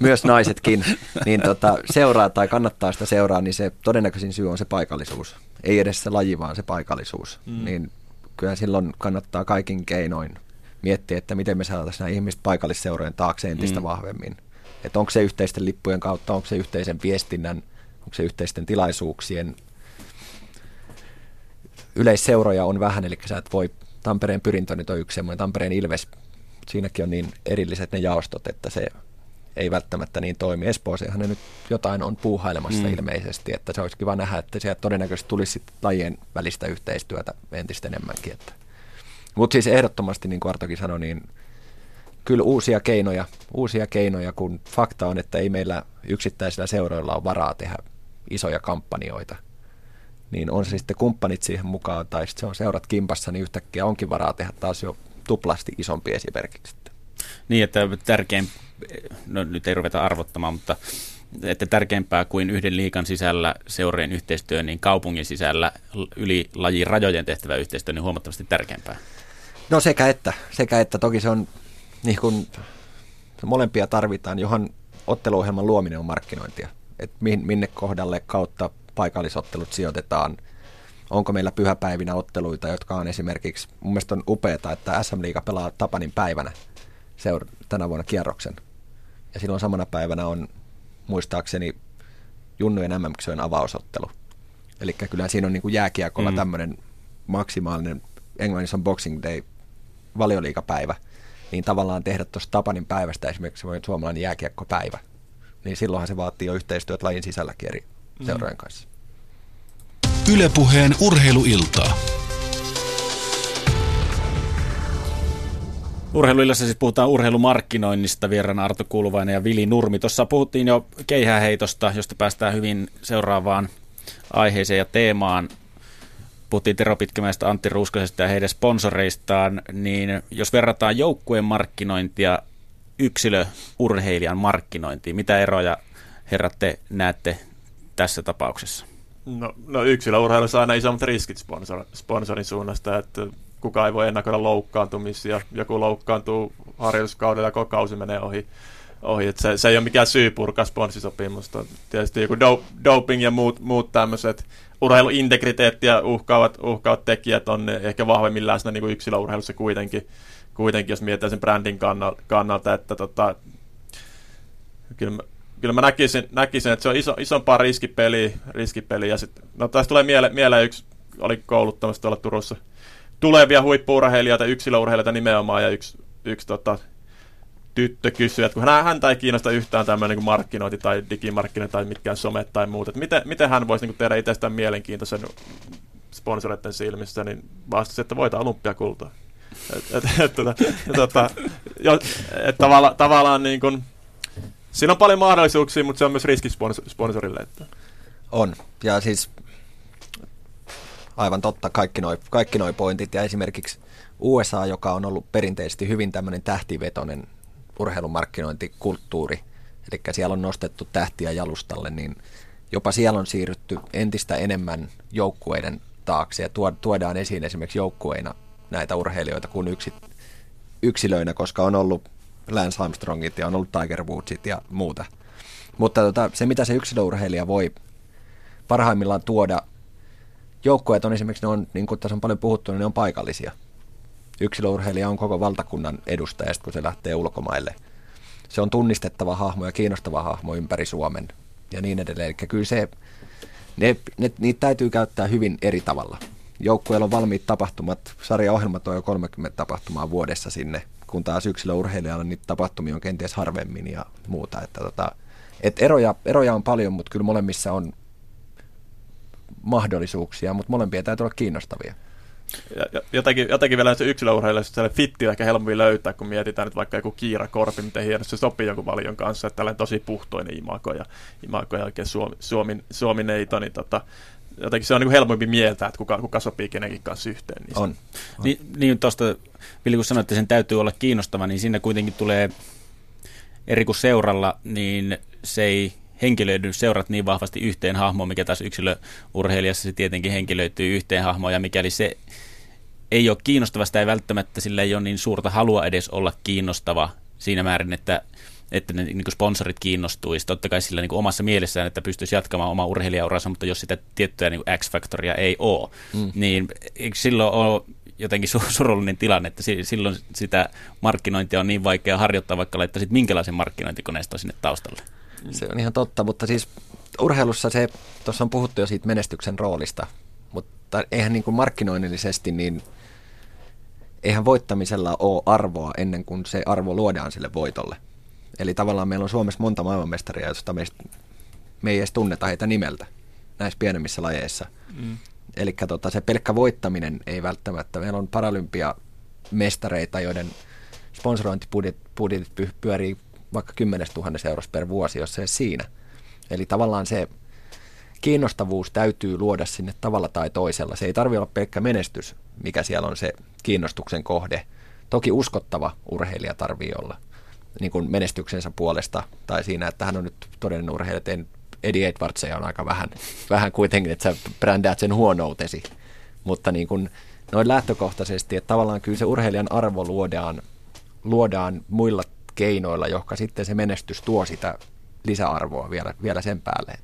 myös naisetkin, niin tota, seuraa tai kannattaa sitä seuraa, niin se todennäköisin syy on se paikallisuus. Ei edes se laji, vaan se paikallisuus. Mm. Niin kyllä silloin kannattaa kaikin keinoin miettiä, että miten me saataisiin nämä ihmiset paikallisseurojen taakse entistä mm. vahvemmin. Että onko se yhteisten lippujen kautta, onko se yhteisen viestinnän, onko se yhteisten tilaisuuksien. Yleisseuroja on vähän, eli sä et voi, Tampereen pyrintö nyt on yksi semmoinen, Tampereen Ilves siinäkin on niin erilliset ne jaostot, että se ei välttämättä niin toimi. Espooseenhan ne nyt jotain on puuhailemassa mm. ilmeisesti, että se olisi kiva nähdä, että sieltä todennäköisesti tulisi lajien välistä yhteistyötä entistä enemmänkin. Että. Mutta siis ehdottomasti, niin kuin Artokin sanoi, niin kyllä uusia keinoja, uusia keinoja, kun fakta on, että ei meillä yksittäisillä seuroilla ole varaa tehdä isoja kampanjoita. Niin on se sitten kumppanit siihen mukaan tai sitten se on seurat kimpassa, niin yhtäkkiä onkin varaa tehdä taas jo tuplasti isompi esimerkiksi. Niin, että tärkein, no nyt ei ruveta arvottamaan, mutta että tärkeämpää kuin yhden liikan sisällä seurojen yhteistyö, niin kaupungin sisällä yli lajin rajojen tehtävä yhteistyö, niin huomattavasti tärkeämpää. No sekä että, sekä että toki se on niin kuin, molempia tarvitaan, johon otteluohjelman luominen on markkinointia. Et minne kohdalle kautta paikallisottelut sijoitetaan – onko meillä pyhäpäivinä otteluita, jotka on esimerkiksi, mun mielestä on upeaa, että SM Liiga pelaa Tapanin päivänä seur- tänä vuonna kierroksen. Ja silloin samana päivänä on muistaakseni Junnujen mm avausottelu. Eli kyllä siinä on niin kuin jääkiekolla mm. tämmöinen maksimaalinen, englannissa on Boxing Day, valioliikapäivä, niin tavallaan tehdä tuosta Tapanin päivästä esimerkiksi suomalainen jääkiekkopäivä. Niin silloinhan se vaatii jo yhteistyötä lajin sisälläkin eri. Seurojen kanssa. Ylepuheen urheiluiltaa. Urheiluillassa siis puhutaan urheilumarkkinoinnista, vieraana Arto Kuuluvainen ja Vili Nurmi. Tuossa puhuttiin jo keihäheitosta, josta päästään hyvin seuraavaan aiheeseen ja teemaan. Puhuttiin Tero Pitkämäestä, Antti Ruuskasesta ja heidän sponsoreistaan, niin jos verrataan joukkueen markkinointia yksilöurheilijan markkinointiin, mitä eroja herrat te näette tässä tapauksessa? No, no yksilöurheilussa on aina isommat riskit sponsor, sponsorin suunnasta, että kukaan ei voi ennakoida loukkaantumisia. Joku loukkaantuu harjoituskaudella ja koko kausi menee ohi. ohi. että se, se, ei ole mikään syy purkaa sponssisopimusta. Tietysti joku do, doping ja muut, muut tämmöiset urheiluintegriteettiä uhkaavat, uhkaavat tekijät on ehkä vahvemmin läsnä niin kuin yksilöurheilussa kuitenkin, kuitenkin, jos mietitään sen brändin kannalta, että tota, kyllä kyllä mä näkisin, näkisin että se on iso, isompaa riskipeliä, riskipeli. Ja sit, no tässä tulee mieleen, mieleen yksi, oli kouluttamassa tuolla Turussa, tulevia huippuurheilijoita, yksilöurheilijoita nimenomaan, ja yksi, yksi tota, tyttö kysyi, että kun hän, häntä ei kiinnosta yhtään tämmöinen niin markkinointi tai digimarkkinointi tai mitkään somet tai muut, että miten, miten hän voisi niin tehdä itsestään mielenkiintoisen sponsoreiden silmissä, niin vastasi, että voita olympiakultaa. Et, et, et, tota, tota, jo, et tavalla, tavallaan niin kuin, Siinä on paljon mahdollisuuksia, mutta se on myös riski sponsorille. Että. On. Ja siis aivan totta, kaikki nuo kaikki noi pointit. Ja esimerkiksi USA, joka on ollut perinteisesti hyvin tämmöinen tähtivetoinen urheilumarkkinointikulttuuri, eli siellä on nostettu tähtiä jalustalle, niin jopa siellä on siirrytty entistä enemmän joukkueiden taakse ja tuodaan esiin esimerkiksi joukkueina näitä urheilijoita kuin yksilöinä, koska on ollut Lance Armstrongit ja on ollut Tiger Woodsit ja muuta. Mutta tota, se, mitä se yksilöurheilija voi parhaimmillaan tuoda, joukkueet on esimerkiksi, ne on, niin kuin tässä on paljon puhuttu, niin ne on paikallisia. Yksilöurheilija on koko valtakunnan edustaja, kun se lähtee ulkomaille. Se on tunnistettava hahmo ja kiinnostava hahmo ympäri Suomen ja niin edelleen. Eli kyllä se, ne, ne, niitä täytyy käyttää hyvin eri tavalla. Joukkueella on valmiit tapahtumat, sarjaohjelmat on jo 30 tapahtumaa vuodessa sinne kun taas yksilöurheilijalla niitä tapahtumia on kenties harvemmin ja muuta. Että tota, et eroja, eroja on paljon, mutta kyllä molemmissa on mahdollisuuksia, mutta molempia täytyy olla kiinnostavia. Ja, jotenkin, jotenkin vielä se yksilöurheilijoissa sellainen fitti ehkä helpompi löytää, kun mietitään nyt vaikka joku Kiira Korpi, miten hienosti se sopii jonkun valion kanssa, että tällainen tosi puhtoinen imako ja imako ja oikein suomi, suomi, suomineito, niin tota, jotenkin se on niin helpompi mieltä, että kuka, kuka sopii kenenkin kanssa yhteen. Niin on. on. Niin, niin tuosta, Vili, kun sanoit, että sen täytyy olla kiinnostava, niin siinä kuitenkin tulee eri kuin seuralla, niin se ei henkilöidy seurat niin vahvasti yhteen hahmoon, mikä taas yksilöurheilijassa se tietenkin henkilöityy yhteen hahmoon, ja mikäli se ei ole kiinnostava, sitä ei välttämättä, sillä ei ole niin suurta halua edes olla kiinnostava siinä määrin, että että ne niin kuin sponsorit kiinnostuisi. Totta kai sillä niin omassa mielessään, että pystyisi jatkamaan omaa urheilijauransa, mutta jos sitä tiettyä niin X-faktoria ei ole, mm. niin eikö silloin ole jotenkin surullinen tilanne, että silloin sitä markkinointia on niin vaikea harjoittaa, vaikka laittaisit minkälaisen markkinointikoneiston sinne taustalle? Se on ihan totta, mutta siis urheilussa se, tuossa on puhuttu jo siitä menestyksen roolista, mutta eihän niin kuin markkinoinnillisesti, niin eihän voittamisella ole arvoa ennen kuin se arvo luodaan sille voitolle. Eli tavallaan meillä on Suomessa monta maailmanmestaria, meistä, me ei edes tunneta heitä nimeltä näissä pienemmissä lajeissa. Mm. Eli tota, se pelkkä voittaminen ei välttämättä. Meillä on paralympiamestareita, joiden sponsorointibudjetit pyörii vaikka 10 000 eurosta per vuosi, jos se siinä. Eli tavallaan se kiinnostavuus täytyy luoda sinne tavalla tai toisella. Se ei tarvitse olla pelkkä menestys, mikä siellä on se kiinnostuksen kohde. Toki uskottava urheilija tarvii olla niin kuin menestyksensä puolesta, tai siinä, että hän on nyt todellinen urheilija, tein Eddie Edwardsia on aika vähän, vähän kuitenkin, että sä brändäät sen huonoutesi. Mutta niin kuin noin lähtökohtaisesti, että tavallaan kyllä se urheilijan arvo luodaan, luodaan muilla keinoilla, jotka sitten se menestys tuo sitä lisäarvoa vielä, vielä sen päälle.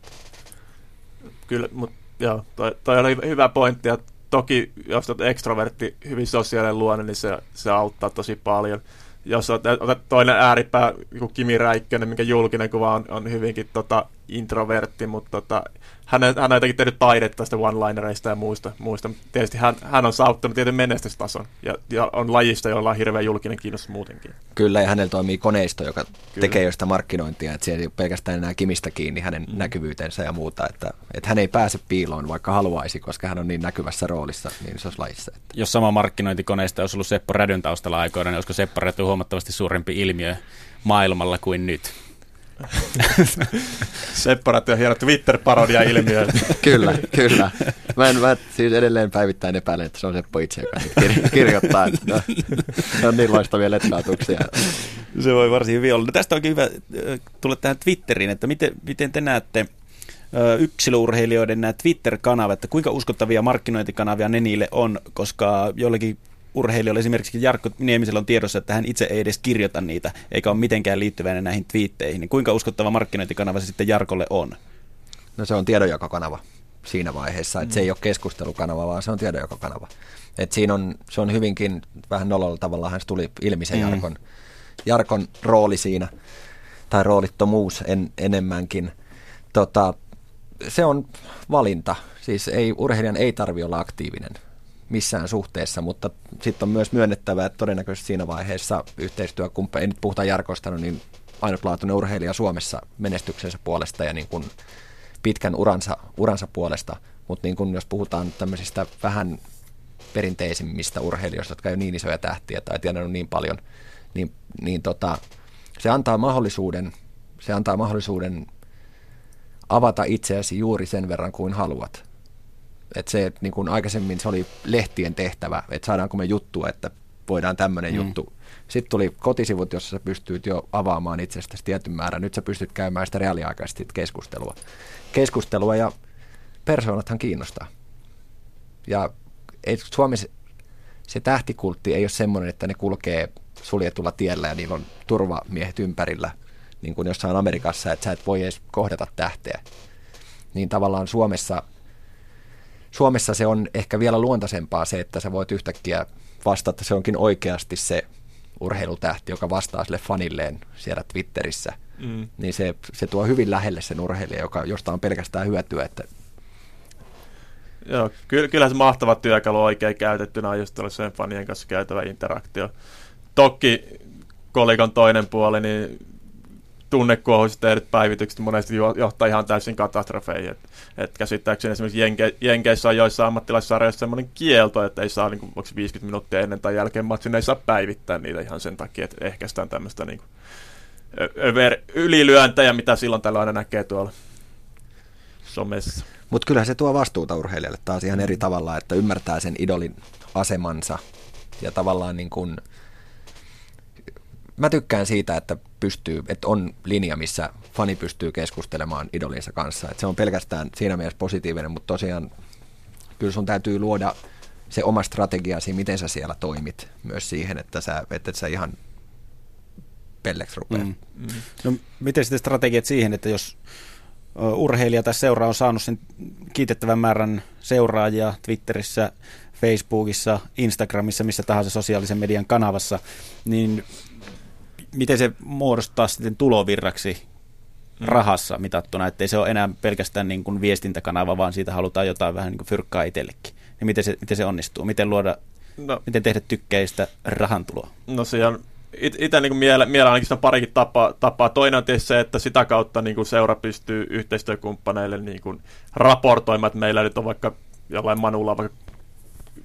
Kyllä, mutta joo, toi, toi oli hyvä pointti, ja toki jos olet ekstrovertti, hyvin sosiaalinen luonne, niin se, se auttaa tosi paljon jos otat toinen ääripää, kuin Kimi Räikkönen, mikä julkinen kuva on, on hyvinkin tota, introvertti, mutta tota, hän, hän on jotenkin tehnyt taidetta tästä one-linereista ja muista. muista. Tietysti hän, hän on saavuttanut tietyn menestystason ja, ja on lajista, jolla on hirveän julkinen kiinnostus muutenkin. Kyllä, ja hänellä toimii koneisto, joka Kyllä. tekee jo sitä markkinointia, että siellä ei ole pelkästään enää Kimistä kiinni hänen mm. näkyvyytensä ja muuta, että, että hän ei pääse piiloon, vaikka haluaisi, koska hän on niin näkyvässä roolissa niin isossa lajissa. Että. Jos sama markkinointikoneisto olisi ollut Seppo Rädyn taustalla aikoina, niin olisiko Seppo Rädy huomattavasti suurempi ilmiö maailmalla kuin nyt? Sepparat on hieno Twitter-parodia-ilmiö. kyllä, kyllä. Mä, en, mä siis edelleen päivittäin epäilen, että se on Seppo itse, joka kir- kirjoittaa. Että no, ne on niin loistavia letkautuksia. Se voi varsin hyvin olla. No tästä onkin hyvä tulla tähän Twitteriin, että miten, miten te näette yksilöurheilijoiden nämä Twitter-kanavat, että kuinka uskottavia markkinointikanavia ne niille on, koska jollakin urheilijoilla, esimerkiksi Jarkko Niemisellä on tiedossa, että hän itse ei edes kirjoita niitä, eikä ole mitenkään liittyvänä näihin twiitteihin, niin kuinka uskottava markkinointikanava se sitten Jarkolle on? No se on tiedonjakokanava siinä vaiheessa, että mm. se ei ole keskustelukanava, vaan se on tiedonjakokanava. Et siinä on, se on hyvinkin vähän nololla tavalla, hän tuli ilmi se mm. Jarkon, Jarkon rooli siinä, tai roolittomuus en, enemmänkin. Tota, se on valinta, siis ei, urheilijan ei tarvi olla aktiivinen missään suhteessa, mutta sitten on myös myönnettävä, että todennäköisesti siinä vaiheessa yhteistyökumppani, ei nyt puhuta Jarkosta, no niin ainutlaatuinen urheilija Suomessa menestyksensä puolesta ja niin kuin pitkän uransa, uransa puolesta, mutta niin kuin jos puhutaan tämmöisistä vähän perinteisimmistä urheilijoista, jotka ei ole niin isoja tähtiä tai tiedän niin paljon, niin, niin tota, se antaa mahdollisuuden, se antaa mahdollisuuden avata itseäsi juuri sen verran kuin haluat. Et se, että niin kuin aikaisemmin se oli lehtien tehtävä, että saadaanko me juttu, että voidaan tämmöinen mm. juttu. Sitten tuli kotisivut, jossa sä pystyt jo avaamaan itsestäsi tietyn määrän. Nyt sä pystyt käymään sitä reaaliaikaisesti keskustelua. Keskustelua ja persoonathan kiinnostaa. Ja ei, Suomessa se tähtikultti ei ole semmoinen, että ne kulkee suljetulla tiellä ja niillä on turvamiehet ympärillä, niin kuin jossain Amerikassa, että sä et voi edes kohdata tähteä. Niin tavallaan Suomessa – Suomessa se on ehkä vielä luontaisempaa se, että sä voit yhtäkkiä vastata, se onkin oikeasti se urheilutähti, joka vastaa sille fanilleen siellä Twitterissä. Mm. Niin se, se tuo hyvin lähelle sen urheilija, joka, josta on pelkästään hyötyä. Että... Joo, ky- kyllä se mahtava työkalu oikein käytettynä on just sen fanien kanssa käytävä interaktio. Toki kolikon toinen puoli, niin tunnekuohuista tehdyt päivitykset monesti johtaa ihan täysin katastrofeihin. Et, et käsittääkseni esimerkiksi Jenke, Jenkeissä on joissa ammattilaissarjoissa sellainen kielto, että ei saa niin kuin, 50 minuuttia ennen tai jälkeen matsin, ei saa päivittää niitä ihan sen takia, että ehkäistään tämmöistä niin kuin, över, ylilyöntejä, mitä silloin tällä aina näkee tuolla somessa. Mutta kyllä se tuo vastuuta urheilijalle taas ihan eri tavalla, että ymmärtää sen idolin asemansa ja tavallaan niin kuin, mä tykkään siitä, että pystyy, että on linja, missä fani pystyy keskustelemaan idolinsa kanssa. Että se on pelkästään siinä mielessä positiivinen, mutta tosiaan kyllä sun täytyy luoda se oma strategiasi, miten sä siellä toimit myös siihen, että sä, että sä ihan pelleksi rupeaa. Mm. Mm. No, miten sitten strategiat siihen, että jos urheilija tai seura on saanut sen kiitettävän määrän seuraajia Twitterissä, Facebookissa, Instagramissa, missä tahansa sosiaalisen median kanavassa, niin miten se muodostaa sitten tulovirraksi mm. rahassa mitattuna, ettei se ole enää pelkästään niin kuin viestintäkanava, vaan siitä halutaan jotain vähän niin kuin fyrkkaa itsellekin. Niin miten se, miten se onnistuu? Miten luoda, no, miten tehdä tykkäistä rahantuloa? No se on itse niin miele, miele ainakin on parikin tapaa, tapaa. Toinen on tietysti se, että sitä kautta niin kuin seura pystyy yhteistyökumppaneille niin kuin raportoimaan, että meillä nyt on vaikka jollain Manulla vaikka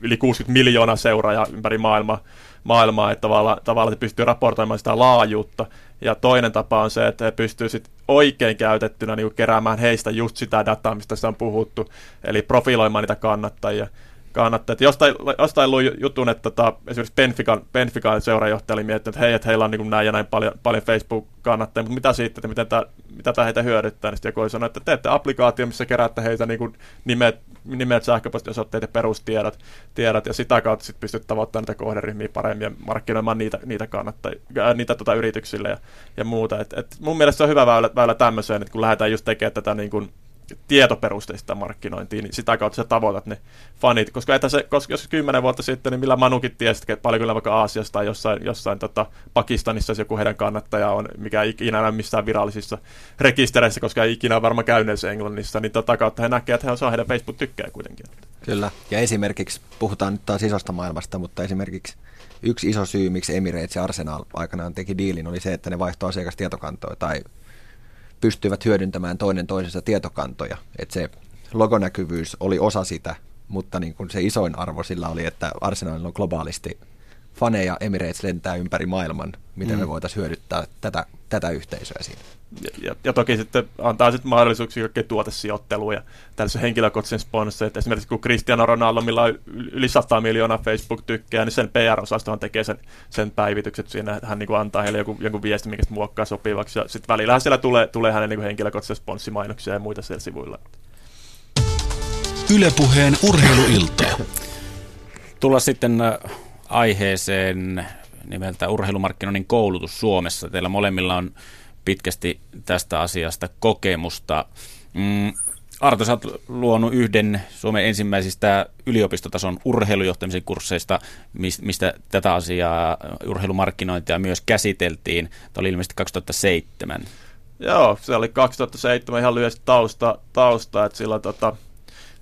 yli 60 miljoonaa seuraajaa ympäri maailmaa, maailmaa että tavallaan, tavallaan se pystyy raportoimaan sitä laajuutta. Ja toinen tapa on se, että he pystyvät sit oikein käytettynä niin keräämään heistä just sitä dataa, mistä se on puhuttu, eli profiloimaan niitä kannattajia kannattaa. Että jostain, jostain luin jutun, että tota, esimerkiksi Benfican, Benfican seurajohtaja oli miettinyt, että hei, että heillä on niin näin ja näin paljon, paljon Facebook-kannattajia, mutta mitä siitä, että miten tämä, mitä tämä heitä hyödyttää, niin joku sanoi, että teette applikaatio, missä keräätte heitä niin nimet, nimet sähköpostiosoitteet ja perustiedot, tiedot, ja sitä kautta sitten pystyt tavoittamaan niitä kohderyhmiä paremmin ja markkinoimaan niitä, niitä, kannattajia, äh, niitä tota, yrityksille ja, ja muuta. Et, et mun mielestä se on hyvä väylä, väylä tämmöiseen, että kun lähdetään just tekemään tätä niin kuin, tietoperusteista markkinointia, niin sitä kautta sä tavoitat ne fanit. Koska, että se, koska jos kymmenen vuotta sitten, niin millä Manukin tiesi, että paljon kyllä vaikka Aasiassa tai jossain, jossain tota, Pakistanissa joku heidän kannattaja on, mikä ei ikinä ole missään virallisissa rekistereissä, koska ei ikinä varmaan käynyt Englannissa, niin tota kautta he näkevät, että he osaa heidän Facebook tykkää kuitenkin. Kyllä, ja esimerkiksi, puhutaan nyt taas isosta maailmasta, mutta esimerkiksi yksi iso syy, miksi Emirates ja Arsenal aikanaan teki diilin, oli se, että ne vaihtoi asiakastietokantoja tai pystyvät hyödyntämään toinen toisensa tietokantoja. Että se logonäkyvyys oli osa sitä, mutta niin kuin se isoin arvo sillä oli, että Arsenal on globaalisti faneja, Emirates lentää ympäri maailman, miten mm. me voitaisiin hyödyttää tätä, tätä yhteisöä siinä. Ja, ja, ja toki sitten antaa sitten mahdollisuuksia kaikkea tuotesijoittelua ja tällaisen henkilökohtaisen sponsorit. Esimerkiksi kun Cristiano Ronaldo, millä on yli 100 miljoonaa Facebook-tykkää, niin sen PR-osastohan tekee sen, sen päivitykset siinä, että hän niin kuin antaa heille joku, joku viesti, mikä muokkaa sopivaksi. Ja sitten välillä siellä tulee, tulee hänen niin henkilökohtaisia sponssimainoksia ja muita siellä sivuilla. Ylepuheen urheiluilta. Tulla sitten äh, aiheeseen nimeltä urheilumarkkinoinnin koulutus Suomessa. Teillä molemmilla on pitkästi tästä asiasta kokemusta. Mm, Arto, sä oot luonut yhden Suomen ensimmäisistä yliopistotason urheilujohtamisen kursseista, mistä tätä asiaa, urheilumarkkinointia myös käsiteltiin. Tämä oli ilmeisesti 2007. Joo, se oli 2007 ihan lyhyesti tausta, tausta että silloin tota,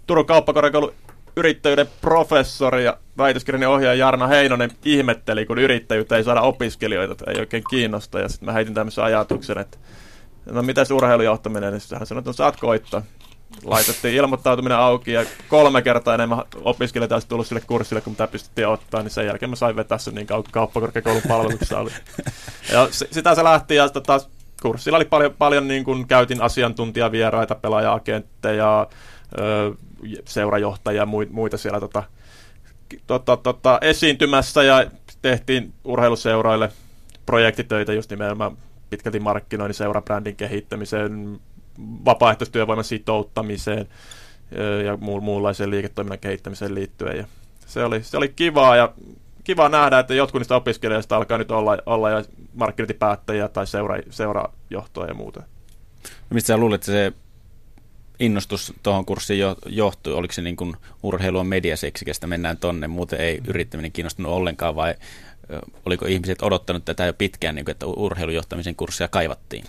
Turun kauppakorkeakoulun yrittäjyyden professori ja väitöskirjan ohjaaja Jarna Heinonen ihmetteli, kun yrittäjyyttä ei saada opiskelijoita, että ei oikein kiinnosta. Ja sitten mä heitin tämmöisen ajatuksen, että no mitä se urheilujohtaminen, niin hän sanoi, että no saat koittaa. Laitettiin ilmoittautuminen auki ja kolme kertaa enemmän opiskelijoita olisi tullut sille kurssille, kun mitä pystyttiin ottaa, niin sen jälkeen mä sain vetää sen niin kauan kauppakorkeakoulun palveluksessa oli. Ja sitä se lähti ja taas kurssilla oli paljon, paljon niin kuin käytin asiantuntijavieraita, pelaaja-agentteja, seurajohtajia ja muita siellä tota, tota, tota, esiintymässä ja tehtiin urheiluseuroille projektitöitä just nimenomaan pitkälti markkinoinnin, seurabrändin kehittämiseen, vapaaehtoistyövoiman sitouttamiseen ja muu, muunlaiseen liiketoiminnan kehittämiseen liittyen. Ja se, oli, se oli kivaa ja kiva nähdä, että jotkut niistä opiskelijoista alkaa nyt olla, olla ja markkinointipäättäjiä tai seura, seurajohtoa ja muuta. Mistä sä luulet, että se innostus tuohon kurssiin jo, johtui? Oliko se niin kuin urheilua mediaseksikästä, mennään tonne, muuten ei yrittäminen kiinnostunut ollenkaan vai oliko ihmiset odottanut tätä jo pitkään, niin kuin, että urheilujohtamisen kurssia kaivattiin?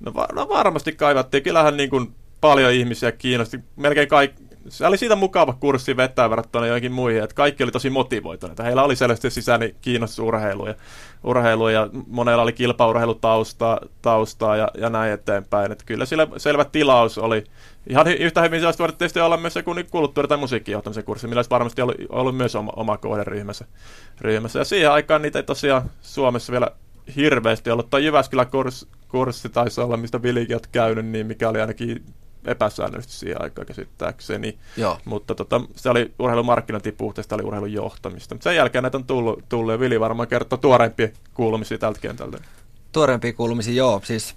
No, va- no varmasti kaivattiin. Kyllähän niin kuin paljon ihmisiä kiinnosti. Melkein kaikki, se oli siitä mukava kurssi vetää verrattuna joihinkin muihin, että kaikki oli tosi motivoituneita. Heillä oli selvästi sisään kiinnostus urheiluun ja, urheiluun ja monella oli kilpaurheilutaustaa taustaa ja, ja näin eteenpäin. Että kyllä sillä selvä tilaus oli. Ihan yhtä hyvin sellaista voisi tietysti olla myös joku kulttuuri- tai musiikkijohtamisen kurssi, millä olisi varmasti ollut, ollut myös oma, oma kohderyhmässä. Ryhmässä. Ja siihen aikaan niitä ei tosiaan Suomessa vielä hirveästi ollut. Tai Jyväskylän kurssi, kurssi taisi olla, mistä Vilikin olet käynyt, niin mikä oli ainakin epäsäännöllisesti siihen aikaan käsittääkseni. Joo. Mutta tota, se oli urheilumarkkinointi puhteesta, oli urheilun johtamista. Mutta sen jälkeen näitä on tullut, tullut ja Vili varmaan kertoo tuoreimpia kuulumisia tältä kentältä. Tuoreimpia kuulumisia, joo. Siis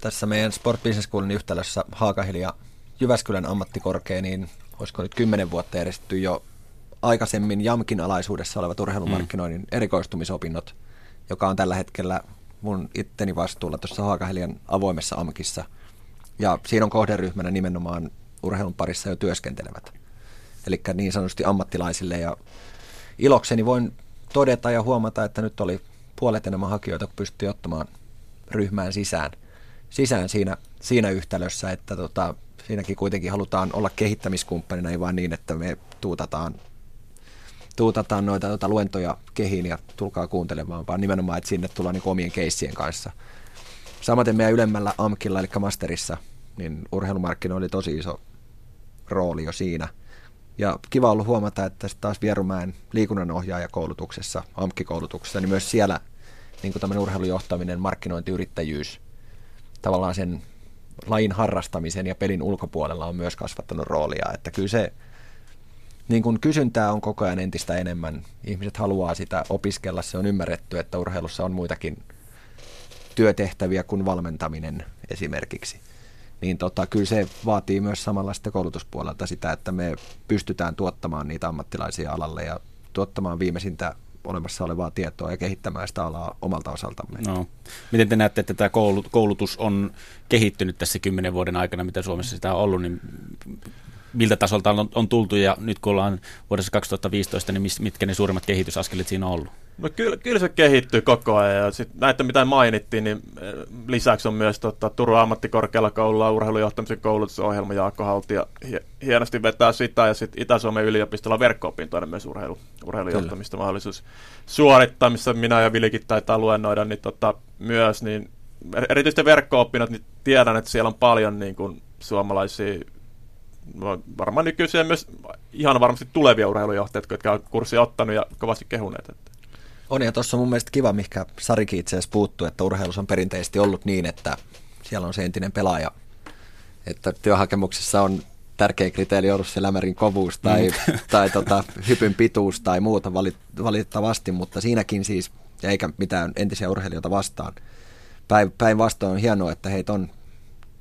tässä meidän Sport Business Schoolin yhtälössä Haakahili ja Jyväskylän ammattikorkea, niin olisiko nyt kymmenen vuotta järjestetty jo aikaisemmin JAMKin alaisuudessa olevat urheilumarkkinoinnin mm. erikoistumisopinnot, joka on tällä hetkellä mun itteni vastuulla tuossa Haakahelian avoimessa AMKissa – ja siinä on kohderyhmänä nimenomaan urheilun parissa jo työskentelevät. Eli niin sanotusti ammattilaisille. Ja ilokseni voin todeta ja huomata, että nyt oli puolet enemmän hakijoita, kun pystyttiin ottamaan ryhmään sisään, sisään siinä, siinä yhtälössä, että tota, siinäkin kuitenkin halutaan olla kehittämiskumppanina, ei vaan niin, että me tuutataan, tuutataan noita tota, luentoja kehiin ja tulkaa kuuntelemaan, vaan nimenomaan, että sinne tullaan niin omien keissien kanssa – Samaten meidän ylemmällä AMKilla, eli Masterissa, niin urheilumarkkinoilla oli tosi iso rooli jo siinä. Ja kiva ollut huomata, että taas Vierumäen liikunnanohjaajakoulutuksessa, AMK-koulutuksessa, niin myös siellä niin kuin tämmöinen urheilujohtaminen, markkinointi, yrittäjyys, tavallaan sen lajin harrastamisen ja pelin ulkopuolella on myös kasvattanut roolia. Että kyllä se niin kuin kysyntää on koko ajan entistä enemmän. Ihmiset haluaa sitä opiskella. Se on ymmärretty, että urheilussa on muitakin työtehtäviä kuin valmentaminen esimerkiksi. Niin tota, kyllä se vaatii myös samanlaista koulutuspuolelta sitä, että me pystytään tuottamaan niitä ammattilaisia alalle ja tuottamaan viimeisintä olemassa olevaa tietoa ja kehittämään sitä alaa omalta osaltamme. No. Miten te näette, että tämä koulutus on kehittynyt tässä kymmenen vuoden aikana, mitä Suomessa sitä on ollut, niin miltä tasolta on, on tultu ja nyt kun ollaan vuodessa 2015, niin mitkä ne suurimmat kehitysaskelet siinä on ollut? No kyllä, kyllä se kehittyy koko ajan ja sit näitä mitä mainittiin, niin eh, lisäksi on myös tota, Turun ammattikorkeakoululla urheilujohtamisen koulutusohjelma Jaakko Haltia hienosti vetää sitä ja sitten Itä-Suomen yliopistolla verkko-opintoinen myös urheilu, urheilujohtamista kyllä. mahdollisuus suorittaa, missä minä ja Vilikin taitaa luennoida, niin tota, myös niin erityisesti verkko-opinnot, niin tiedän, että siellä on paljon niin kuin, suomalaisia varmaan nykyisiä myös ihan varmasti tulevia urheilujohtajia, jotka on kurssia ottanut ja kovasti kehuneet. Että. On ja tuossa on mun mielestä kiva, mikä Sarikin itse asiassa puuttuu, että urheilussa on perinteisesti ollut niin, että siellä on se entinen pelaaja, että työhakemuksessa on tärkeä kriteeri ollut se lämärin kovuus tai, mm. tai tota, hypyn pituus tai muuta valitettavasti, mutta siinäkin siis, ja eikä mitään entisiä urheilijoita vastaan. Päinvastoin on hienoa, että heitä on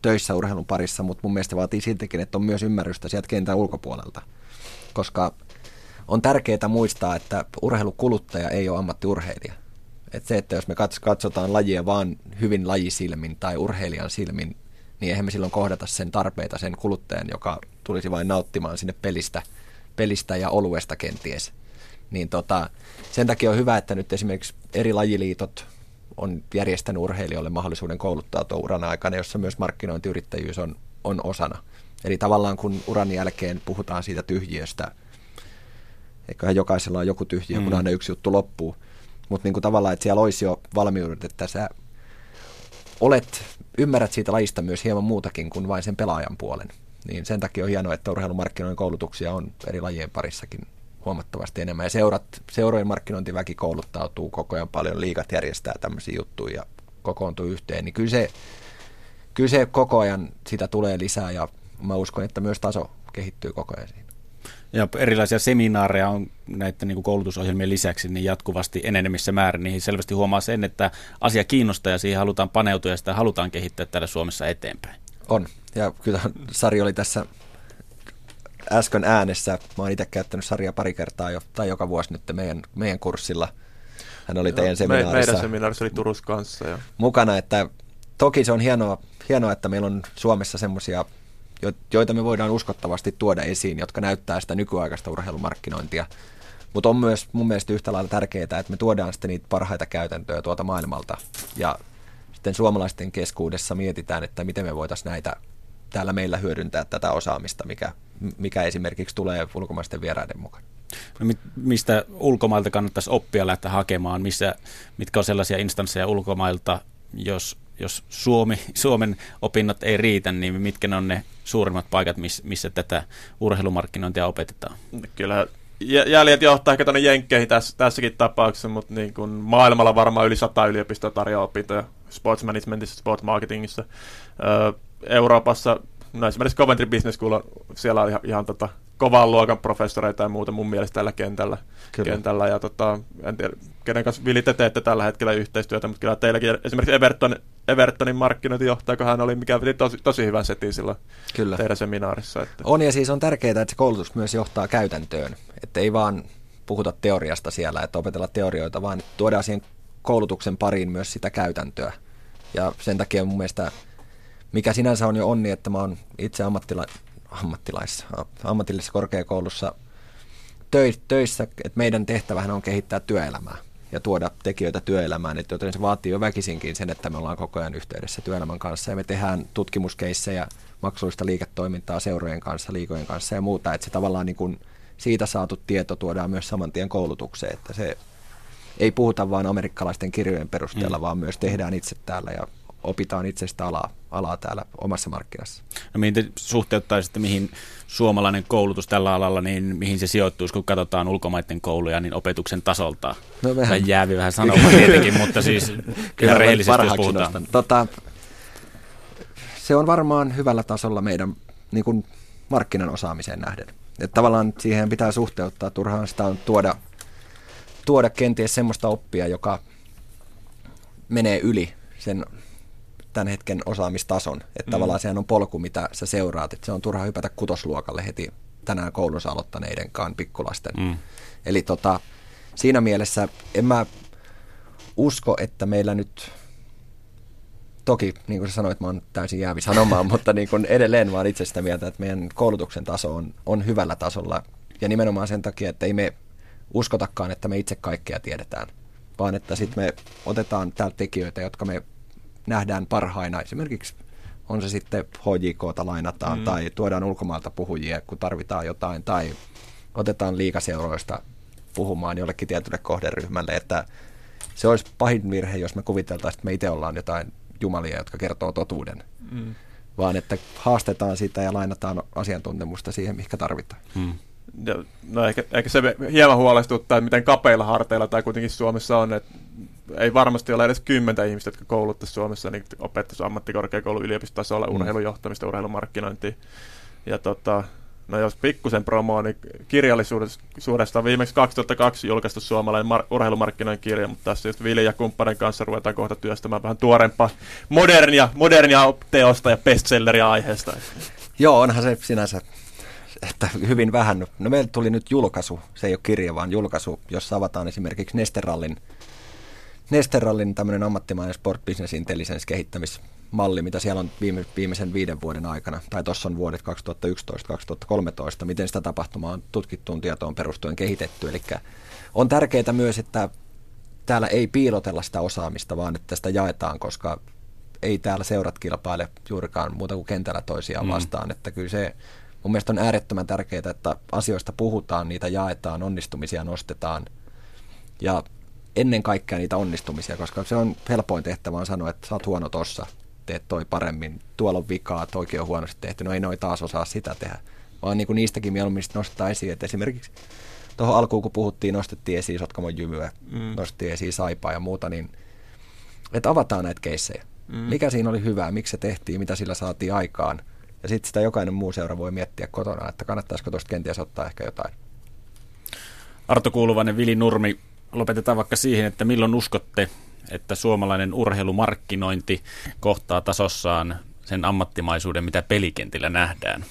töissä urheilun parissa, mutta mun mielestä vaatii siltikin, että on myös ymmärrystä sieltä kentän ulkopuolelta. Koska on tärkeää muistaa, että urheilukuluttaja ei ole ammattiurheilija. Et se, että jos me katsotaan lajia vaan hyvin lajisilmin tai urheilijan silmin, niin eihän me silloin kohdata sen tarpeita sen kuluttajan, joka tulisi vain nauttimaan sinne pelistä, pelistä ja oluesta kenties. Niin tota, sen takia on hyvä, että nyt esimerkiksi eri lajiliitot on järjestänyt urheilijoille mahdollisuuden kouluttautua uran aikana, jossa myös markkinointiyrittäjyys on, on osana. Eli tavallaan kun uran jälkeen puhutaan siitä tyhjiöstä, eiköhän jokaisella on joku tyhjiö, mm. kun aina yksi juttu loppuu. Mutta niin tavallaan, että siellä olisi jo valmiudet, että sä olet, ymmärrät siitä lajista myös hieman muutakin kuin vain sen pelaajan puolen. Niin sen takia on hienoa, että urheilumarkkinoiden koulutuksia on eri lajien parissakin huomattavasti enemmän. Ja seurat, seurojen markkinointiväki kouluttautuu koko ajan paljon, liikat järjestää tämmöisiä juttuja ja kokoontuu yhteen. Niin kyllä se, kyllä se koko ajan sitä tulee lisää ja mä uskon, että myös taso kehittyy koko ajan siinä. Ja erilaisia seminaareja on näiden niin koulutusohjelmien lisäksi niin jatkuvasti enenemissä määrin. Niihin selvästi huomaa sen, että asia kiinnostaa ja siihen halutaan paneutua ja sitä halutaan kehittää täällä Suomessa eteenpäin. On. Ja kyllä Sari oli tässä äsken äänessä. Mä oon itse käyttänyt sarjaa pari kertaa jo, tai joka vuosi nyt meidän, meidän kurssilla. Hän oli teidän seminaarissa. Me, meidän seminaarissa oli Turussa kanssa. Jo. Mukana, että toki se on hienoa, hienoa että meillä on Suomessa semmoisia, joita me voidaan uskottavasti tuoda esiin, jotka näyttää sitä nykyaikaista urheilumarkkinointia. Mutta on myös mun mielestä yhtä lailla tärkeää, että me tuodaan sitten niitä parhaita käytäntöjä tuolta maailmalta. Ja sitten suomalaisten keskuudessa mietitään, että miten me voitaisiin näitä täällä meillä hyödyntää tätä osaamista, mikä, mikä esimerkiksi tulee ulkomaisten vieraiden mukaan. No, mistä ulkomailta kannattaisi oppia lähteä hakemaan? Missä, mitkä on sellaisia instansseja ulkomailta, jos, jos Suomi, Suomen opinnot ei riitä, niin mitkä ne on ne suurimmat paikat, missä tätä urheilumarkkinointia opetetaan? Kyllä jäljet johtaa ehkä tuonne Jenkkeihin tässä, tässäkin tapauksessa, mutta niin kuin maailmalla varmaan yli sata yliopistoa tarjoaa opintoja sports managementissa, sports marketingissa. Öö, Euroopassa, no esimerkiksi Coventry Business School, siellä on ihan, ihan tota, kovan luokan professoreita ja muuta mun mielestä tällä kentällä. kentällä. Ja tota, en tiedä, kenen kanssa Vili te teette tällä hetkellä yhteistyötä, mutta kyllä teilläkin esimerkiksi Everton, Evertonin markkinointijohtaja, kun hän oli, mikä piti tosi, tosi hyvän setin silloin kyllä. teidän seminaarissa. Että. On ja siis on tärkeää, että se koulutus myös johtaa käytäntöön. Että ei vaan puhuta teoriasta siellä, että opetella teorioita, vaan tuodaan siihen koulutuksen pariin myös sitä käytäntöä. Ja sen takia mun mielestä, mikä sinänsä on jo onni, että mä oon itse ammattila, ammattilaissa, ammatillisessa korkeakoulussa töissä, että meidän tehtävähän on kehittää työelämää ja tuoda tekijöitä työelämään, että joten se vaatii jo väkisinkin sen, että me ollaan koko ajan yhteydessä työelämän kanssa ja me tehdään tutkimuskeissejä, maksullista liiketoimintaa seurojen kanssa, liikojen kanssa ja muuta, että se tavallaan niin kuin siitä saatu tieto tuodaan myös saman tien koulutukseen, että se ei puhuta vain amerikkalaisten kirjojen perusteella, mm. vaan myös tehdään itse täällä ja opitaan itsestä alaa, alaa täällä omassa markkinassa. No mihin te suhteuttaisitte, mihin suomalainen koulutus tällä alalla, niin mihin se sijoittuisi, kun katsotaan ulkomaiden kouluja, niin opetuksen tasolta? No vähän. Tai jäävi vähän sanomaan tietenkin, mutta siis kyllä rehellisesti jos puhutaan. Tota, se on varmaan hyvällä tasolla meidän niin kuin markkinan osaamiseen nähden. Että tavallaan siihen pitää suhteuttaa, turhaan sitä on tuoda, tuoda kenties semmoista oppia, joka menee yli sen tämän hetken osaamistason. Että mm. tavallaan sehän on polku, mitä sä seuraat. Että se on turha hypätä kutosluokalle heti tänään koulussa aloittaneidenkaan pikkulasten. Mm. Eli tota, siinä mielessä en mä usko, että meillä nyt, toki niin kuin sä sanoit, mä oon täysin jäävi sanomaan, mutta niin kuin edelleen vaan itse sitä mieltä, että meidän koulutuksen taso on, on hyvällä tasolla. Ja nimenomaan sen takia, että ei me uskotakaan, että me itse kaikkea tiedetään, vaan että sitten me otetaan täältä tekijöitä, jotka me nähdään parhaina. Esimerkiksi on se sitten HJKta lainataan mm. tai tuodaan ulkomailta puhujia, kun tarvitaan jotain, tai otetaan liikaseuroista puhumaan jollekin tietylle kohderyhmälle, että se olisi pahin virhe, jos me kuviteltaisiin, että me itse ollaan jotain jumalia, jotka kertoo totuuden. Mm. Vaan että haastetaan sitä ja lainataan asiantuntemusta siihen, mikä tarvitaan. Mm. Ja, no ehkä, ehkä se hieman huolestuttaa, että miten kapeilla harteilla tämä kuitenkin Suomessa on, että ei varmasti ole edes kymmentä ihmistä, jotka kouluttaisi Suomessa, niin opettaisi ammattikorkeakoulu yliopistotasolla mm. urheilujohtamista, urheilumarkkinointia. Ja tota, no jos pikkusen promoa, niin kirjallisuudesta on viimeksi 2002 julkaistu suomalainen mar- urheilumarkkinoinnin kirja, mutta tässä just Vili ja kumppanin kanssa ruvetaan kohta työstämään vähän tuorempaa modernia, modernia teosta ja bestselleria aiheesta. Joo, onhan se sinänsä että hyvin vähän. No meillä tuli nyt julkaisu, se ei ole kirja, vaan julkaisu, jossa avataan esimerkiksi Nesterallin Nesterallin tämmöinen ammattimainen sport business intelligence kehittämismalli, mitä siellä on viime, viimeisen viiden vuoden aikana, tai tuossa on vuodet 2011-2013, miten sitä tapahtumaa on tutkittuun tietoon perustuen kehitetty. Eli on tärkeää myös, että täällä ei piilotella sitä osaamista, vaan että sitä jaetaan, koska ei täällä seurat kilpaile juurikaan muuta kuin kentällä toisiaan mm. vastaan. Että kyllä se mun mielestä on äärettömän tärkeää, että asioista puhutaan, niitä jaetaan, onnistumisia nostetaan. Ja ennen kaikkea niitä onnistumisia, koska se on helpoin tehtävä on sanoa, että sä oot huono tossa, teet toi paremmin, tuolla on vikaa, toikin on huonosti tehty, no ei noi taas osaa sitä tehdä. Vaan niin kuin niistäkin mieluummin nostaa esiin, että esimerkiksi tuohon alkuun kun puhuttiin, nostettiin esiin Sotkamon jymyä, mm. nostettiin esiin Saipaa ja muuta, niin että avataan näitä keissejä. Mm. Mikä siinä oli hyvää, miksi se tehtiin, mitä sillä saatiin aikaan. Ja sitten sitä jokainen muu seura voi miettiä kotona, että kannattaisiko tuosta kenties ottaa ehkä jotain. Arto Kuuluvainen, Vili Nurmi, lopetetaan vaikka siihen, että milloin uskotte, että suomalainen urheilumarkkinointi kohtaa tasossaan sen ammattimaisuuden, mitä pelikentillä nähdään?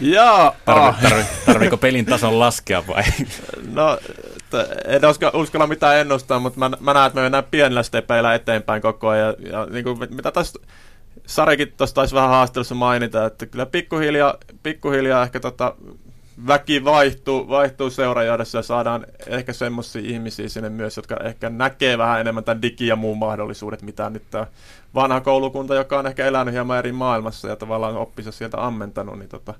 Jaa, tarvi, tarvi, tarviiko pelin tason laskea vai? No, en uskalla mitään ennustaa, mutta mä, mä näen, että me mennään pienellä stepeillä eteenpäin koko ajan. Ja, ja niin kuin, mitä tässä Sarekin tuossa taisi vähän haastelussa mainita, että kyllä pikkuhiljaa, pikkuhiljaa ehkä tota, väki vaihtuu, vaihtuu seurajohdossa ja saadaan ehkä semmoisia ihmisiä sinne myös, jotka ehkä näkee vähän enemmän tämän digi- ja muun mahdollisuudet, mitä nyt tämä vanha koulukunta, joka on ehkä elänyt hieman eri maailmassa ja tavallaan oppissa sieltä ammentanut, niin tota,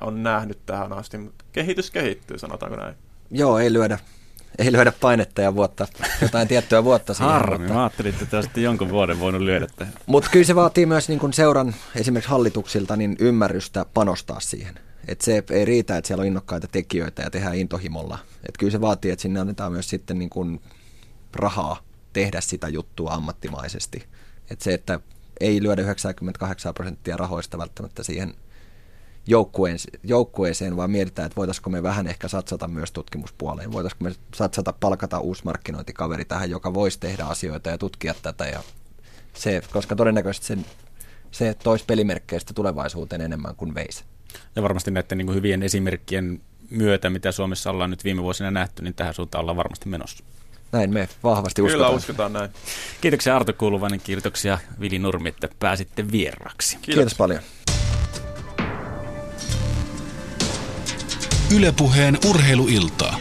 on nähnyt tähän asti. Mutta kehitys kehittyy, sanotaanko näin. Joo, ei lyödä ei lyödä painetta ja vuotta, jotain tiettyä vuotta siihen. Harmi, mutta... mä ajattelin, että olisitte jonkun vuoden voinut lyödä tähän. Mutta kyllä se vaatii myös niin kun seuran esimerkiksi hallituksilta niin ymmärrystä panostaa siihen. Et se ei riitä, että siellä on innokkaita tekijöitä ja tehdään intohimolla. Et kyllä se vaatii, että sinne annetaan myös sitten niin kun rahaa tehdä sitä juttua ammattimaisesti. Et se, että ei lyödä 98 prosenttia rahoista välttämättä siihen – joukkueeseen, vaan mietitään, että voitaisiko me vähän ehkä satsata myös tutkimuspuoleen. Voitaisiko me satsata palkata uusi markkinointikaveri tähän, joka voisi tehdä asioita ja tutkia tätä. Ja se, koska todennäköisesti sen, se toisi pelimerkkejä tulevaisuuteen enemmän kuin veisi. Ja varmasti näiden niin kuin hyvien esimerkkien myötä, mitä Suomessa ollaan nyt viime vuosina nähty, niin tähän suuntaan ollaan varmasti menossa. Näin me vahvasti uskotaan. Kyllä uskotaan näin. Kiitoksia Arto Kuuluvainen, kiitoksia Vili Nurmi, että pääsitte vieraksi. Kiitos, Kiitos paljon. Ylepuheen urheiluiltaa.